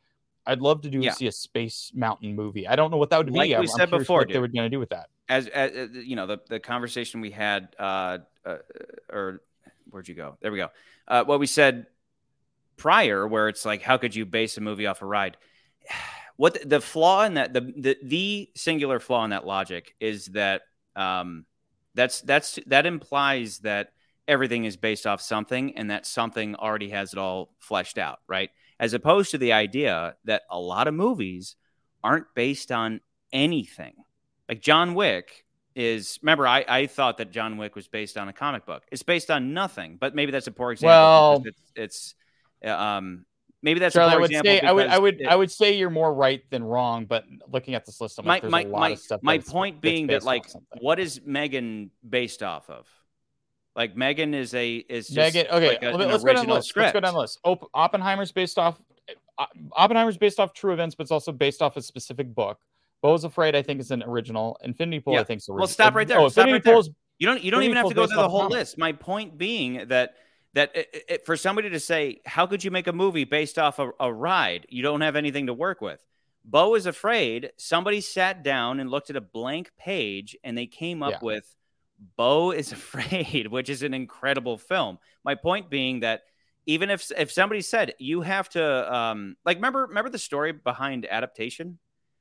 I'd love to do Yeah. see a space mountain movie. I don't know what that would Like be. we I'm, I'm said before, what they dude. were going to do with that. as, as you know the, the conversation we had uh, uh or where'd you go there we go uh what we said prior where it's like how could you base a movie off a ride (sighs) what the, the flaw in that the, the the singular flaw in that logic is that um that's that's that implies that everything is based off something and that something already has it all fleshed out right as opposed to the idea that a lot of movies aren't based on anything like John Wick is remember I, I thought that John Wick was based on a comic book. It's based on nothing, but maybe that's a poor example. Well- it's, it's uh, um maybe that's Charlie, I would say I would I would it- I would say you're more right than wrong. But looking at this list, I'm my there's my a lot my, of stuff. my point being that like what is Megan based off of? Like Megan is a is just Megan. Okay, like a- let's go down the list. script. Let's go down the list. Op- Oppenheimer's based off. uh, Oppenheimer's based off true events, but it's also based off a specific book. Beau's Afraid, I think, is an original. Infinity Pool, Yeah. I think, is original. Well, stop right there. Oh, Stop Infinity right there. Pool's You don't you don't Pretty even have to go through the whole comic. list. My point being that that it, it- for somebody to say how could you make a movie based off a, a ride, you don't have anything to work with. Beau is afraid. Somebody sat down and looked at a blank page and they came up Yeah. with Beau is (laughs) afraid, which is an incredible film. My point being that even if if somebody said you have to um like remember remember the story behind adaptation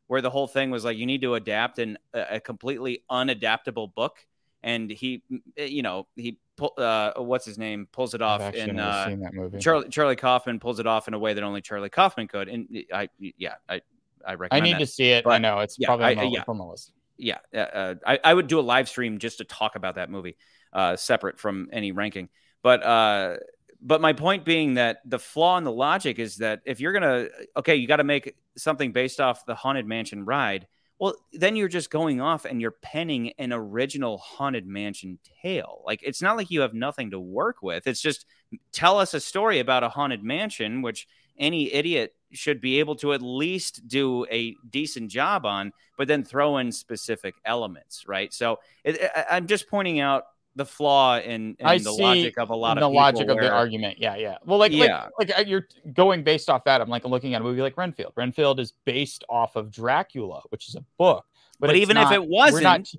where the whole thing was like you need to adapt in a, a completely unadaptable book and he you know he uh what's his name pulls it off in uh seen that movie. Charlie Charlie Kaufman pulls it off in a way that only Charlie Kaufman could and I yeah I I recommend. I need that. to see it. I know it's yeah, probably I- on, the, yeah. on the list. yeah, uh, uh, I, I would do a live stream just to talk about that movie, uh, separate from any ranking. But uh, but my point being that the flaw in the logic is that if you're gonna okay, you got to make something based off the Haunted Mansion ride. Well, then you're just going off and you're penning an original Haunted Mansion tale. Like it's not like you have nothing to work with. It's just tell us a story about a haunted mansion, which any idiot should be able to at least do a decent job on, but then throw in specific elements, right? So it, I, I'm just pointing out the flaw in, in I the see logic of a lot of the logic of the argument. Yeah, yeah. Well, like, Yeah. like, like uh, you're going based off that. I'm like looking at a movie like Renfield. Renfield is based off of Dracula, which is a book. But it's even if it wasn't, not-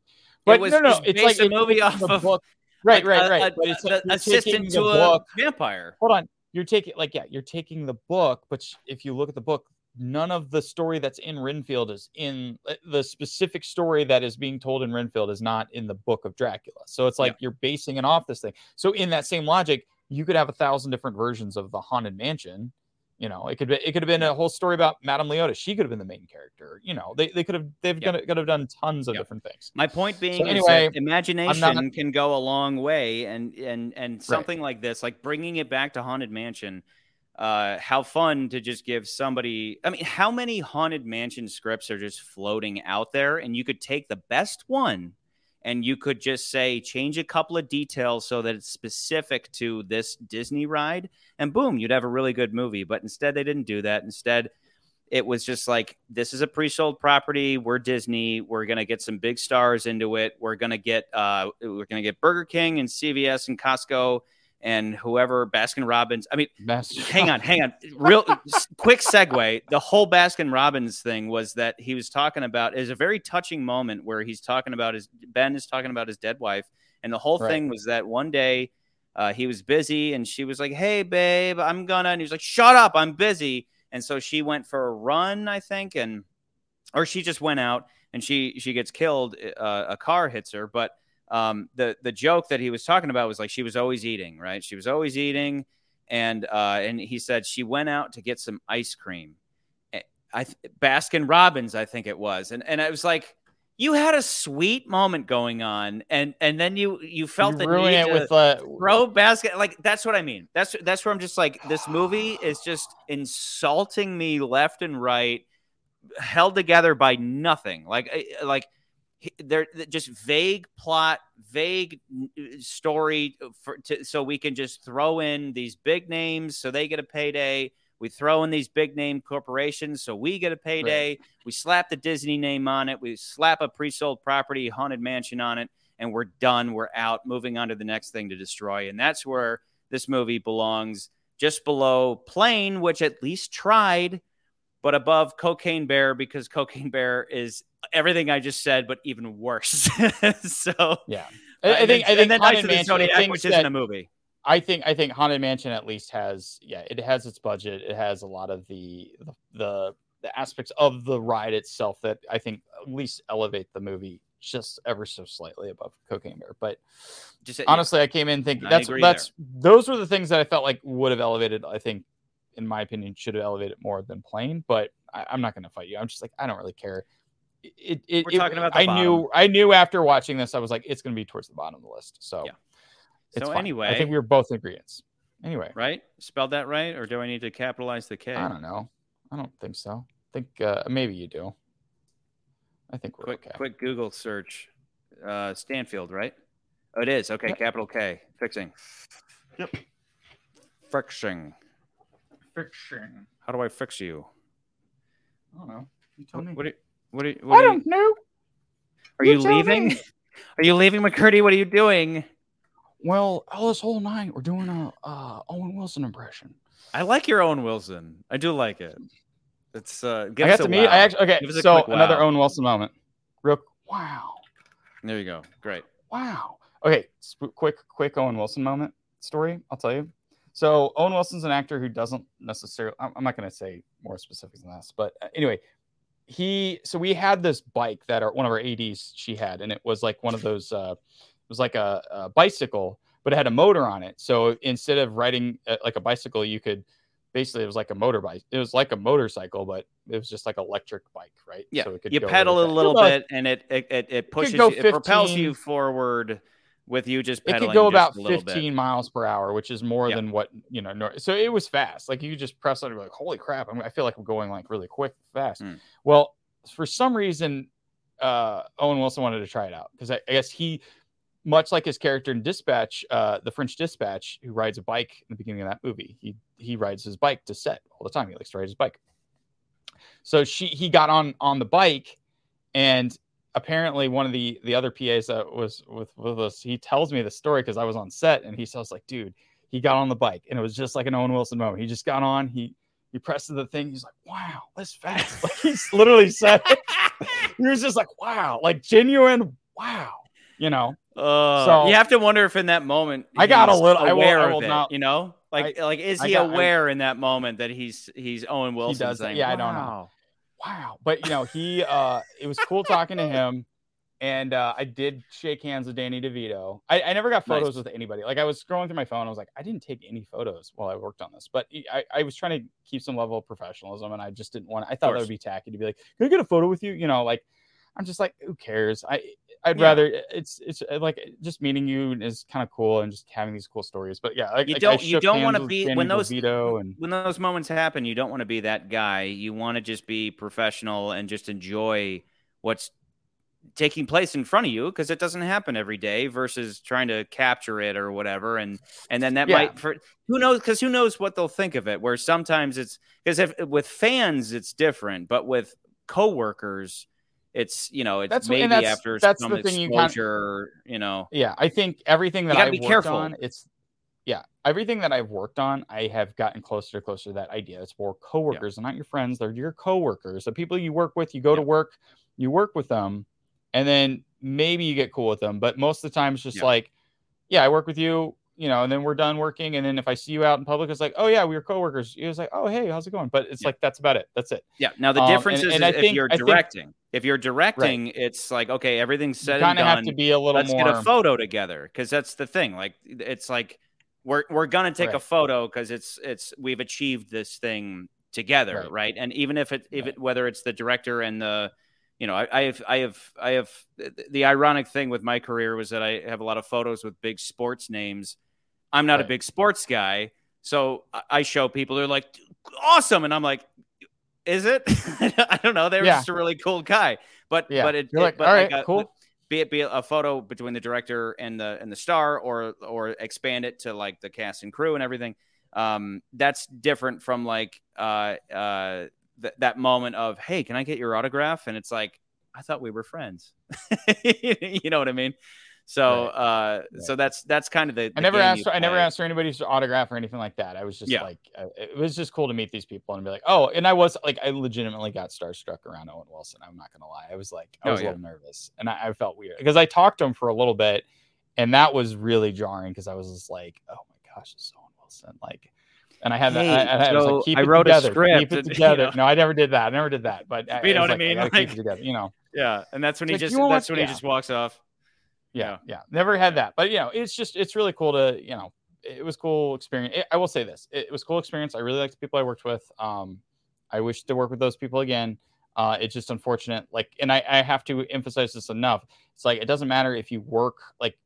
but was no, no, it's based like a movie off of, book. Right, like, right, right. a- but it's a- like you're assistant to a book. vampire. Hold on, you're taking like yeah, you're taking the book, but if you look at the book, none of the story that's in Renfield is in uh, the specific story that is being told in Renfield is not in the book of Dracula. So it's like you're basing it off this thing. So in that same logic, you could have a thousand different versions of the haunted mansion. You know, it could be it could have been a whole story about Madame Leota. She could have been the main character. You know, they, they could have they've Yeah. could have done tons of Yeah. different things. My point being is anyway, imagination not- can go a long way, and and and something like this, like bringing it back to Haunted Mansion. Uh, how fun to just give somebody. I mean, how many Haunted Mansion scripts are just floating out there, and you could take the best one, and you could just say change a couple of details so that it's specific to this Disney ride, and boom, you'd have a really good movie. But instead, they didn't do that. Instead, it was just like this is a pre-sold property. We're Disney. We're gonna get some big stars into it. We're gonna get uh, we're gonna get Burger King and CVS and Costco and whoever Baskin Robbins. I mean, hang on, hang on. Real quick segue. The whole Baskin Robbins thing was that he was talking about is a very touching moment where he's talking about his Ben is talking about his dead wife, and the whole Right. thing was that one day uh, he was busy and she was like, "Hey, babe, I'm gonna," and he was like, "Shut up, I'm busy." And so she went for a run, I think, and or she just went out and she she gets killed. Uh, a car hits her, but um, the the joke that he was talking about was like she was always eating, right? She was always eating, and uh, and he said she went out to get some ice cream. I th- Baskin Robbins, I think it was, and and I was like, you had a sweet moment going on, and and then you you felt you the need it to with uh, throw basket like that's what I mean. That's that's where I'm just like this movie is just insulting me left and right, held together by nothing. Like like they're just vague plot, vague uh, story for to, so we can just throw in these big names so they get a payday. We throw in these big name corporations so we get a payday. We slap the Disney name on it. We slap a pre-sold property, haunted mansion on it, and we're done. We're out, moving on to the next thing to destroy. And that's where this movie belongs, just below Plane, which at least tried, but above Cocaine Bear because Cocaine Bear is everything I just said, but even worse. (laughs) so yeah. Uh, I, I and think then- I think and then Haunted the Mansion. Zodiac, which isn't a movie. I think I think Haunted Mansion at least has yeah it has its budget. It has a lot of the the the, the aspects of the ride itself that I think at least elevate the movie just ever so slightly above Cocaine Bear. But Just honestly, I came in thinking I that's that's those were the things that I felt like would have elevated. I think, in my opinion, should have elevated more than Plane. But I, I'm not going to fight you. I'm just like I don't really care. It, it, We're it- talking about the I knew I knew after watching this I was like it's going to be towards the bottom of the list. So Yeah. it's So fine. anyway- I think we were both in agreement. Anyway, right? Spelled that right, or do I need to capitalize the K? I don't know. I don't think so. I think uh, maybe you do. I think we're Quick, okay. quick Google search. Uh, Stanfield, right? Oh, it is. Okay, Yep. capital K. Fixing. Yep. Fixing. Fiction. How do I fix you? I don't know. You tell What, me. what, do- what, do- what I do you- don't know. are you you leaving? me. Are you leaving, McCurdy? What are you doing? Well, all this whole night we're doing a uh, Owen Wilson impression. I like your Owen Wilson. I do like it. It's uh give I got to meet. wow. I actually okay. Give us a So quick another wow. Owen Wilson moment. Real. Wow. There you go. Great. Wow. Okay. Sp- quick, quick Owen Wilson moment story. I'll tell you. So Owen Wilson's an actor who doesn't necessarily. I'm, not going to say more specifics than this, but uh, anyway, he. So we had this bike that our one of our ads she had, and it was like one of those. Uh, it was like a, a bicycle, but it had a motor on it. So instead of riding uh, like a bicycle, you could basically it was like a motorbike. It was like a motorcycle, but it was just like electric bike, right? Yeah. So it could you pedal a little bit and it it, it, it pushes go you, it propels you forward with you just it could go about a little 15 miles per hour, which is more Yeah. than what you know. nor- So it was fast. Like you just press on it, like, holy crap! I'm, I feel like I'm going like really quick, fast. Mm. Well, for some reason, uh, Owen Wilson wanted to try it out because I, I guess he, much like his character in Dispatch, uh, the French Dispatch, who rides a bike in the beginning of that movie, he he rides his bike to set all the time. He likes to ride his bike. So she he got on on the bike, and apparently one of the the other PAs that was with with us, he tells me the story because I was on set, and he says like, dude, he got on the bike, and it was just like an Owen Wilson moment. He just got on, he he pressed the thing, he's like, wow, that's fast. (laughs) Like he's literally said, it. (laughs) he was just like, wow, like genuine, wow, you know. Uh, So- you have to wonder if in that moment I got a little- I will- aware I will of it. not- you know, like like is he got- I- aware in that moment that he's he's Owen Wilson? does saying, Yeah, I don't know. "Wow." but you know he uh it was cool talking to him and uh i did shake hands with danny devito i, I never got Nice. photos with anybody like i was scrolling through my phone i was like i didn't take any photos while i worked on this but i, I was trying to keep some level of professionalism and i just didn't want i thought that would be tacky to be like can i get a photo with you you know like i'm just like who cares i I'd Yeah. rather it's it's uh, like just meeting you is kind of cool and just having these cool stories. But yeah, like, You don't- you don't wanna be- Danny when those- and when those moments happen, you don't want to be that guy. You want to just be professional and just enjoy what's taking place in front of you because it doesn't happen every day versus trying to capture it or whatever and and then that Yeah. might for who knows because who knows what they'll think of it where sometimes it's because if with fans it's different but with coworkers it's you know it's That's maybe that's- after that's some the thing you can't- exposure you know Yeah, I think everything that I've be worked careful. on, it's yeah, everything that I've worked on, I have gotten closer to closer to that idea. It's more coworkers, and not your friends; they're your coworkers, the people you work with. You go to work, you work with them, and then maybe you get cool with them. But most of the time, it's just Yeah. like, yeah, I work with you, you know, and then we're done working, and then if I see you out in public, it's like, oh yeah, we were coworkers. It was like, oh hey, how's it going? But it's Yeah. like that's about it. That's it. yeah now the Um, difference and- is, and is if think- you're I think- directing if you're directing it's like okay everything's said and kind of done have to be a little let's more. get a photo together because that's the thing like it's like we're we're gonna take a photo because it's it's we've achieved this thing together right, Right. and even if it if Right. it whether it's the director and the you know I, I have i have i have the ironic thing with my career was that i have a lot of photos with big sports names i'm not a big sports guy so I- show people they're like awesome. And i'm like is it? (laughs) I don't know. They were Yeah. just a really cool guy. But Yeah. but it, You're it- like, but all right, uh, cool. be it be a photo between the director and the and the star or or expand it to like the cast and crew and everything um that's different from like uh uh th- that moment of hey can i get your autograph? And it's like i thought we were friends. (laughs) You know what i mean so uh so that's that's kind of the, I never asked. For, I never asked for anybody's autograph or anything like that. I was just Yeah. like, uh, it was just cool to meet these people and be like, oh, and I was like, I legitimately got starstruck around Owen Wilson. I'm not gonna lie. I was like, I Oh, was yeah. a little nervous, and I, I felt weird because I talked to him for a little bit, and that was really jarring because I was just like, oh my gosh, it's Owen Wilson, like. And I had Hey, that. I, I was so like, keep I it wrote a together. script Keep it and, (laughs) you together. know. No, I never did that. I never did that. But You know what I mean? Like- keep it together. You know. yeah and that's when he Like, just that's when yeah. he just walks off yeah, yeah. never had that. But you know it's just it's really cool to you know it was cool experience i will say this it, was cool experience. I really liked the people i worked with. Um i wish to work with those people again. Uh it's just unfortunate like and i i have to emphasize this enough. It's like it doesn't matter if you work like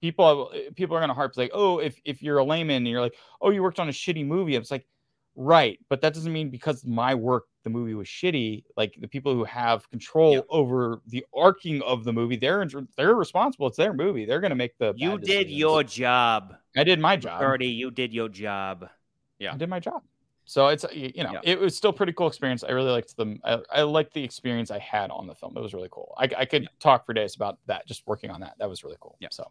people people are going to harp like oh if if you're a layman and you're like oh you worked on a shitty movie it's like right but that doesn't mean because my work the movie was shitty like the people who have control Yeah. over the arcing of the movie they're they're responsible it's their movie they're going to make the you did decisions. your job i did my job already you did your job yeah. i did my job so it's you know Yeah. it was still a pretty cool experience i really liked the i, I liked the experience i had on the film it was really cool i, I could talk for days about that just working on that that was really cool Yeah. so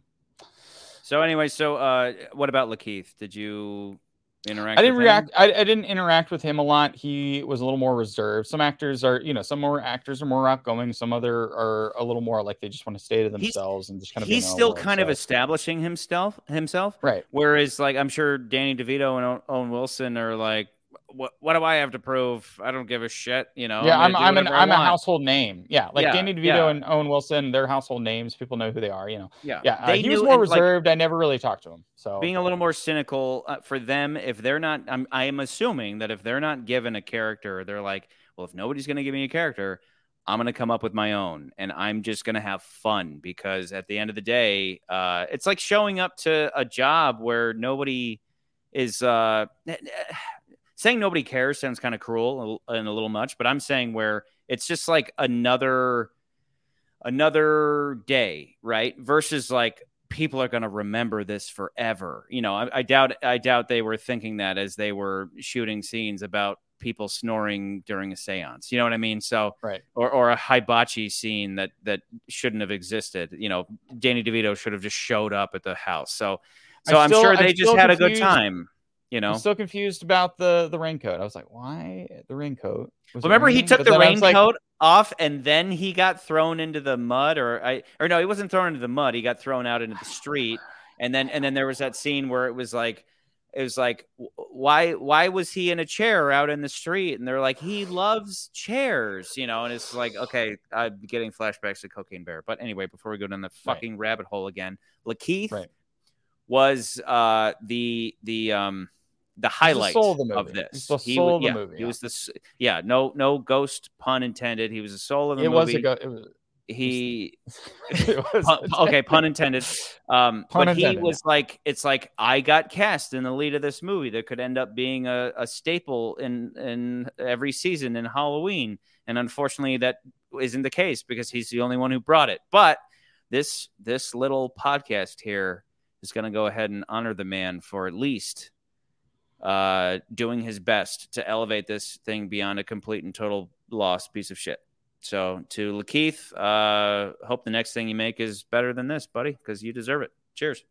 So anyway, so uh, what about LaKeith? Did you interact? I didn't with him? react. I, I didn't interact with him a lot. He was a little more reserved. Some actors are, you know, some more actors are more outgoing. Some other are a little more like they just want to stay to He's- themselves and just kind of. He's still kind of establishing himself. Himself. right. Whereas, like, I'm sure Danny DeVito and Owen Wilson are like, "What? What do I have to prove? I don't give a shit." You know. yeah, I'm. do I'm an. I'm a household name. Yeah, like Yeah, Danny DeVito yeah. and Owen Wilson, they're household names. People know who they are. You know. Yeah. Yeah, uh, They he was more and, like, reserved. I never really talked to him. So being a little more cynical uh, for them if they're not I'm I am assuming that if they're not given a character they're like well if nobody's going to give me a character I'm going to come up with my own and I'm just going to have fun because at the end of the day uh it's like showing up to a job where nobody is uh saying nobody cares sounds kind of cruel and a little much but I'm saying where it's just like another another day right versus like people are going to remember this forever. You know, I, I doubt I doubt they were thinking that as they were shooting scenes about people snoring during a séance. You know what I mean? So Right. or or a hibachi scene that that shouldn't have existed. You know, Danny DeVito should have just showed up at the house. So so I'm I'm still- sure I'm they just still had a good time. You know, I'm still confused about the the raincoat. I was like, why the raincoat? Was Remember, he took But the was like, raincoat off, and then he got thrown into the mud, or I, or no, he wasn't thrown into the mud. He got thrown out into the street, and then and then there was that scene where it was like, it was like, why why was he in a chair out in the street? And they're like, he loves chairs, you know. And it's like, okay, I'm getting flashbacks to Cocaine Bear. But anyway, before we go down the fucking rabbit hole again, LaKeith Right. was uh the the um the highlight of the of this. The He soul of the yeah, movie, He yeah. was the s- yeah, no no ghost pun intended. He was the soul of the it was a go. It was, he (laughs) (laughs) pun, okay, pun intended. Um, Pun but he intended, was like, it's like I got cast in the lead of this movie that could end up being a, a staple in in every season in Halloween, and unfortunately, that isn't the case because he's the only one who brought it. But this this little podcast here is going to go ahead and honor the man for at least uh, doing his best to elevate this thing beyond a complete and total lost piece of shit. So to LaKeith, uh, hope the next thing you make is better than this, buddy, because you deserve it. Cheers.